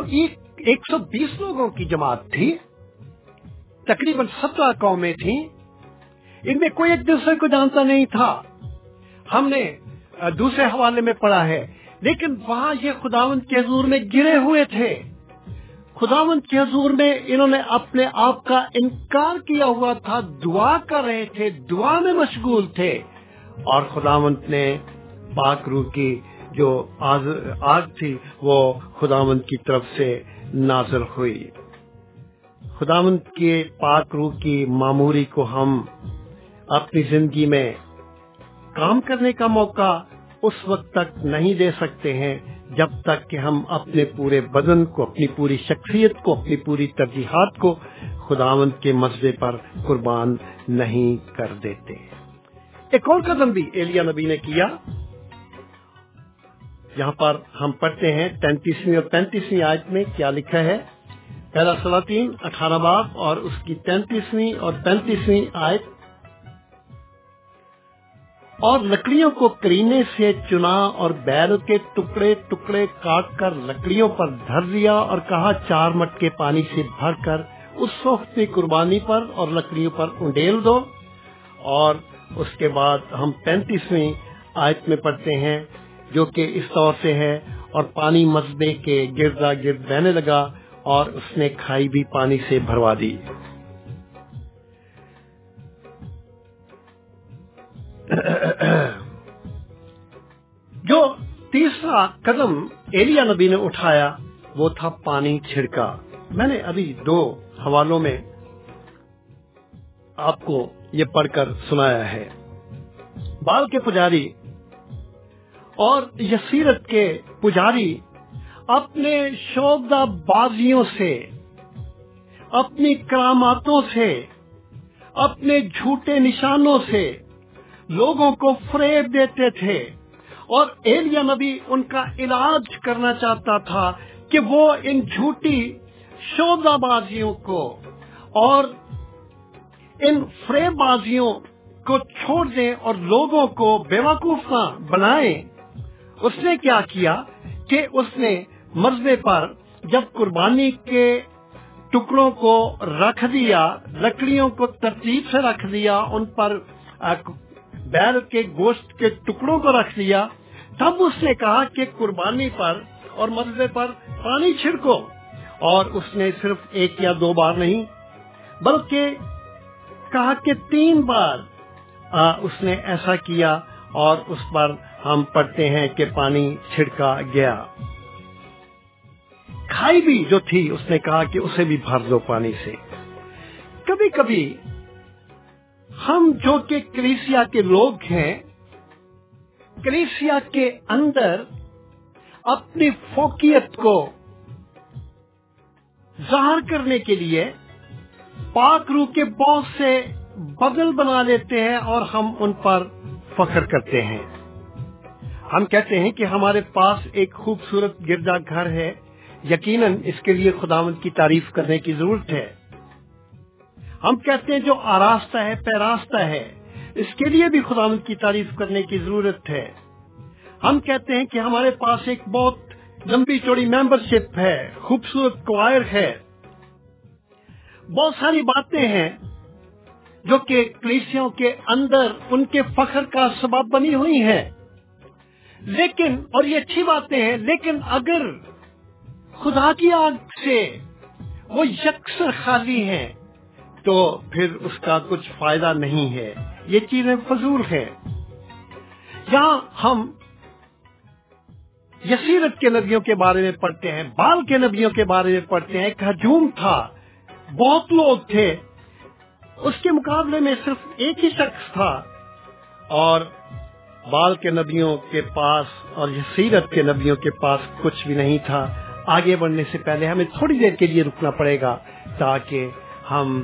ایک سو بیس لوگوں کی جماعت تھی، تقریباً سترہ قومیں تھیں، ان میں کوئی ایک دوسرے کو جانتا نہیں تھا۔ ہم نے دوسرے حوالے میں پڑا ہے، لیکن وہاں یہ خداون کے حضور میں گرے ہوئے تھے۔ خداون کے حضور میں انہوں نے اپنے آپ کا انکار کیا ہوا تھا، دعا کر رہے تھے، دعا میں مشغول تھے۔ اور خداونت نے پاک روح کی جو آز، آگ تھی، وہ خداون کی طرف سے نازل ہوئی۔ خداون کے پاک روح کی معموری کو ہم اپنی زندگی میں کام کرنے کا موقع اس وقت تک نہیں دے سکتے ہیں جب تک کہ ہم اپنے پورے بدن کو، اپنی پوری شخصیت کو، اپنی پوری ترجیحات کو خداوند کے مسئلے پر قربان نہیں کر دیتے۔ ایک اور قدم بھی ایلیا نبی نے کیا۔ یہاں پر ہم پڑھتے ہیں تینتیسویں اور پینتیسویں آیت میں کیا لکھا ہے۔ پہلا سلاطین، اٹھارہ باپ اور اس کی تینتیسویں اور پینتیسویں آیت اور لکڑیوں کو کرینے سے چنا اور بیل کے ٹکڑے ٹکڑے کاٹ کر لکڑیوں پر دھر دیا اور کہا، چار مٹکے پانی سے بھر کر اس وقت کی قربانی پر اور لکڑیوں پر انڈیل دو۔ اور اس کے بعد ہم پینتیسویں آیت میں پڑھتے ہیں، جو کہ اس طور سے ہے، اور پانی مذبے کے گردا گرد بہنے لگا اور اس نے کھائی بھی پانی سے بھروا دی۔ جو تیسرا قدم ایلیا نبی نے اٹھایا، وہ تھا پانی چھڑکا۔ میں نے ابھی دو حوالوں میں آپ کو یہ پڑھ کر سنایا ہے۔ بال کے پجاری اور یسیرت کے پجاری اپنے شوبدہ بازیوں سے، اپنی کراماتوں سے، اپنے جھوٹے نشانوں سے لوگوں کو فریب دیتے تھے اور ایلیا نبی ان کا علاج کرنا چاہتا تھا کہ وہ ان جھوٹی شوزہ بازیوں کو اور ان فریب بازیوں کو چھوڑ دیں اور لوگوں کو بے وقوف نہ بنائیں۔ اس نے کیا کیا کہ اس نے مرضے پر جب قربانی کے ٹکڑوں کو رکھ دیا، لکڑیوں کو ترتیب سے رکھ دیا، ان پر بیل کے گوشت کے ٹکڑوں کو رکھ دیا تب اس نے کہا کہ قربانی پر اور مرضے پر پانی چھڑکو۔ اور اس نے صرف ایک یا دو بار نہیں، بلکہ کہا کہ تین بار اس نے ایسا کیا اور اس پر ہم پڑھتے ہیں کہ پانی چھڑکا گیا۔ کھائی بھی جو تھی، اس نے کہا کہ اسے بھی بھر دو پانی سے۔ کبھی کبھی ہم جو کہ کلیسیا کے لوگ ہیں، کلیسیا کے اندر اپنی فوکیت کو ظاہر کرنے کے لیے پاک روح کے بہت سے بدل بنا لیتے ہیں اور ہم ان پر فخر کرتے ہیں۔ ہم کہتے ہیں کہ ہمارے پاس ایک خوبصورت گرجا گھر ہے۔ یقیناً اس کے لیے خداوند کی تعریف کرنے کی ضرورت ہے۔ ہم کہتے ہیں جو آراستہ ہے، پیراستہ ہے۔ اس کے لیے بھی خداوند کی تعریف کرنے کی ضرورت ہے۔ ہم کہتے ہیں کہ ہمارے پاس ایک بہت لمبی چوڑی ممبر شپ ہے، خوبصورت کوائر ہے۔ بہت ساری باتیں ہیں جو کہ کلیسیوں کے اندر ان کے فخر کا سبب بنی ہوئی ہیں۔ لیکن، اور یہ اچھی باتیں ہیں، لیکن اگر خدا کی آنکھ سے وہ یکسر خالی ہیں تو پھر اس کا کچھ فائدہ نہیں ہے۔ یہ چیزیں فضول ہیں۔ یہاں ہم یسیرت کے نبیوں کے بارے میں پڑھتے ہیں، بال کے نبیوں کے بارے میں پڑھتے ہیں۔ ایک ہجوم تھا۔ بہت لوگ تھے۔ اس کے مقابلے میں صرف ایک ہی شخص تھا۔ اور بال کے نبیوں کے پاس اور یسیرت کے نبیوں کے پاس کچھ بھی نہیں تھا۔ آگے بڑھنے سے پہلے ہمیں تھوڑی دیر کے لیے رکنا پڑے گا تاکہ ہم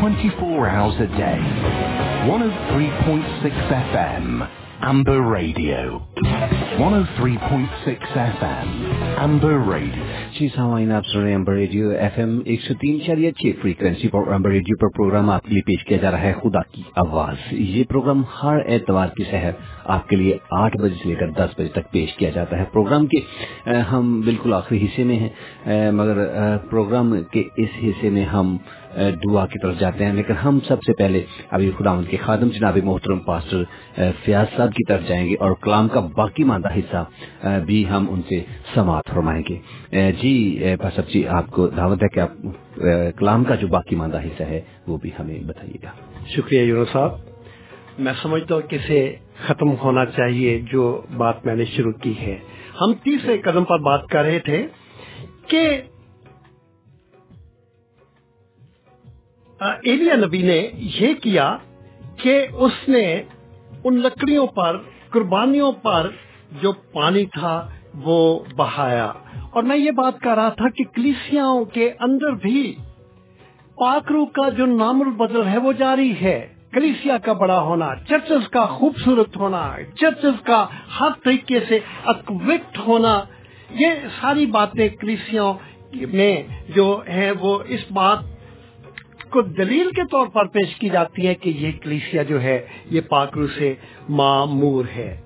24 hours a day. 103.6 FM Amber Radio. 103.6 FM Amber Radio. جی سامعین آپ سن رہے ہیں امبر ریڈیو ایف ایم ایک سو تین چالیس چھ فریکوینسی پر امبر ریڈیو پر پروگرام آپ کے لیے پیش کیا جا رہا ہے۔ خدا کی آواز۔ یہ پروگرام ہر اعتوار کی شہر آپ کے لیے آٹھ بجے سے لے کر دس بجے تک پیش کیا جاتا ہے۔ پروگرام کے ہم بالکل آخری حصے میں ہیں مگر پروگرام کے اس حصے میں ہم دعا کی طرف جاتے ہیں، لیکن ہم سب سے پہلے ابھی خدا ان کے خادم جناب محترم پاسٹر فیاض صاحب کی طرف جائیں گے اور کلام کا باقی ماندہ حصہ بھی ہم ان سے سماعت فرمائیں گے۔ جی پاسب جی آپ کو دعوت ہے کہ آپ کلام کا جو باقی ماندہ حصہ ہے، وہ بھی ہمیں بتائیے گا۔ شکریہ یونو صاحب۔ میں سمجھتا ہوں کہ اسے ختم ہونا چاہیے جو بات میں نے شروع کی ہے۔ ہم تیسرے قدم پر بات کر رہے تھے کہ ایلیا نبی نے یہ کیا کہ اس نے ان لکڑیوں پر، قربانیوں پر جو پانی تھا وہ بہایا۔ اور میں یہ بات کر رہا تھا کہ کلیسیاں کے اندر بھی پاکرو کا جو نام البدل ہے وہ جاری ہے۔ کلیسیا کا بڑا ہونا، چرچز کا خوبصورت ہونا، چرچز کا ہر طریقے سے اکوکٹ ہونا، یہ ساری باتیں کلیسیوں میں جو ہیں وہ اس بات کو دلیل کے طور پر پیش کی جاتی ہے کہ یہ کلیسیا جو ہے، یہ پاکرو سے معمور ہے۔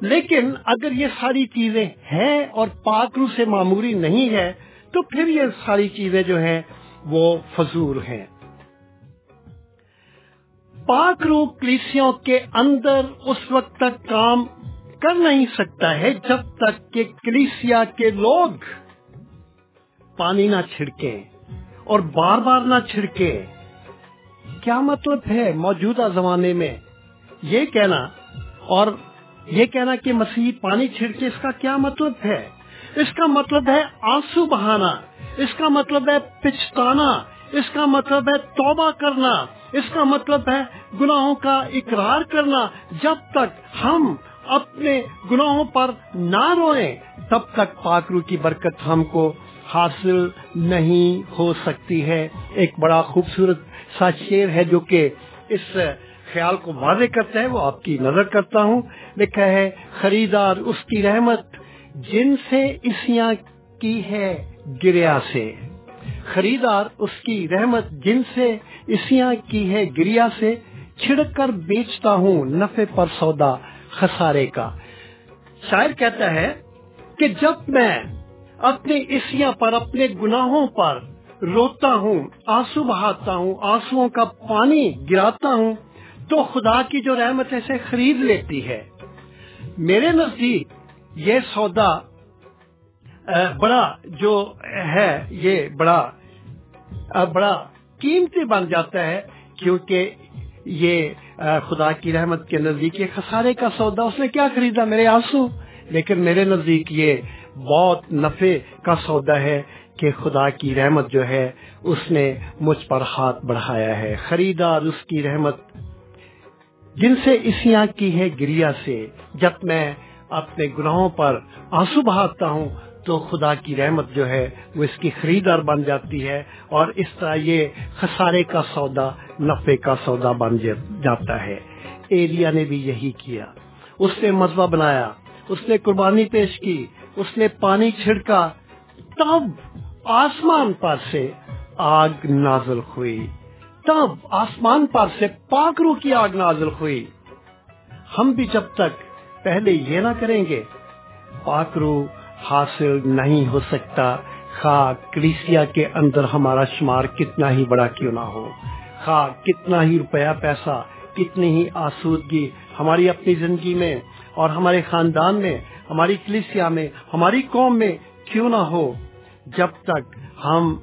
لیکن اگر یہ ساری چیزیں ہیں اور پاکرو سے معموری نہیں ہے تو پھر یہ ساری چیزیں جو ہیں، وہ فضول ہیں۔ پاکرو کلیسیوں کے اندر اس وقت تک کام کر نہیں سکتا ہے جب تک کہ کلیسیا کے لوگ پانی نہ چھڑکیں۔ اور بار بار نہ چھڑکے۔ کیا مطلب ہے موجودہ زمانے میں۔ یہ کہنا اور یہ کہنا کہ مسیح پانی چھڑکے، اس کا کیا مطلب ہے؟ اس کا مطلب ہے آنسو بہانا، اس کا مطلب ہے پچھتانا، اس کا مطلب ہے توبہ کرنا، اس کا مطلب ہے گناہوں کا اقرار کرنا۔ جب تک ہم اپنے گناہوں پر نہ روئیں، تب تک پاکرو کی برکت ہم کو حاصل نہیں ہو سکتی ہے۔ ایک بڑا خوبصورت سا شیر ہے جو کہ اس خیال کو واضح کرتا ہے، وہ آپ کی نظر کرتا ہوں۔ لکھا ہے، خریدار اس کی رحمت جن سے اسیاں کی ہے گریا سے۔ خریدار اس کی رحمت جن سے اسیاں کی ہے گریا سے۔ چھڑک کر بیچتا ہوں نفے پر سودا خسارے کا۔ شاعر کہتا ہے کہ جب میں اپنے اسیاں پر، اپنے گناہوں پر روتا ہوں، آنسو بہاتا ہوں آنسو کا پانی گراتا ہوں تو خدا کی جو رحمت اسے خرید لیتی ہے۔ میرے نزدیک یہ سودا بڑا جو ہے، یہ بڑا بڑا قیمتی بن جاتا ہے کیونکہ یہ خدا کی رحمت کے نزدیک یہ خسارے کا سودا، اس نے کیا خریدا میرے آنسو؟ لیکن میرے نزدیک یہ بہت نفے کا سودا ہے کہ خدا کی رحمت جو ہے، اس نے مجھ پر ہاتھ بڑھایا ہے۔ خریدار اس کی رحمت جن سے اسیاں کی ہے گریا سے۔ جب میں اپنے گناہوں پر آنسو بہاتا ہوں تو خدا کی رحمت جو ہے، وہ اس کی خریدار بن جاتی ہے اور اس طرح یہ خسارے کا سودا نفے کا سودا بن جاتا ہے۔ ایریا نے بھی یہی کیا۔ اس نے مذبح بنایا۔ اس نے قربانی پیش کی، اس نے پانی چھڑکا، تب آسمان پر سے آگ نازل ہوئی۔ تب آسمان پر سے پاکرو کی آگ نازل ہوئی۔ ہم بھی جب تک پہلے یہ نہ کریں گے، پاکرو حاصل نہیں ہو سکتا۔ خواہ کلیسیا کے اندر ہمارا شمار کتنا ہی بڑا کیوں نہ ہو۔ خواہ کتنا ہی روپیہ پیسہ، کتنی ہی آسودگی ہماری اپنی زندگی میں اور ہمارے خاندان میں، ہماری کلیسیا میں، ہماری قوم میں کیوں نہ ہو، جب تک ہم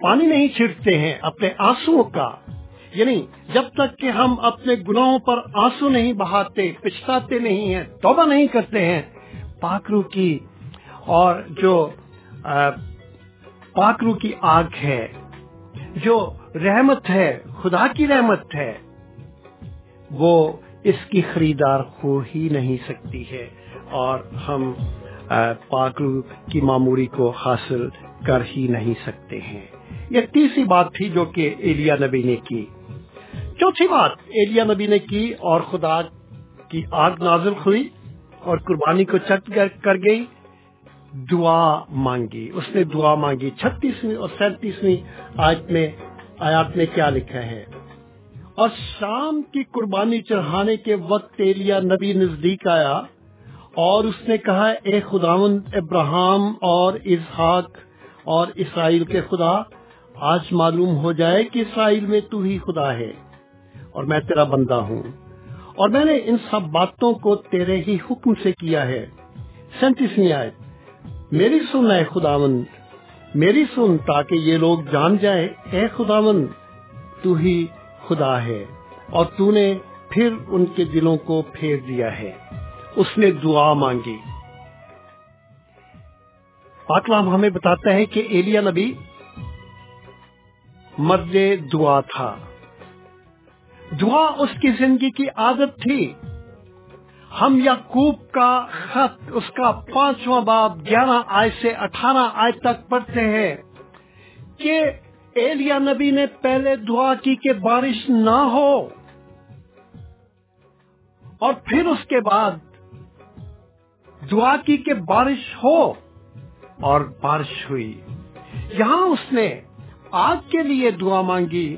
پانی نہیں چھڑکتے ہیں اپنے آنسو کا۔ یعنی جب تک کہ ہم اپنے گناہوں پر آنسو نہیں بہاتے، پچھتاتے نہیں ہیں، توبہ نہیں کرتے ہیں پاکرو کی اور جو پاکرو کی آگ ہے، جو رحمت ہے، خدا کی رحمت ہے، وہ اس کی خریدار ہو ہی نہیں سکتی ہے اور ہم پاکرو کی معموری کو حاصل کر ہی نہیں سکتے ہیں۔ یہ تیسری بات تھی جو کہ ایلیا نبی نے کی۔ چوتھی بات، ایلیا نبی نے کی اور خدا کی آگ نازل ہوئی اور قربانی کو چٹ کر گئی۔ دعا مانگی۔ اس نے دعا مانگی۔ چھتیسویں اور سینتیسویں آیت میں، آیات میں کیا لکھا ہے؟ اور شام کی قربانی چڑھانے کے وقت ایلیا نبی نزدیک آیا اور اس نے کہا، اے خداون ابراہم اور اسحاق اور اسرائیل کے خدا، آج معلوم ہو جائے کہ اسرائیل میں تو ہی خدا ہے اور میں تیرا بندہ ہوں۔ اور میں نے ان سب باتوں کو تیرے ہی حکم سے کیا ہے۔ سینتیسویں آئے میری سن اے خداون میری سن تاکہ یہ لوگ جان جائے اے خداون تو ہی خدا ہے اور تو نے پھر ان کے دلوں کو پھیر دیا ہے۔ اس نے دعا مانگی۔ پاکلام ہمیں بتاتا ہے کہ ایلیا نبی مرد دعا تھا۔ دعا اس کی زندگی کی عادت تھی۔ ہم یعقوب کا خط، اس کا پانچواں باب، گیارہ آئے سے اٹھارہ آئے تک پڑھتے ہیں کہ ایلیا نبی نے پہلے دعا کی کہ بارش نہ ہو اور پھر اس کے بعد دعا کی کہ بارش ہو اور بارش ہوئی۔ یہاں اس نے آگ کے لیے دعا مانگی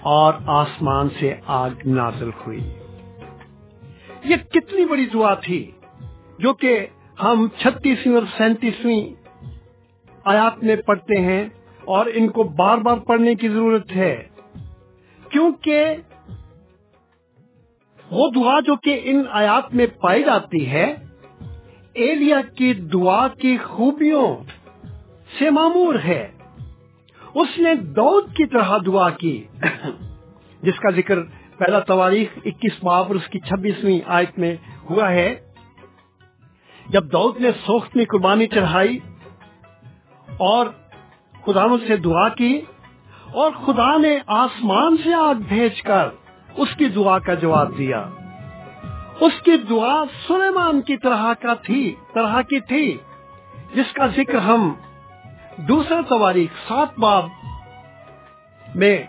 اور آسمان سے آگ نازل ہوئی۔ یہ کتنی بڑی دعا تھی جو کہ ہم چھتیسویں اور سینتیسویں آیات میں پڑھتے ہیں۔ اور ان کو بار بار پڑھنے کی ضرورت ہے۔ کیونکہ وہ دعا جو کہ ان آیات میں پائی جاتی ہے، ایلیا کی دعا کی خوبیوں سے معمور ہے۔ اس نے دودھ کی طرح دعا کی، جس کا ذکر پہلا تواریخ اکیس اور اس کی چھبیسویں آیت میں ہوا ہے۔ جب دعود نے سوخت میں قربانی چڑھائی اور خدا سے دعا کی اور خدا نے آسمان سے آگ بھیج کر اس کی دعا کا جواب دیا۔ اس کی دعا سلیمان کی طرح کا تھی، طرح کی تھی، جس کا ذکر ہم دوسرا تواریخ سات باب میں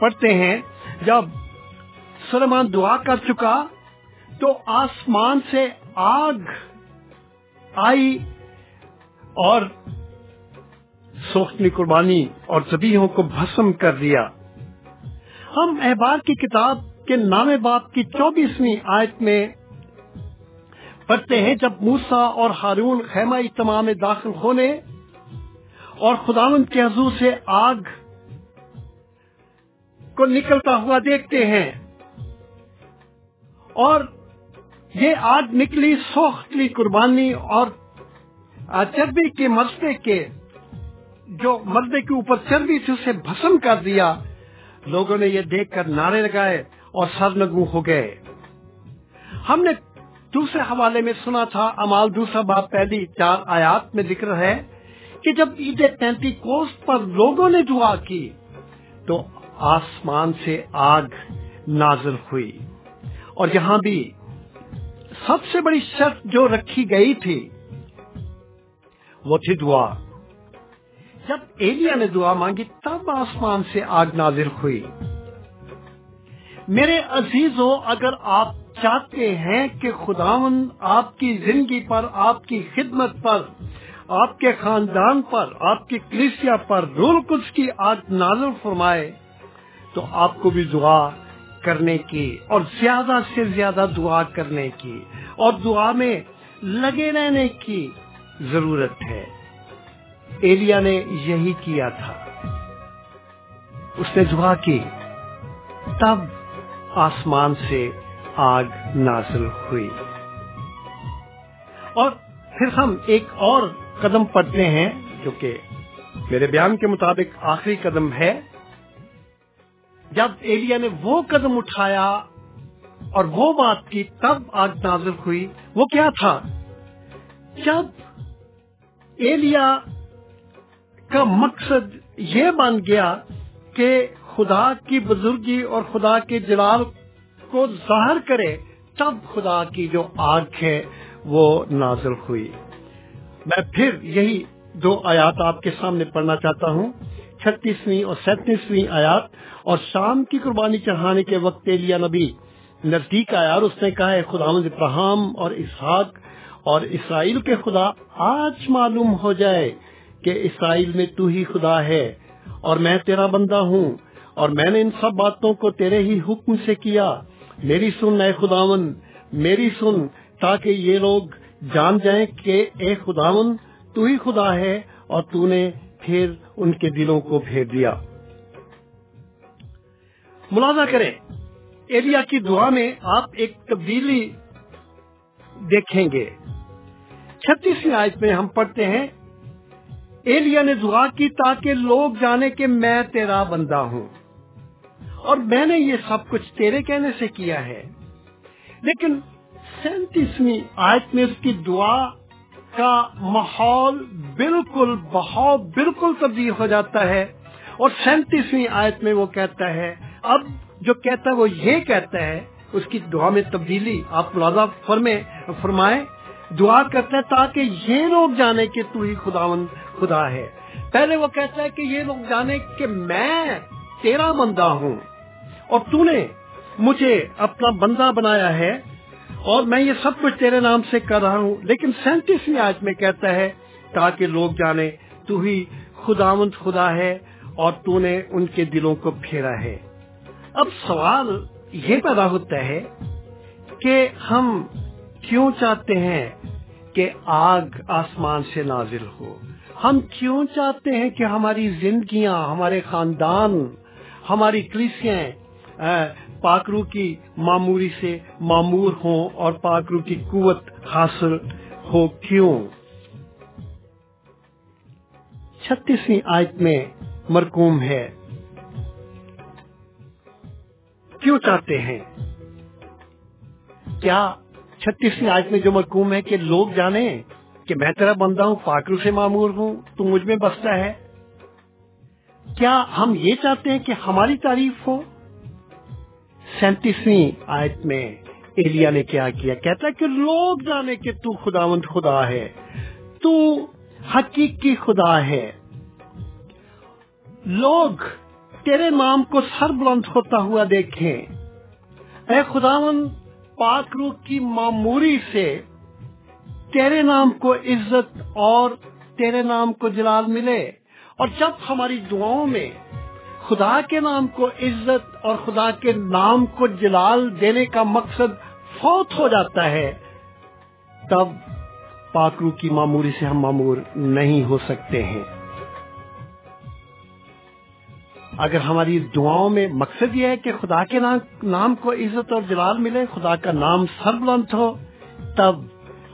پڑھتے ہیں۔ جب سلیمان دعا کر چکا تو آسمان سے آگ آئی اور سوختنی قربانی اور زبیوں کو بھسم کر دیا۔ ہم احبار کی کتاب کے نام باپ کی چوبیسویں آیت میں پڑھتے ہیں، جب موسا اور ہارون خیمہ اجتماع میں داخل ہونے اور خدا کے حضور سے آگ کو نکلتا ہوا دیکھتے ہیں اور یہ آگ نکلی سوختلی قربانی اور چربی کے مسئلے کے جو مردے کے اوپر چربی تھی، اسے بھسم کر دیا۔ لوگوں نے یہ دیکھ کر نعرے لگائے اور سرنگو ہو گئے۔ ہم نے دوسرے حوالے میں سنا تھا، امال دوسرا باپ پہلی چار آیات میں ذکر ہے کہ جب عید تینتی کوست پر لوگوں نے دعا کی، تو آسمان سے آگ نازل ہوئی۔ اور یہاں بھی سب سے بڑی شرط جو رکھی گئی تھی، وہ تھی دعا۔ جب ایلیا نے دعا مانگی تب آسمان سے آگ نازل ہوئی۔ میرے عزیزوں اگر آپ چاہتے ہیں کہ خداون آپ کی زندگی پر، آپ کی خدمت پر، آپ کے خاندان پر، آپ کی کلیسیا پر رول کچھ کی آگ نازل فرمائے، تو آپ کو بھی دعا کرنے کی اور زیادہ سے زیادہ دعا کرنے کی اور دعا میں لگے رہنے کی ضرورت ہے۔ ایلیا نے یہی کیا تھا۔ اس نے دعا کی، تب آسمان سے آگ نازل ہوئی۔ اور پھر ہم ایک اور قدم پڑھتے ہیں جو کہ میرے بیان کے مطابق آخری قدم ہے۔ جب ایلیا نے وہ قدم اٹھایا اور وہ بات کی، تب آگ نازل ہوئی۔ وہ کیا تھا؟ جب ایلیا کا مقصد یہ بن گیا کہ خدا کی بزرگی اور خدا کے جلال کو ظاہر کرے، تب خدا کی جو آگ ہے وہ نازل ہوئی۔ میں پھر یہی دو آیات آپ کے سامنے پڑھنا چاہتا ہوں۔ چھتیسویں اور سینتیسویں آیات۔ اور شام کی قربانی چڑھانے کے وقت لیا نبی نزدیک آیا اور اس نے کہا ہے خدا ابراہم اور اسحاق اور اسرائیل کے خدا، آج معلوم ہو جائے کہ اسرائیل میں تو ہی خدا ہے اور میں تیرا بندہ ہوں اور میں نے ان سب باتوں کو تیرے ہی حکم سے کیا۔ میری سن اے خداون، میری سن تاکہ یہ لوگ جان جائیں کہ اے خداون، تو ہی خدا ہے اور تو نے پھر ان کے دلوں کو پھیر دیا۔ ملازہ کریں، ایلیا کی دعا میں آپ ایک تبدیلی دیکھیں گے۔ چھتیسویں آیت میں ہم پڑھتے ہیں ایلیا نے دعا کی تاکہ لوگ جانے کہ میں تیرا بندہ ہوں۔ اور میں نے یہ سب کچھ تیرے کہنے سے کیا ہے۔ لیکن سینتیسویں آیت میں اس کی دعا کا ماحول بالکل بہت بالکل تبدیل ہو جاتا ہے۔ اور سینتیسویں آیت میں وہ کہتا ہے، اب جو کہتا ہے وہ یہ کہتا ہے، اس کی دعا میں تبدیلی، آپ ملازہ فرمے دعا کرتا ہے تاکہ یہ لوگ جانے کہ تو ہی خداون خدا ہے۔ پہلے وہ کہتا ہے کہ یہ لوگ جانے کہ میں تیرا بندہ ہوں۔ اور تو نے مجھے اپنا بندہ بنایا ہے اور میں یہ سب کچھ تیرے نام سے کر رہا ہوں۔ لیکن سینتیسویں آج میں کہتا ہے تاکہ لوگ جانے تو ہی خداوند خدا ہے اور تو نے ان کے دلوں کو پھیرا ہے۔ اب سوال یہ پیدا ہوتا ہے کہ ہم کیوں چاہتے ہیں کہ آگ آسمان سے نازل ہو۔ ہم کیوں چاہتے ہیں کہ ہماری زندگیاں، ہمارے خاندان، ہماری کلیسیاں پاکرو کی معموری سے معمور ہوں اور پاکرو کی قوت حاصل ہو کیوں؟ چھتیسویں آیت میں مرکوم ہے۔ کیوں چاہتے ہیں؟ کیا چھتیسویں آیت میں جو مقوم ہے کہ لوگ جانے کہ میں تیرا بندہ ہوں پاکرو سے معمور ہوں، تو مجھ میں بستا ہے۔ کیا ہم یہ چاہتے ہیں کہ ہماری تعریف ہو؟ سینتیسویں آیت میں ایلیا نے کیا کیا، کہتا ہے کہ لوگ جانے کہ تو خداوند خدا ہے، تو حقیقی خدا ہے۔ لوگ تیرے نام کو سر بلند ہوتا ہوا دیکھیں۔ اے خداوند پاک روح کی معموری سے تیرے نام کو عزت اور تیرے نام کو جلال ملے اور جب ہماری دعاؤں میں خدا کے نام کو عزت اور خدا کے نام کو جلال دینے کا مقصد فوت ہو جاتا ہے، تب پاکرو کی معموری سے ہم معمور نہیں ہو سکتے ہیں۔ اگر ہماری دعاؤں میں مقصد یہ ہے کہ خدا کے نام کو عزت اور جلال ملے، خدا کا نام سربلند ہو، تب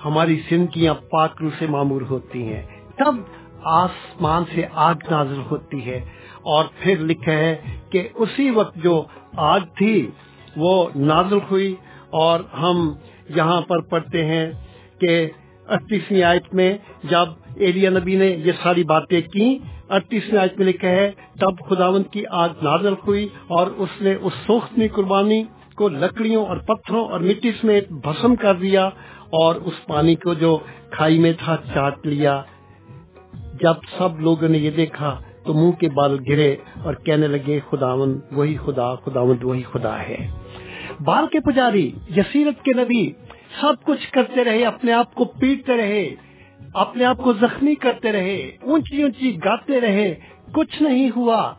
ہماری زندگیاں پاکرو سے معمور ہوتی ہیں۔ تب آسمان سے آگ نازل ہوتی ہے۔ اور پھر لکھا ہے کہ اسی وقت جو آگ تھی، وہ نازل ہوئی۔ اور ہم یہاں پر پڑھتے ہیں کہ اٹھیسویں آیت میں جب ایلیا نبی نے یہ ساری باتیں کی اڑتیسویں آج میں لکھا ہے، تب خداوند کی آگ نازل ہوئی اور اس نے اس سوختنی قربانی کو لکڑیوں اور پتھروں اور مٹی سمیت بھسم کر دیا اور اس پانی کو جو کھائی میں تھا چاٹ لیا۔ جب سب لوگوں نے یہ دیکھا تو منہ کے بال گرے اور کہنے لگے خداون وہی خدا، خداوند وہی خدا ہے۔ بال کے پجاری، یسیرت کے نبی، سب کچھ کرتے رہے، اپنے آپ کو پیٹتے رہے۔ اپنے آپ کو زخمی کرتے رہے، اونچی اونچی گاتے رہے، کچھ نہیں ہوا۔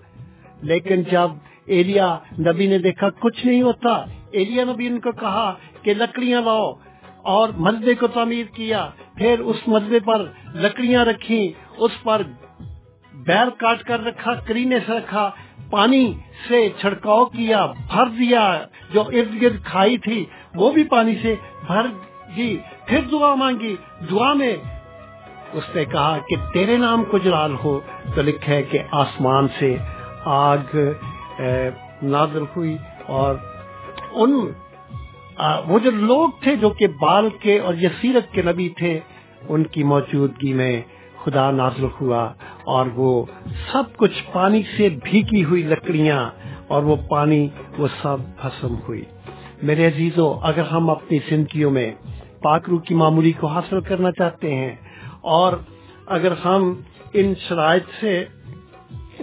لیکن جب ایلیا نبی نے دیکھا کچھ نہیں ہوتا، ایلیا نبی ان کو کہا کہ لکڑیاں لاؤ اور مزے کو تعمیر کیا۔ پھر اس مزے پر لکڑیاں رکھی اس پر بیر کاٹ کر رکھا، کرینے سے رکھا، پانی سے چھڑکاؤ کیا، بھر دیا۔ جو ارد گرد کھائی تھی، وہ بھی پانی سے بھر دی۔ پھر دعا مانگی، دعا میں اس نے کہا کہ تیرے نام کو جلال ہو تو لکھا ہے کہ آسمان سے آگ نازل ہوئی اور ان وہ جو لوگ تھے جو کہ بال کے اور یہ سیرت کے نبی تھے، ان کی موجودگی میں خدا نازل ہوا اور وہ سب کچھ پانی سے بھیگی ہوئی لکڑیاں اور وہ پانی، وہ سب بھسم ہوئی۔ میرے عزیزوں اگر ہم اپنی زندگیوں میں پاکرو کی معمولی کو حاصل کرنا چاہتے ہیں اور اگر ہم ان شرائط سے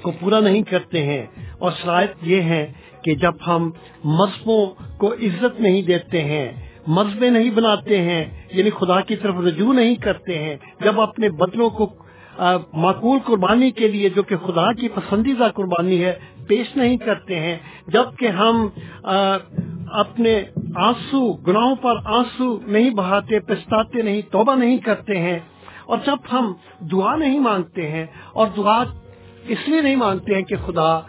کو پورا نہیں کرتے ہیں، اور شرائط یہ ہے کہ جب ہم مذہبوں کو عزت نہیں دیتے ہیں مذہب نہیں بناتے ہیں یعنی خدا کی طرف رجوع نہیں کرتے ہیں، جب اپنے بدلوں کو معقول قربانی کے لیے، جو کہ خدا کی پسندیدہ قربانی ہے، پیش نہیں کرتے ہیں، جبکہ ہم اپنے آنسو، گناہوں پر آنسو نہیں بہاتے، پچھتاتے نہیں، توبہ نہیں کرتے ہیں اور جب ہم دعا نہیں مانگتے ہیں اور دعا اس لیے نہیں مانگتے ہیں کہ خدا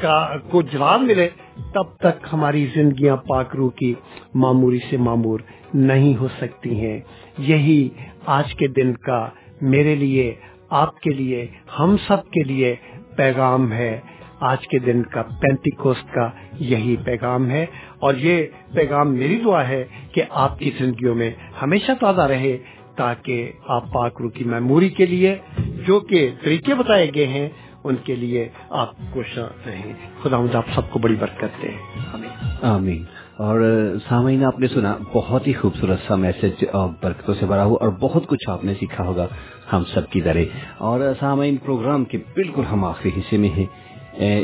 کا کو جواب ملے، تب تک ہماری زندگیاں پاکرو کی معموری سے معمور نہیں ہو سکتی ہیں۔ یہی آج کے دن کا میرے لیے، آپ کے لیے، ہم سب کے لیے پیغام ہے۔ آج کے دن کا پینتی کوسٹ کا یہی پیغام ہے۔ اور یہ پیغام میری دعا ہے کہ آپ کی زندگیوں میں ہمیشہ تازہ رہے۔ تاکہ آپ پاک رو کی میموری کے لیے جو کہ طریقے بتائے گئے ہیں، ان کے لیے آپ کوشاں رہیں۔ خدا آپ سب کو بڑی برکت دیں آمین۔ آمین۔ اور سامعین، آپ نے سنا، بہت ہی خوبصورت سا میسج اور برکتوں سے بھرا ہوا، اور بہت کچھ آپ نے سیکھا ہوگا ہم سب کی درے اور سامعین، پروگرام کے بالکل ہم آخری حصے میں ہیں۔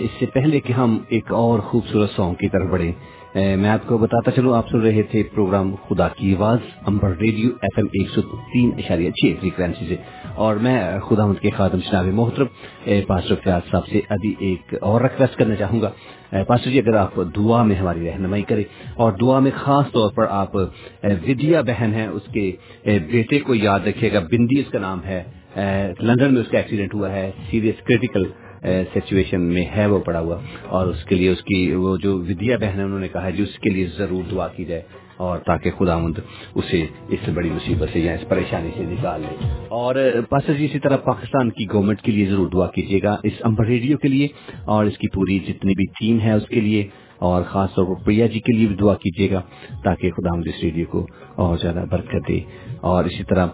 اس سے پہلے کہ ہم ایک اور خوبصورت سانگ کی طرف بڑھیں۔ میں آپ کو بتاتا چلوں، آپ سن رہے تھے پروگرام خدا کی آواز امبر ریڈیو ایف ایم ایک سو تین اشاریہ چھ فریکوینسی سے۔ اور میں خدا مند کے خادم جناب محترم پاسٹر فیاض صاحب سے ابھی ایک اور ریکویسٹ کرنا چاہوں گا۔ پاسٹر جی اگر آپ دعا میں ہماری رہنمائی کریں، اور دعا میں خاص طور پر آپ ودیا بہن ہیں، اس کے بیٹے کو یاد رکھیے گا، بندی اس کا نام ہے۔ لندن میں اس کا ایکسیڈنٹ ہوا ہے سیریس کریٹیکل سچویشن میں ہے وہ پڑا ہوا اور اس کے لیے اس کی وہ جو ودیا بہن ہے، انہوں نے کہا ہے جی اس کے لیے ضرور دعا کی جائے اور تاکہ خدا مند اسے اس بڑی مصیبت سے یا اس پریشانی سے نکال لے۔ اور پاس جی اسی طرح پاکستان کی گورنمنٹ کے لیے ضرور دعا کیجیے گا اس امبر ریڈیو کے لیے اور اس کی پوری جتنی بھی ٹیم ہے اس کے لیے اور خاص طور پر پریا جی کے لیے بھی دعا کیجیے گا تاکہ خدا مند اس ریڈیو کو اور زیادہ برکت دے۔ اور اسی طرح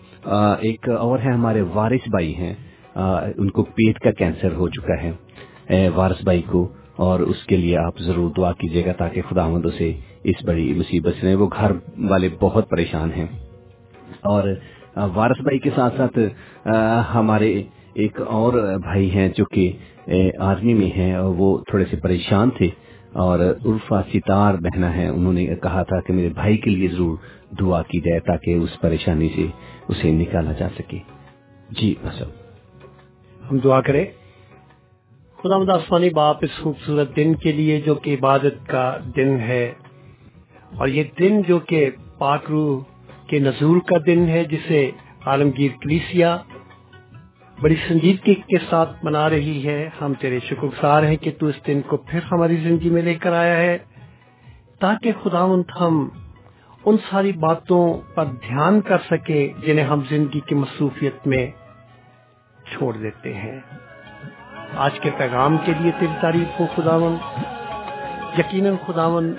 ایک اور ہے ہمارے وارث بھائی ہیں۔ ان کو پیٹ کا کینسر ہو چکا ہے۔ وارث بھائی کو، اور اس کے لیے آپ ضرور دعا کیجیے گا تاکہ خدا اسے اس بڑی مصیبت سے، وہ گھر والے بہت پریشان ہیں۔ اور وارث بھائی کے ساتھ ساتھ ہمارے ایک اور بھائی ہیں جو کہ آرمی میں ہیں اور وہ تھوڑے سے پریشان تھے۔ اور عرفا ستار بہنا ہے انہوں نے کہا تھا کہ میرے بھائی کے لیے ضرور دعا کی جائے تاکہ اس پریشانی سے اسے نکالا جا سکے۔ جی بس ہم دعا کریں۔ خدا آسمانی باپ، اس خوبصورت دن کے لیے جو کہ عبادت کا دن ہے، اور یہ دن جو کہ پاکرو کے نزول کا دن ہے، جسے عالمگیر کلیسیا بڑی سنجیدگی کے ساتھ منا رہی ہے۔ ہم تیرے شکر گزار ہیں کہ تو اس دن کو پھر ہماری زندگی میں لے کر آیا ہے۔ تاکہ خدا ہم ان ساری باتوں پر دھیان کر سکے جنہیں ہم زندگی کی مصروفیت میں چھوڑ دیتے ہیں۔ آج کے پیغام کے لیے تیری تعریف کو خداون یقیناً خداون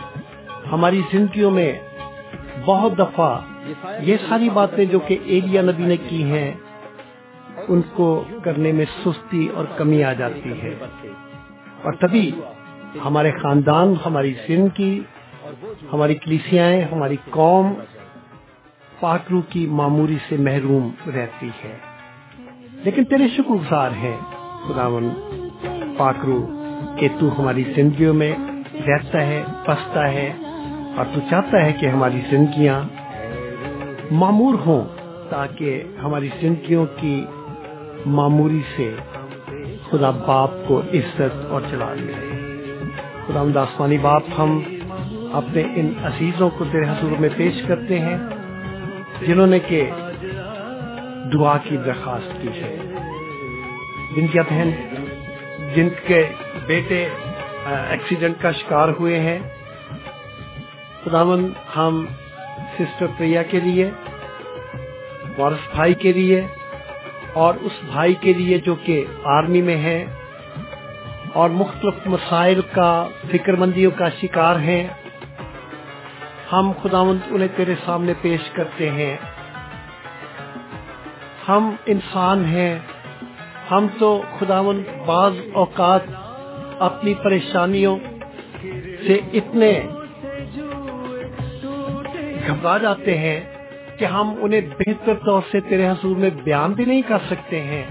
ہماری زندگیوں میں بہت دفعہ یہ ساری باتیں جو کہ ایریا نبی نے کی ہیں، ان کو کرنے میں سستی اور کمی آ جاتی ہے۔ اور تبھی ہمارے خاندان، ہماری زندگی، ہماری کلیسیاں، ہماری قوم پاکرو کی معموری سے محروم رہتی ہے۔ لیکن تیرے شکر گزار ہیں۔ خداون پاکرو کہ تو ہماری زندگیوں میں رہتا ہے پستا ہے اور تو چاہتا ہے کہ ہماری زندگیاں معمور ہوں تاکہ ہماری زندگیوں کی معمولی سے خدا باپ کو عزت اور چلا لیا خدا آسمانی باپ، ہم اپنے ان عزیزوں کو تیرے حضور میں پیش کرتے ہیں، جنہوں نے کہ دعا کی درخواست کی ہے۔ جن کی بہن، جن کے بیٹے ایکسیڈنٹ کا شکار ہوئے ہیں۔ خداون ہم سسٹر پریا کے لیے وارس بھائی کے لیے اور اس بھائی کے لیے جو کہ آرمی میں ہے اور مختلف مسائل کا، فکر مندیوں کا شکار ہیں۔ ہم خداوند انہیں تیرے سامنے پیش کرتے ہیں۔ ہم انسان ہیں۔ ہم تو خداون بعض اوقات اپنی پریشانیوں سے اتنے گھبرا جاتے ہیں کہ ہم انہیں بہتر طور سے تیرے حضور میں بیان بھی نہیں کر سکتے ہیں۔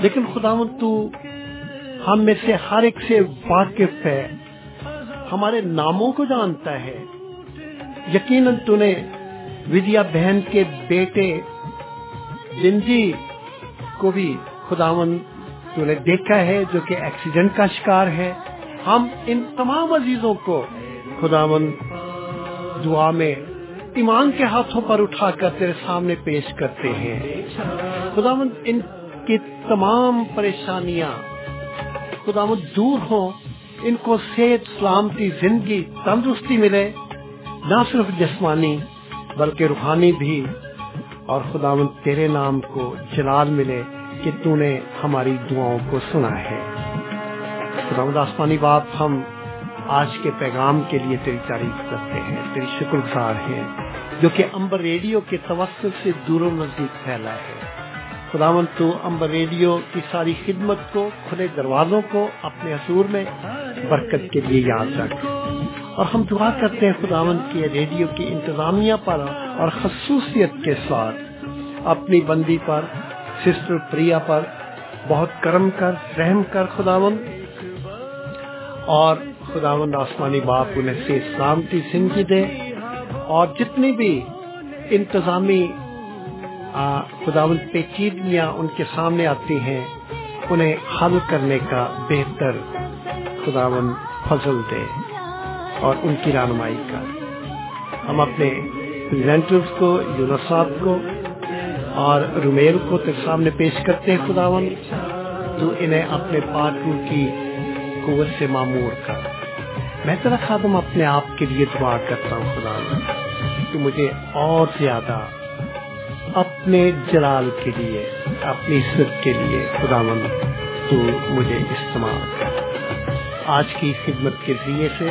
لیکن خدا تو ہم میں سے ہر ایک سے واقف ہے۔ ہمارے ناموں کو جانتا ہے۔ یقیناً تو نے ودیا بہن کے بیٹے جنجی کو بھی خداون تو نے دیکھا ہے جو کہ ایکسیڈنٹ کا شکار ہے۔ ہم ان تمام عزیزوں کو خداون دعا میں ایمان کے ہاتھوں پر اٹھا کر تیرے سامنے پیش کرتے ہیں۔ خدا ان کی تمام پریشانیاں خدا دور ہوں، ان کو صحت، سلامتی، زندگی تندرستی ملے، نہ صرف جسمانی بلکہ روحانی بھی۔ اور خدا تیرے نام کو جلال ملے کہ تو نے ہماری دعاؤں کو سنا ہے۔ خدا آسمانی باپ ہم آج کے پیغام کے لیے تیری تعریف کرتے ہیں، تیری شکر گزار ہیں، جو کہ امبر ریڈیو کے توسط سے دور و نزدیک پھیلا ہے۔ خداون تو امبر ریڈیو کی ساری خدمت کو، کھلے دروازوں کو اپنے حصور میں برکت کے لیے یاد رکھ۔ اور ہم دعا کرتے ہیں خداون کے ریڈیو کی انتظامیہ پر اور خصوصیت کے ساتھ اپنی بندی پر، سسٹر پریا پر بہت کرم کر، رحم کر خداون اور خداون آسمانی باپ انہیں سے سلامتی زندگی دے اور جتنی بھی انتظامی خداون پیچیدگیاں ان کے سامنے آتی ہیں، انہیں حل کرنے کا بہتر خداون فضل دے۔ اور ان کی رہنمائی کا ہم اپنے کو یونس صاحب کو اور رومیل کو تیرے سامنے پیش کرتے ہیں خداون جو انہیں اپنے پارٹوں کی قوت سے معمور کر۔ میں تیرا خادم اپنے آپ کے لیے دعا کرتا ہوں خدا کہ مجھے اور زیادہ اپنے جلال کے لیے، اپنی سر کے لیے خدا تو مجھے استعمال کر۔ آج کی خدمت کے ذریعے سے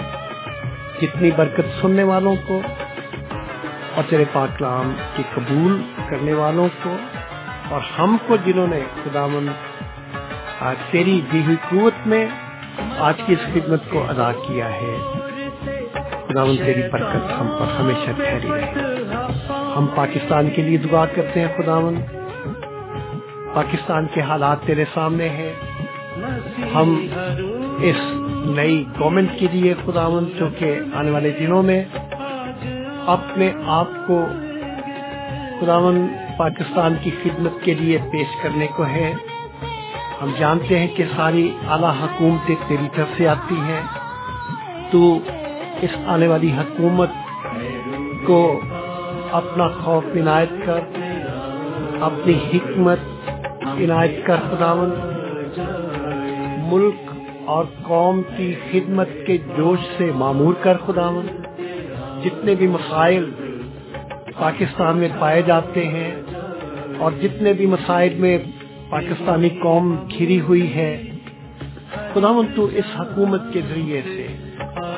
جتنی برکت سننے والوں کو اور تیرے پاک کلام کی قبول کرنے والوں کو اور ہم کو جنہوں نے خداون تیری دی ہوئی قوت میں آج کی اس خدمت کو ادا کیا ہے۔ خداون تیری برکت ہم پر ہمیشہ ٹھہری رہے۔ ہم پاکستان کے لیے دعا کرتے ہیں خداون پاکستان کے حالات تیرے سامنے ہیں۔ ہم اس نئی گورنمنٹ کے لیے خداون جو کہ آنے والے دنوں میں اپنے آپ کو خداون پاکستان کی خدمت کے لیے پیش کرنے کو ہے۔ ہم جانتے ہیں کہ ساری اعلیٰ حکومتیں تیری طرف سے آتی ہیں۔ تو اس آنے والی حکومت کو اپنا خوف عنایت کر، اپنی حکمت عنایت کر خداون ملک اور قوم کی خدمت کے جوش سے معمور کر خداون جتنے بھی مسائل پاکستان میں پائے جاتے ہیں اور جتنے بھی مسائل میں پاکستانی قوم گھری ہوئی ہے خداون تو اس حکومت کے ذریعے سے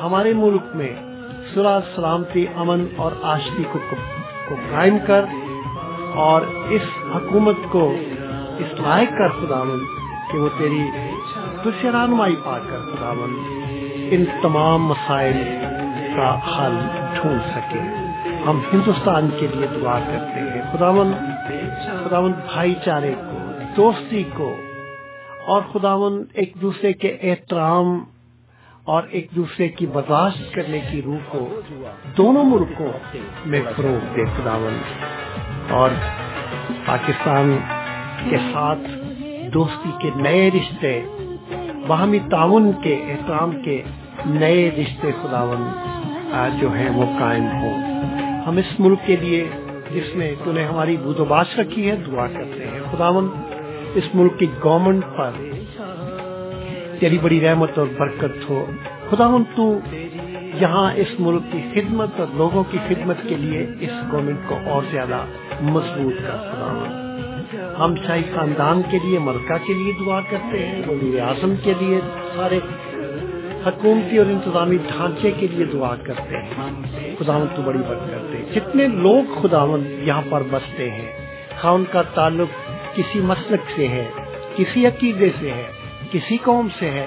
ہمارے ملک میں سرا سلامتی، امن اور آشتی کو کو قائم کر اور اس حکومت کو اس لائق کر خداون کہ وہ تیری تجھ رہنمائی پا کر خداون ان تمام مسائل کا حل ڈھونڈ سکے۔ ہم ہندوستان کے لیے دعا کرتے ہیں خداون خداون بھائی چارے کو، دوستی کو، اور خداون ایک دوسرے کے احترام اور ایک دوسرے کی برداشت کرنے کی روح کو دونوں ملکوں میں فروغ دے خداون اور پاکستان کے ساتھ دوستی کے نئے رشتے باہمی تعاون کے احترام کے نئے رشتے خداون جو ہیں وہ قائم ہوں۔ ہم اس ملک کے لیے جس میں تو نے ہماری بود و باش رکھی ہے، دعا کرتے ہیں۔ خداون اس ملک کی گورنمنٹ پر تیری بڑی رحمت اور برکت ہو۔ خداون تو یہاں اس ملک کی خدمت اور لوگوں کی خدمت کے لیے اس گورنمنٹ کو اور زیادہ مضبوط کر۔ خداون ہم شاہی خاندان کے لیے، ملکہ کے لیے دعا کرتے ہیں، وزیر اعظم کے لیے سارے حکومتی اور انتظامی ڈھانچے کے لیے دعا کرتے ہیں۔ خداون تو بڑی بات کرتے ہیں جتنے لوگ خداون یہاں پر بستے ہیں خواہ ان کا تعلق کسی مسلک سے ہے، کسی عقیدے سے ہے، کسی قوم سے ہے۔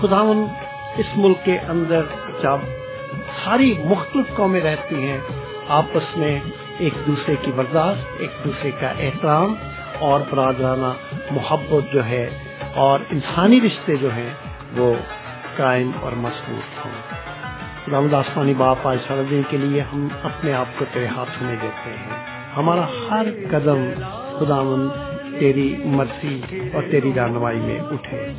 خداون اس ملک کے اندر جب ساری مختلف قومیں رہتی ہیں، آپس میں ایک دوسرے کی برداشت، ایک دوسرے کا احترام اور برادرانہ محبت جو ہے اور انسانی رشتے جو ہیں وہ قائم اور مضبوط ہوں۔ رام آسمانی باپ آج سارے دن کے لیے ہم اپنے آپ کو تیرے ہاتھوں میں دیتے ہیں۔ ہمارا ہر قدم خداون تیری مرضی اور تیری رہنمائی میں اٹھے۔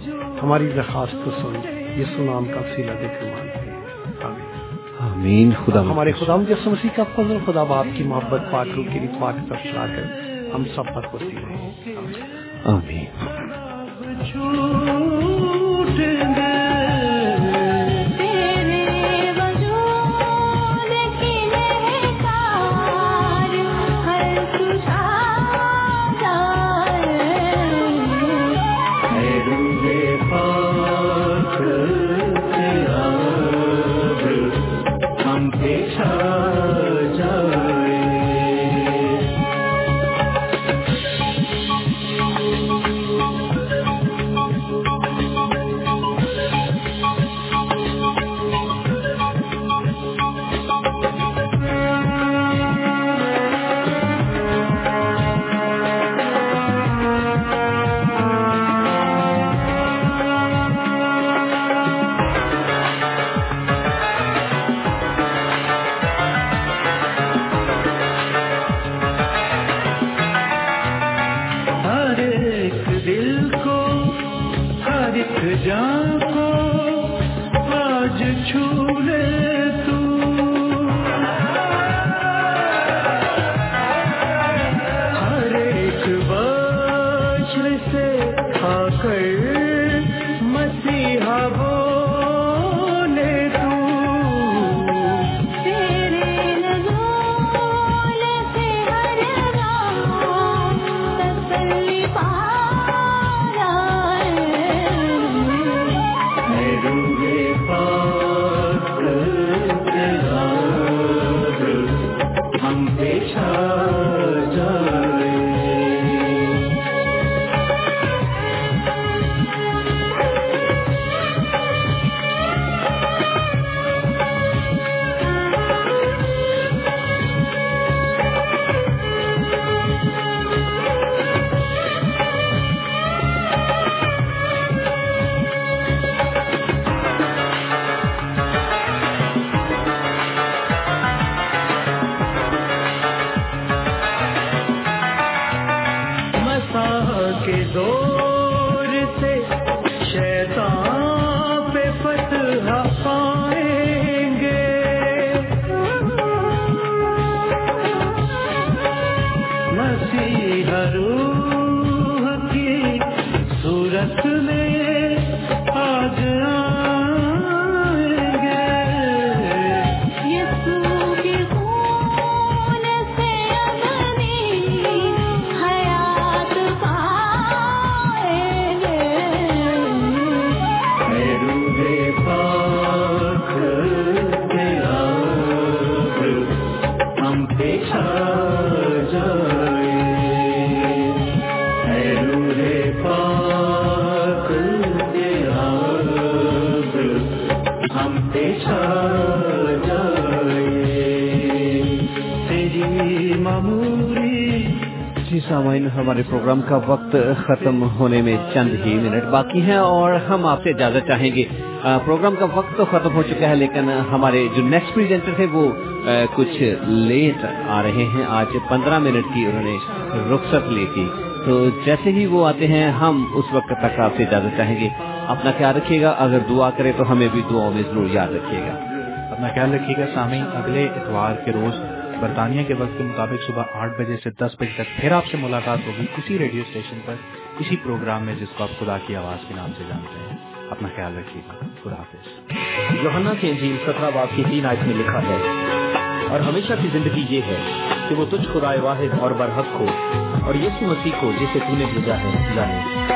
ہماری درخواست کو سن یہ سنام کا سیلا دے کر مانتے ہیں۔ آمین۔ خدا ہمارے خدا مسیح کا فضل خدا باپ کی محبت پاک رو کی رتوا کی طرف چلا کر ہم سب پر ہوتی رہے۔ آمین۔ ہمارے پروگرام کا وقت ختم ہونے میں چند ہی منٹ باقی ہیں اور ہم آپ سے اجازت چاہیں گے۔ پروگرام کا وقت تو ختم ہو چکا ہے لیکن ہمارے جو نیکسٹ پریزنٹر تھے وہ کچھ لیٹ آ رہے ہیں۔ آج پندرہ منٹ کی انہوں نے رخصت لی تھی۔ تو جیسے ہی وہ آتے ہیں، ہم اس وقت تک آپ سے اجازت چاہیں گے۔ اپنا خیال رکھیے گا۔ اگر دعا کرے تو ہمیں بھی دعاؤں میں ضرور یاد رکھیے گا۔ اپنا خیال رکھیے گا سامعین، اگلے اتوار کے روز برطانیہ کے وقت کے مطابق صبح آٹھ بجے سے دس بجے تک پھر آپ سے ملاقات ہوگی اسی ریڈیو اسٹیشن پر، اسی پروگرام میں جس کو آپ خدا کی آواز کے نام سے جانتے ہیں۔ اپنا خیال رکھیے گا۔ خدا حافظ۔ یوحنا کی انجیل سترہ باب کی تین آیت میں لکھا ہے، اور ہمیشہ کی زندگی یہ ہے کہ وہ تجھ خدا واحد اور برحق کو اور یسو مسیح کو جسے تو نے بھیجا ہے، جانے۔